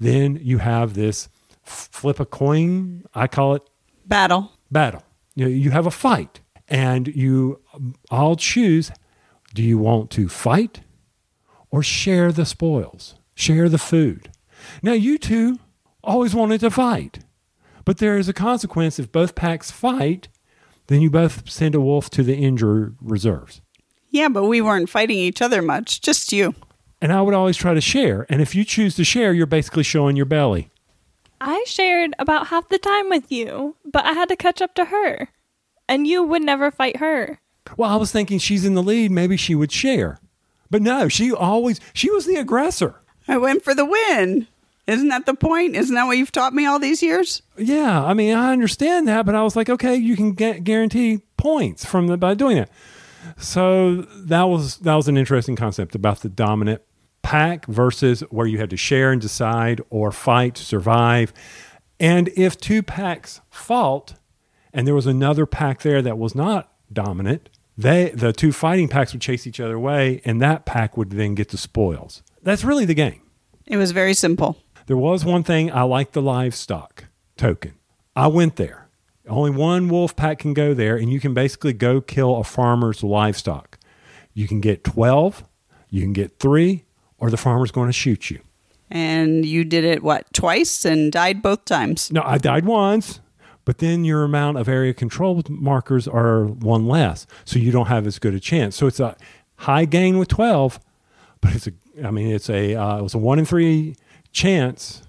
then you have this flip a coin. I call it Battle. battle. You, know, you have a fight, and you all choose do you want to fight or share the spoils, share the food? Now, you two always wanted to fight, but there is a consequence if both packs fight, then you both send a wolf to the injured reserves. Yeah, but we weren't fighting each other much, just you. And I would always try to share. And if you choose to share, you're basically showing your belly. I shared about half the time with you, but I had to catch up to her. And you would never fight her. Well, I was thinking she's in the lead. Maybe she would share. But no, she always, she was the aggressor. I went for the win. Isn't that the point? Isn't that what you've taught me all these years? Yeah, I mean, I understand that, but I was like, okay, you can get guarantee points from the, by doing it. So that was that was an interesting concept about the dominant pack versus where you had to share and decide or fight to survive. And if two packs fought and there was another pack there that was not dominant, they the two fighting packs would chase each other away and that pack would then get the spoils. That's really the game. It was very simple. There was one thing I liked the livestock token. I went there. Only one wolf pack can go there, and you can basically go kill a farmer's livestock. You can get 12, you can get three, or the farmer's going to shoot you. And you did it, what, twice and died both times? No, I died once, but then your amount of area control markers are one less, so you don't have as good a chance. So it's a high gain with 12, but it's a, I mean, it's a, uh, it was a one in three chance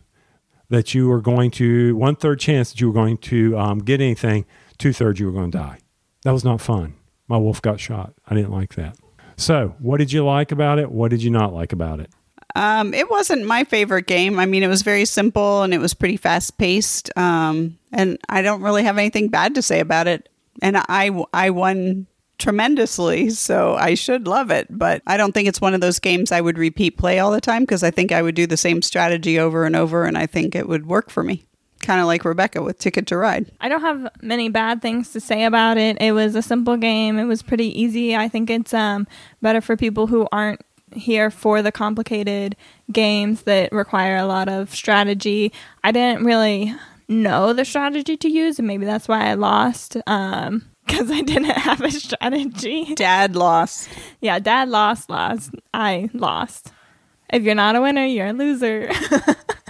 that you were going to one third chance that you were going to um, get anything, two thirds you were going to die. That was not fun. My wolf got shot. I didn't like that. So, what did you like about it? What did you not like about it? Um, it wasn't my favorite game. I mean, it was very simple and it was pretty fast paced. Um, and I don't really have anything bad to say about it. And I, I won tremendously, so I should love it. But I don't think it's one of those games I would repeat play all the time because I think I would do the same strategy over and over, and I think it would work for me. Kind of like Rebecca with Ticket to Ride. I don't have many bad things to say about it. It was a simple game. It was pretty easy. I think it's um, better for people who aren't here for the complicated games that require a lot of strategy. I didn't really know the strategy to use, and maybe that's why I lost. Um, because I didn't have a strategy. Dad lost. Yeah, dad lost, lost. I lost. If you're not a winner, you're a loser.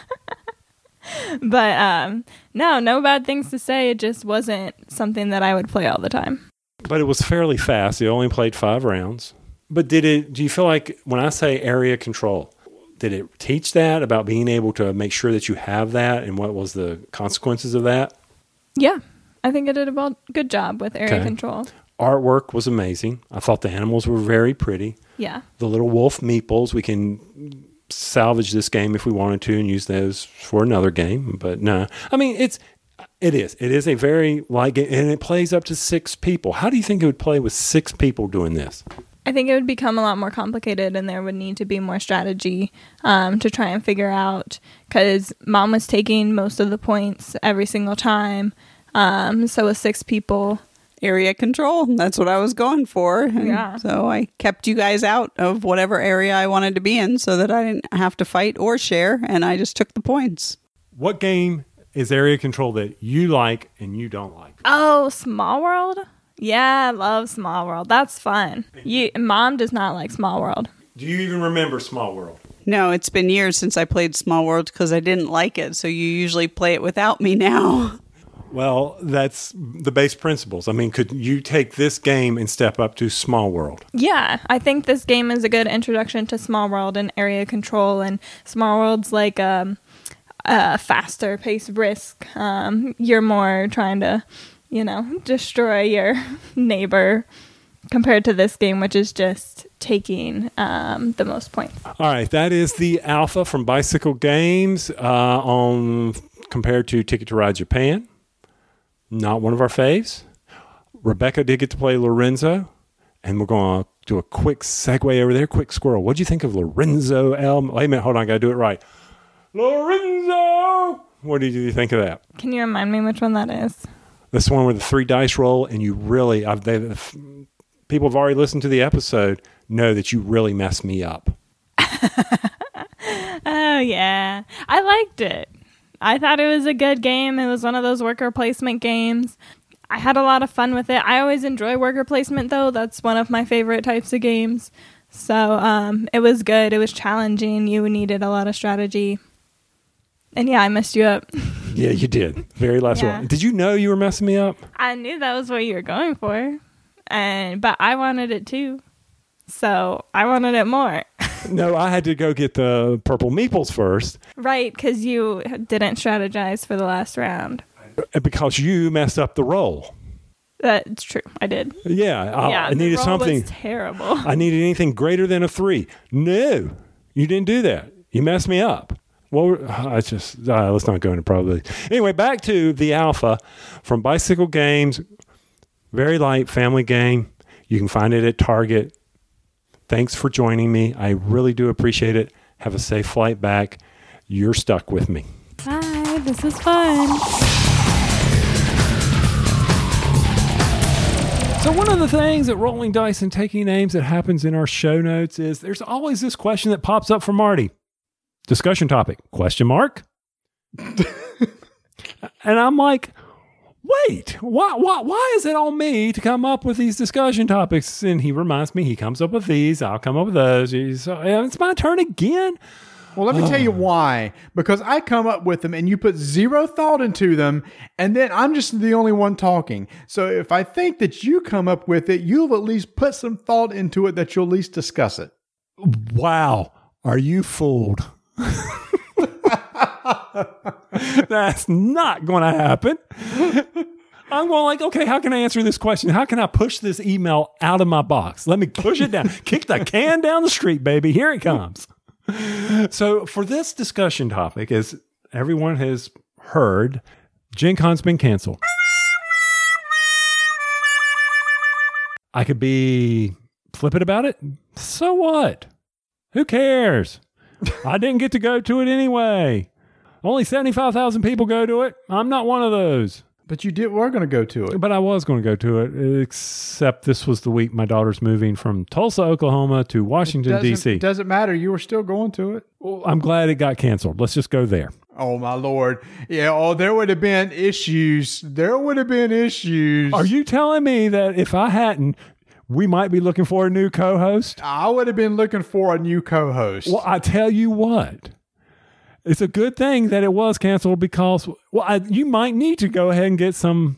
but um, no, no bad things to say. It just wasn't something that I would play all the time. But it was fairly fast. You only played five rounds. But did it? Do you feel like when I say area control, did it teach that about being able to make sure that you have that, and what was the consequences of that? Yeah, I think it did a good job with area Okay. control. Artwork was amazing. I thought the animals were very pretty. Yeah. The little wolf meeples, we can salvage this game if we wanted to and use those for another game. But no, I mean it's it is it is a very light game, and it plays up to six people. How do you think it would play with six people doing this? I think it would become a lot more complicated, and there would need to be more strategy um, to try and figure out. Because mom was taking most of the points every single time, um, so with six people, Area control. That's what I was going for. And Yeah. So I kept you guys out of whatever area I wanted to be in so that I didn't have to fight or share. And I just took the points. What game is area control that you like and you don't like? oh, Small World. Yeah, I love Small World. That's fun. You, mom does not like Small World. Do you even remember Small World? No, it's been years since I played Small World because I didn't like it. So you usually play it without me now. Well, that's the base principles. I mean, could you take this game and step up to Small World? Yeah, I think this game is a good introduction to Small World and area control. And Small World's like um, a faster paced risk. Um, you're more trying to, you know, destroy your neighbor compared to this game, which is just taking um, the most points. All right, that is the alpha from Bicycle Games uh, on compared to Ticket to Ride Japan. Not one of our faves. Rebecca did get to play Lorenzo, and we're going to do a quick segue over there. Quick squirrel. What do you think of Lorenzo L? Wait a minute, hold on, I got to do it right. Lorenzo. What did you think of that? Can you remind me which one that is? This one where the three dice roll, and you really, I've, they, people have already listened to the episode, know that you really messed me up. Oh, yeah. I liked it. I thought it was a good game. It was one of those worker placement games. I had a lot of fun with it. I always enjoy worker placement, though. That's one of my favorite types of games. So um, it was good. It was challenging. You needed a lot of strategy. And yeah, I messed you up. Yeah, you did. Very last Yeah. one. Did you know you were messing me up? I knew that was what you were going for. And but I wanted it too. So I wanted it more. No, I had to go get the purple meeples first right, because you didn't strategize for the last round. because you messed up the roll. That's true. I did. Yeah, I, yeah, I needed something. Was terrible. I needed anything greater than a three. No, you didn't do that. You messed me up. Well, I just uh, let's not go into probably. Anyway, back to the alpha from Bicycle Games. Very light family game. You can find it at Target. Thanks for joining me. I really do appreciate it. Have a safe flight back. You're stuck with me. Bye. This is fun. So, one of the things at Rolling Dice and Taking Names that happens in our show notes is there's always this question that pops up for Marty. Discussion topic, question mark? and I'm like, wait, why, why, why is it on me to come up with these discussion topics? And he reminds me, he comes up with these, I'll come up with those. So uh, it's my turn again. Well, let me tell you why. Because I come up with them and you put zero thought into them, and then I'm just the only one talking. So if I think that you come up with it, you'll at least put some thought into it that you'll at least discuss it. Wow. Are you fooled? That's not going to happen. I'm going like, okay, how can I answer this question? How can I push this email out of my box? Let me push it down. Kick the can down the street, baby. Here it comes. So for this discussion topic, as everyone has heard, Gen Con's been canceled. I could be flippant about it. So what? Who cares? I didn't get to go to it anyway. Only 75,000 people go to it. I'm not one of those. But you did. We're going to go to it. But I was going to go to it, except this was the week my daughter's moving from Tulsa, Oklahoma to Washington, D.C. Doesn't matter. You were still going to it. Well, I'm glad it got canceled. Let's just go there. Oh my lord! Yeah. Oh, there would have been issues. There would have been issues. Are you telling me that if I hadn't, we might be looking for a new co host? I would have been looking for a new co-host. Well, I tell you what, it's a good thing that it was canceled because well, I, you might need to go ahead and get some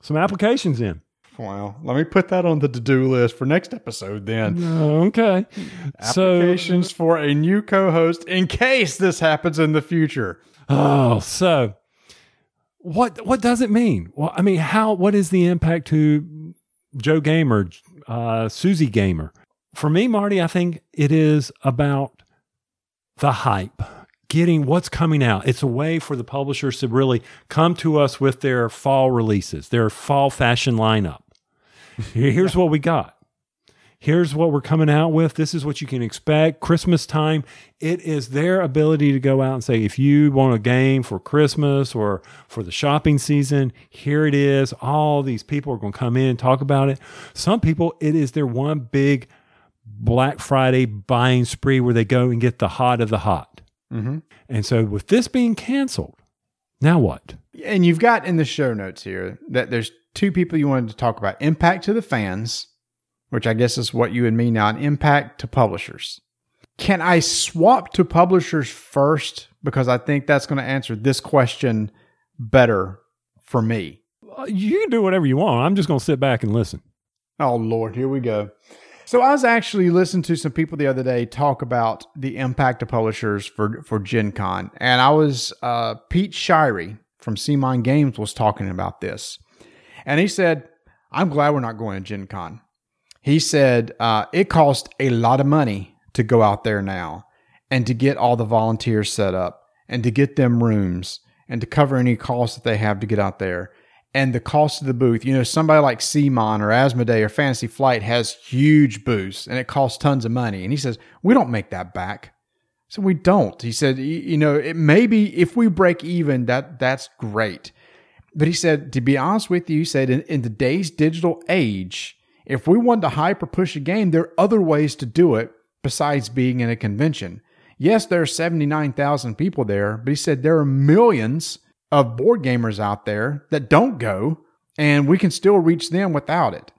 some applications in. Well, let me put that on the to-do list for next episode. Then Okay, so applications for a new co-host in case this happens in the future. oh, so what what does it mean? Well, I mean, how what is the impact to Joe Gamer, uh, Susie Gamer? For me, Marty, I think it is about the hype, getting what's coming out. It's a way for the publishers to really come to us with their fall releases, their fall fashion lineup. Here- Here's what we got. Here's what we're coming out with. This is what you can expect. Christmas time. It is their ability to go out and say, if you want a game for Christmas or for the shopping season, here it is. All these people are going to come in and talk about it. Some people, it is their one big Black Friday buying spree where they go and get the hot of the hot. And so, with this being canceled, now what? And you've got in the show notes here that there's two people you wanted to talk about: impact to the fans, which I guess is what you and me now, and impact to publishers. Can I swap to publishers first because I think that's going to answer this question better for me? Uh, You can do whatever you want. I'm just going to sit back and listen. Oh Lord, here we go. So I was actually listening to some people the other day talk about the impact of publishers for for Gen Con, and I was uh, Pete Shirey from CMON Games was talking about this, and he said, "I'm glad we're not going to Gen Con." He said uh, it cost a lot of money to go out there now, and to get all the volunteers set up, and to get them rooms, and to cover any costs that they have to get out there and the cost of the booth. You know, somebody like CMON or Asmodee or Fantasy Flight has huge booths and it costs tons of money. And he says, we don't make that back. So we don't. He said, you know, it maybe if we break even, that that's great. But he said, to be honest with you, he said, in, in today's digital age, if we want to hyper push a game, there are other ways to do it besides being in a convention. Yes, there are 79,000 people there, but he said there are millions of board gamers out there that don't go, and we can still reach them without it.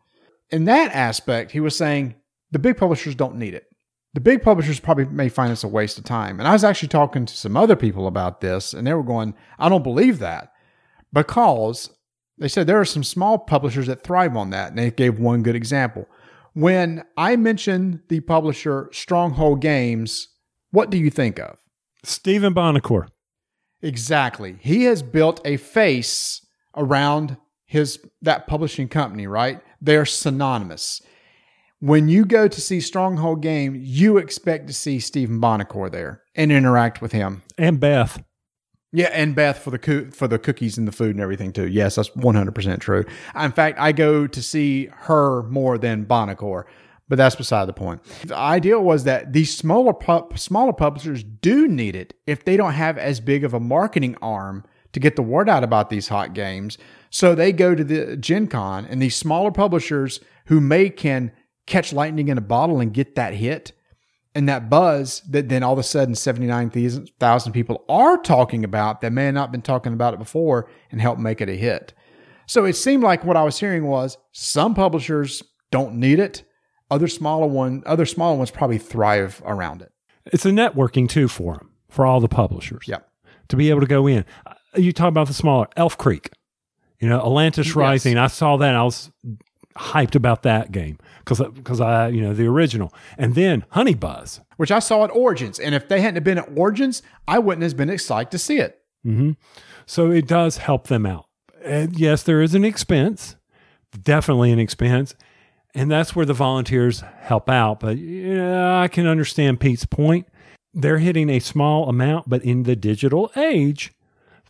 In that aspect, he was saying the big publishers don't need it. The big publishers probably may find this a waste of time. And I was actually talking to some other people about this, and they were going, I don't believe that because they said there are some small publishers that thrive on that. And they gave one good example. When I mentioned the publisher Stronghold Games, what do you think of? Stephen Buonocore. Exactly. He has built a face around his that publishing company, right? They're synonymous. When you go to see Stronghold Game, you expect to see Stephen Buonocore there and interact with him. And Beth. Yeah, and Beth for the coo- for the cookies and the food and everything too. Yes, that's one hundred percent true. In fact, I go to see her more than Buonocore. But that's beside the point. The idea was that these smaller pub- smaller publishers do need it if they don't have as big of a marketing arm to get the word out about these hot games. So they go to the Gen Con and these smaller publishers who may can catch lightning in a bottle and get that hit and that buzz that then all of a sudden 79,000 people are talking about that may have not been talking about it before and help make it a hit. So it seemed like what I was hearing was some publishers don't need it. Other smaller one, other smaller ones probably thrive around it. It's a networking too for them, for all the publishers. Yep. To be able to go in. Uh, You talk about the smaller Elf Creek, you know, Atlantis Yes. Rising. I saw that. And I was hyped about that game because because I you know the original, and then Honey Buzz. Which I saw at Origins. And if they hadn't been at Origins, I wouldn't have been excited to see it. So it does help them out. And yes, there is an expense, definitely an expense. And that's where the volunteers help out. But yeah, I can understand Pete's point. They're hitting a small amount, but in the digital age,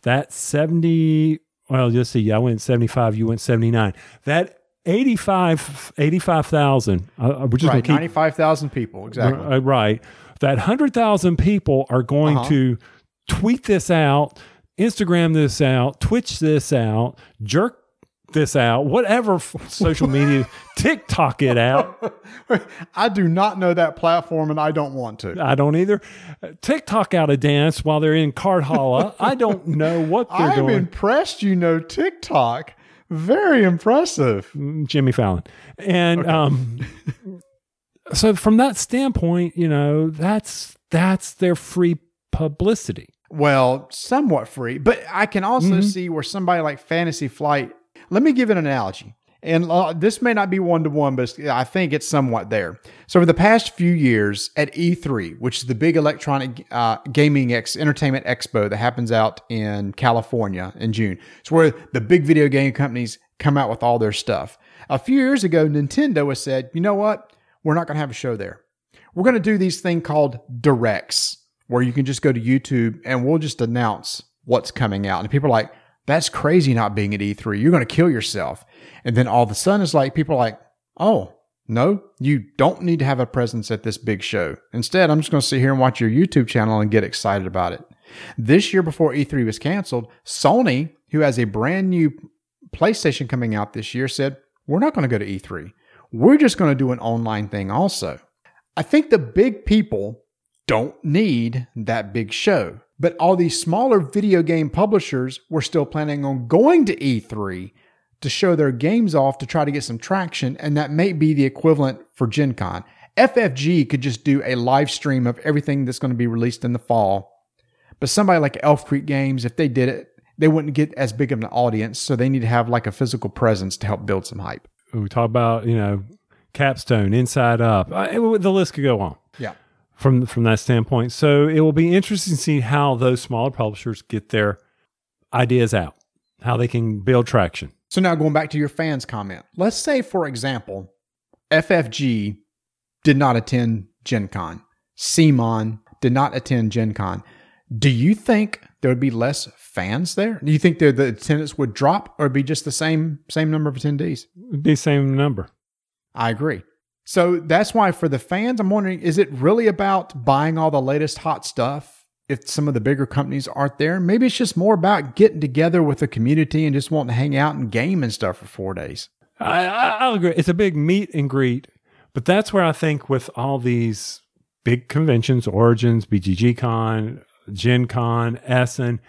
that 70, well, just see, I went 75, you went 79. That 85, 85,000, uh, we're just Right. going keep 95,000 people. Exactly. uh, right. That 100,000 people are going Uh-huh. to tweet this out, Instagram this out, Twitch this out, jerk this out, whatever social media, TikTok it out. I do not know that platform and I don't want to. I don't either. TikTok out a dance while they're in Cardhalla. I don't know what they're I'm doing. impressed you know TikTok. Very impressive. Jimmy Fallon. And um so from that standpoint, you know, that's that's their free publicity. Well, somewhat free, but I can also Mm-hmm. see where somebody like Fantasy Flight. Let me give an analogy. And uh, this may not be one to one, but I think it's somewhat there. So, over the past few years at E3, which is the big electronic uh, gaming ex- entertainment expo that happens out in California in June, it's where the big video game companies come out with all their stuff. A few years ago, Nintendo has said, you know what? We're not going to have a show there. We're going to do these thing called directs where you can just go to YouTube and we'll just announce what's coming out. And people are like, that's crazy not being at E3. You're going to kill yourself. And then all of a sudden it's like, people are like, oh, no, you don't need to have a presence at this big show. Instead, I'm just going to sit here and watch your YouTube channel and get excited about it. This year before E3 was canceled, Sony, who has a brand new PlayStation coming out this year, said, we're not going to go to E3. We're just going to do an online thing also. I think the big people don't need that big show. But all these smaller video game publishers were still planning on going to E3 to show their games off to try to get some traction, and that may be the equivalent for Gen Con. FFG could just do a live stream of everything that's going to be released in the fall. But somebody like Elf Creek Games, if they did it, they wouldn't get as big of an audience, so they need to have like a physical presence to help build some hype. We talk about, you know, Capstone, Inside Up. Uh, I, the list could go on. Yeah. From from that standpoint. So it will be interesting to see how those smaller publishers get their ideas out, how they can build traction. So now going back to your fans comment. Let's say, for example, FFG did not attend Gen Con. CMON did not attend Gen Con. Do you think there would be less fans there? Do you think that the attendance would drop or be just the same same number of attendees? It'd be the same number. I agree. So that's why for the fans, I'm wondering, is it really about buying all the latest hot stuff? If some of the bigger companies aren't there, maybe it's just more about getting together with the community and just wanting to hang out and game and stuff for four days. I, I'll agree. It's a big meet and greet, but that's where I think with all these big conventions, Origins, BGG Con, Gen Con, Essen,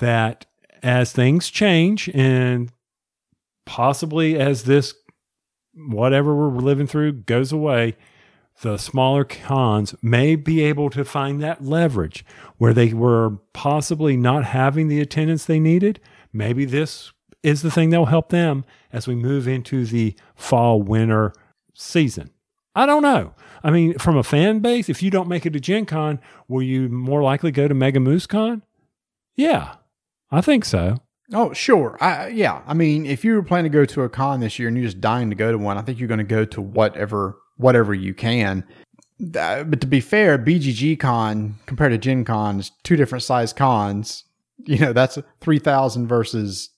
that as things change and possibly as this whatever we're living through goes away, the smaller cons may be able to find that leverage where they were possibly not having the attendance they needed. Maybe this is the thing that'll help them as we move into the fall winter season. I don't know. I mean, from a fan base, if you don't make it to Gen Con, will you more likely go to Mega Moose Con? Yeah, I think so. Oh, sure. I, yeah. I mean, if you were planning to go to a con this year and you're just dying to go to one, I think you're going to go to whatever whatever you can. Uh, But to be fair, BGG Con compared to Gen Con is two different size cons. You know, that's 3,000 versus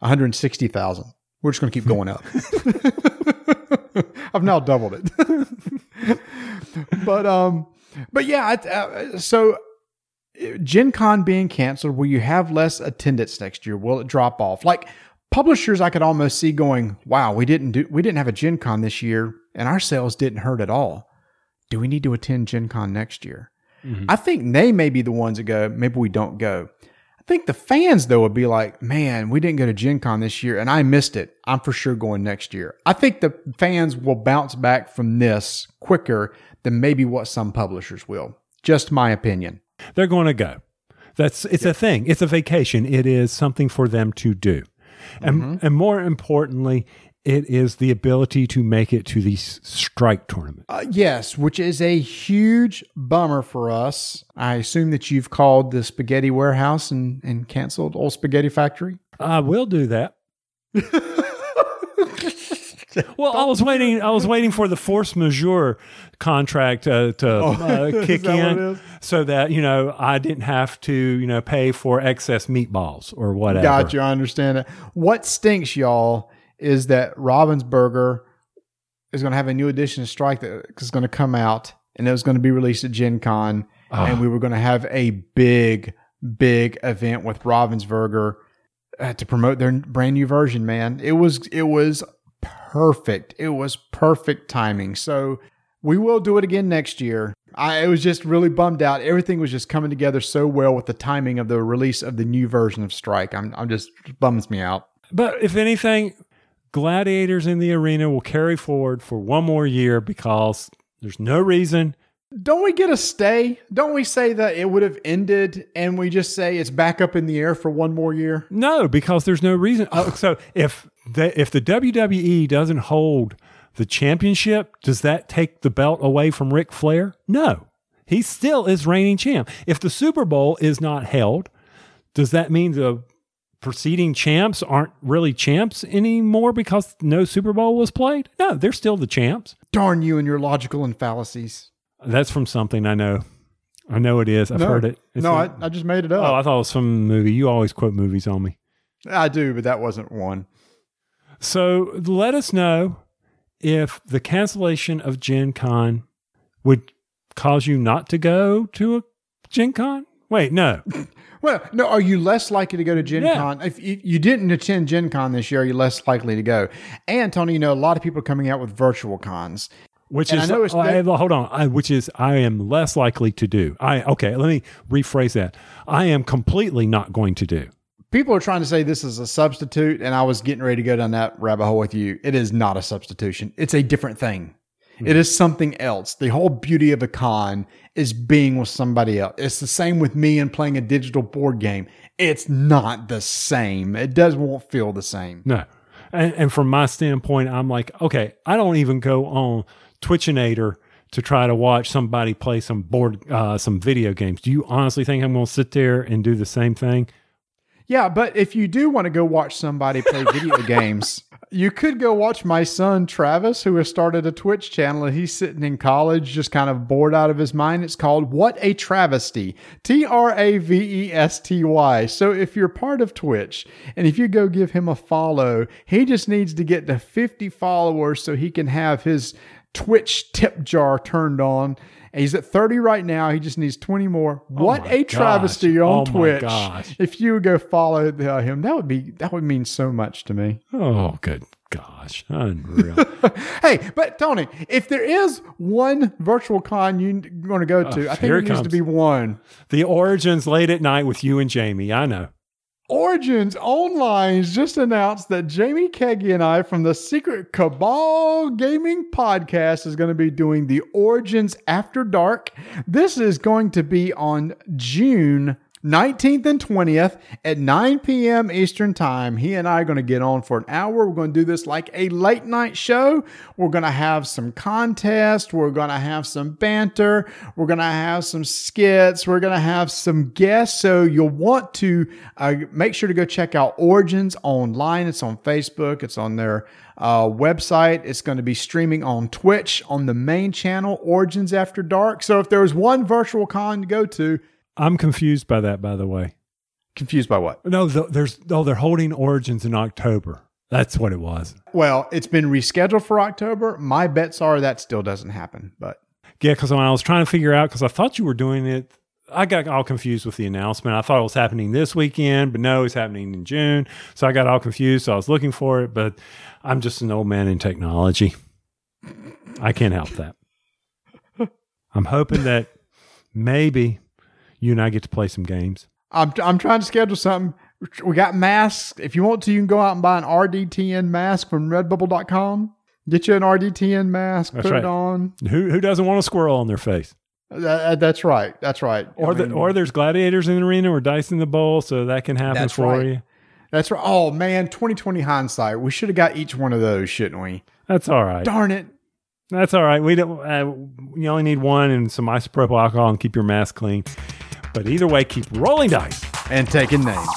160,000. We're just going to keep going up. I've now doubled it. but um, but yeah. I, uh, so Gen Con being canceled, will you have less attendance next year? Will it drop off? Like publishers, I could almost see going, "Wow, we didn't do we didn't have a Gen Con this year, and our sales didn't hurt at all. Do we need to attend Gen Con next year?" Mm-hmm. I think they may be the ones that go. Maybe we don't go. I think the fans though would be like, "Man, we didn't go to Gen Con this year, and I missed it. I'm for sure going next year." I think the fans will bounce back from this quicker than maybe what some publishers will. Just my opinion. They're going to go. That's it's a thing. It's a vacation. It is something for them to do. And and more importantly, it is the ability to make it to the strike tournament. Uh, yes, which is a huge bummer for us. I assume that you've called the spaghetti warehouse and, and canceled Old Spaghetti Factory. I will do that. well, I was waiting. I was waiting for the force majeure contract uh, to uh, kick Oh, that in, so that you know I didn't have to you know pay for excess meatballs or whatever. Gotcha, I understand it. What stinks, y'all, is that Ravensburger is going to have a new edition of Strike that is going to come out, and it was going to be released at Gen Con, and we were going to have a big, big event with Ravensburger uh, to promote their brand new version. Man, it was it was perfect. It was perfect timing. So we will do it again next year. I it was just really bummed out. Everything was just coming together so well with the timing of the release of the new version of Strike. I'm, I'm just bums me out. But if anything, gladiators in the arena will carry forward for one more year because there's no reason. Don't we get a stay? Don't we say that it would have ended and we just say it's back up in the air for one more year? No, because there's no reason. Oh, so if the if the WWE doesn't hold the championship, does that take the belt away from Ric Flair? No, he still is reigning champ. If the Super Bowl is not held, does that mean the preceding champs aren't really champs anymore because no Super Bowl was played? No, they're still the champs. Darn you and your logical and fallacies. That's from something I know. I know it is. I've no, heard it. It's no, I just made it up. oh, I thought it was from a movie. You always quote movies on me. I do, but that wasn't one. So let us know if the cancellation of Gen Con would cause you not to go to a Gen Con. Wait, no. Well, no, are you less likely to go to Gen Yeah. Con? If you, didn't attend Gen Con this year, are you less likely to go? And Tony, you know, a lot of people are coming out with virtual cons. Which And I is know it's oh, that- I- hold on. I, which is I am less likely to do. I okay. Let me rephrase that. I am completely not going to do. People are trying to say this is a substitute, and I was getting ready to go down that rabbit hole with you. It is not a substitution. It's a different thing. It is something else. The whole beauty of a con is being with somebody else. It's the same with me and playing a digital board game. It's not the same. It does won't feel the same. No. And, and from my standpoint, I'm like, okay, I don't even go on Twitchinator to try to watch somebody play some board, uh, some video games. Do you honestly think I'm going to sit there and do the same thing? Yeah, but if you do want to go watch somebody play video games, you could go watch my son Travis, who has started a Twitch channel and he's sitting in college just kind of bored out of his mind. It's called What a Travesty. T R A V E S T Y. So if you're part of Twitch and if you go give him a follow, he just needs to get to 50 followers so he can have his Twitch tip jar turned on. And he's at 30 right now. He just needs 20 more. what a gosh. travesty on Oh my Twitch. gosh. If you would go follow uh, him, that would be that would mean so much to me. Oh, good gosh. Unreal. Hey, but Tony, if there is one virtual con you want to go to, I think it needs to be one. the Origins late at night with you and Jamie. I know. Origins Online just announced that Jamie Keagy and I from the Secret Cabal Gaming Podcast is going to be doing the Origins After Dark. This is going to be on June 19th and 20th at 9 p.m. Eastern Time. He and I are going to get on for an hour. We're going to do this like a late night show. We're going to have some contest. We're going to have some banter. We're going to have some skits. We're going to have some guests. So you'll want to uh, make sure to go check out Origins online. It's on Facebook. It's on their uh, website. It's going to be streaming on Twitch on the main channel, Origins After Dark. So if there was one virtual con to go to, I'm confused by that, by the way. confused by what? No, th- there's oh, they're holding Origins in October. That's what it was. Well, it's been rescheduled for October. My bets are that still doesn't happen, but Yeah, because when I was trying to figure out, because I thought you were doing it, I got all confused with the announcement. I thought it was happening this weekend, but no, it's happening in June. So I got all confused. So I was looking for it, but I'm just an old man in technology. I can't help that. I'm hoping that maybe you and I get to play some games. I'm I'm trying to schedule something. We got masks. If you want to, you can go out and buy an RDTN mask from Redbubble.com. Get you an RDTN mask, That's put right. it on. Who who doesn't want a squirrel on their face? That- that's right. That's right. Or I the, mean, or there's gladiators in the arena or dice in the bowl, so that can happen for right. you. that's right. Oh man, 2020 hindsight. We should have got each one of those, shouldn't we? That's all right. Darn it. That's all right. We don't. Uh, you only need one and some isopropyl alcohol and keep your mask clean. But either way, keep rolling dice. And taking names.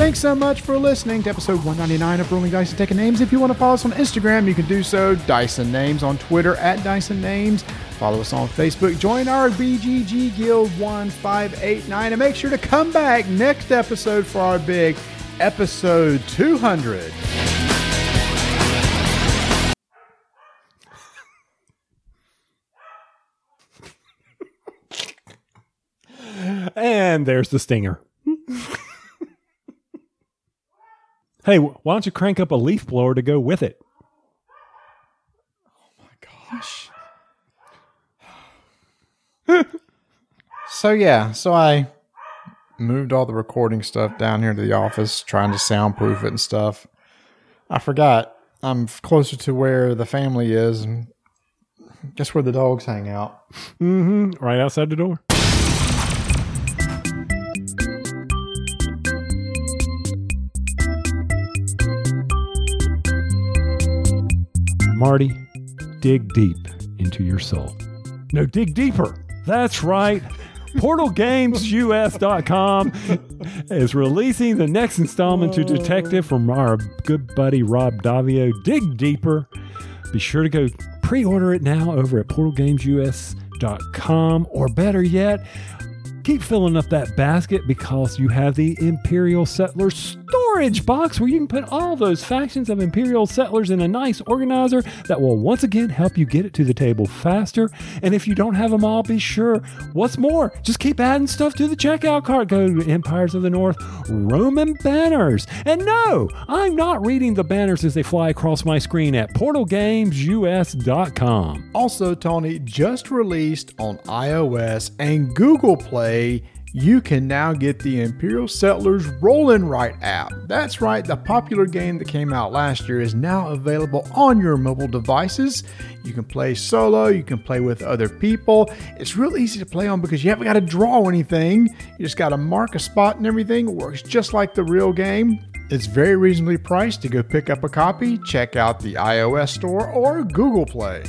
Thanks so much for listening to episode 199 of Rolling Dice and Taking Names. If you want to follow us on Instagram, you can do so. Dyson Names on Twitter at Dyson Names. Follow us on Facebook. Join our BGG Guild 1589 and make sure to come back next episode for our big episode 200. And there's the stinger. hey, why don't you crank up a leaf blower to go with it? Oh my gosh. so yeah, so I moved all the recording stuff down here to the office, trying to soundproof it and stuff. I forgot I'm closer to where the family is, and guess where the dogs hang out. Mm-hmm. Right outside the door. Marty, dig deep into your soul. No, dig deeper. That's right. PortalGamesUS.com is releasing the next installment to Detective from our good buddy Rob Daviau. Dig deeper. Be sure to go pre order it now over at portalgamesus.com, or better yet, keep filling up that basket because you have the Imperial Settlers storage box where you can put all those factions of Imperial Settlers in a nice organizer that will once again help you get it to the table faster. And if you don't have them all, be sure. What's more, just keep adding stuff to the checkout cart. Go to Empires of the North Roman banners. And no, I'm not reading the banners as they fly across my screen at portalgamesus.com. Also, Tony just released on iOS and Google Play. You can now get the Imperial Settlers Roll Right app. That's right, the popular game that came out last year is now available on your mobile devices. You can play solo, you can play with other people. It's real easy to play on because you haven't got to draw anything. You just got to mark a spot and everything. It works just like the real game. It's very reasonably priced to go pick up a copy. Check out the iOS store or Google Play.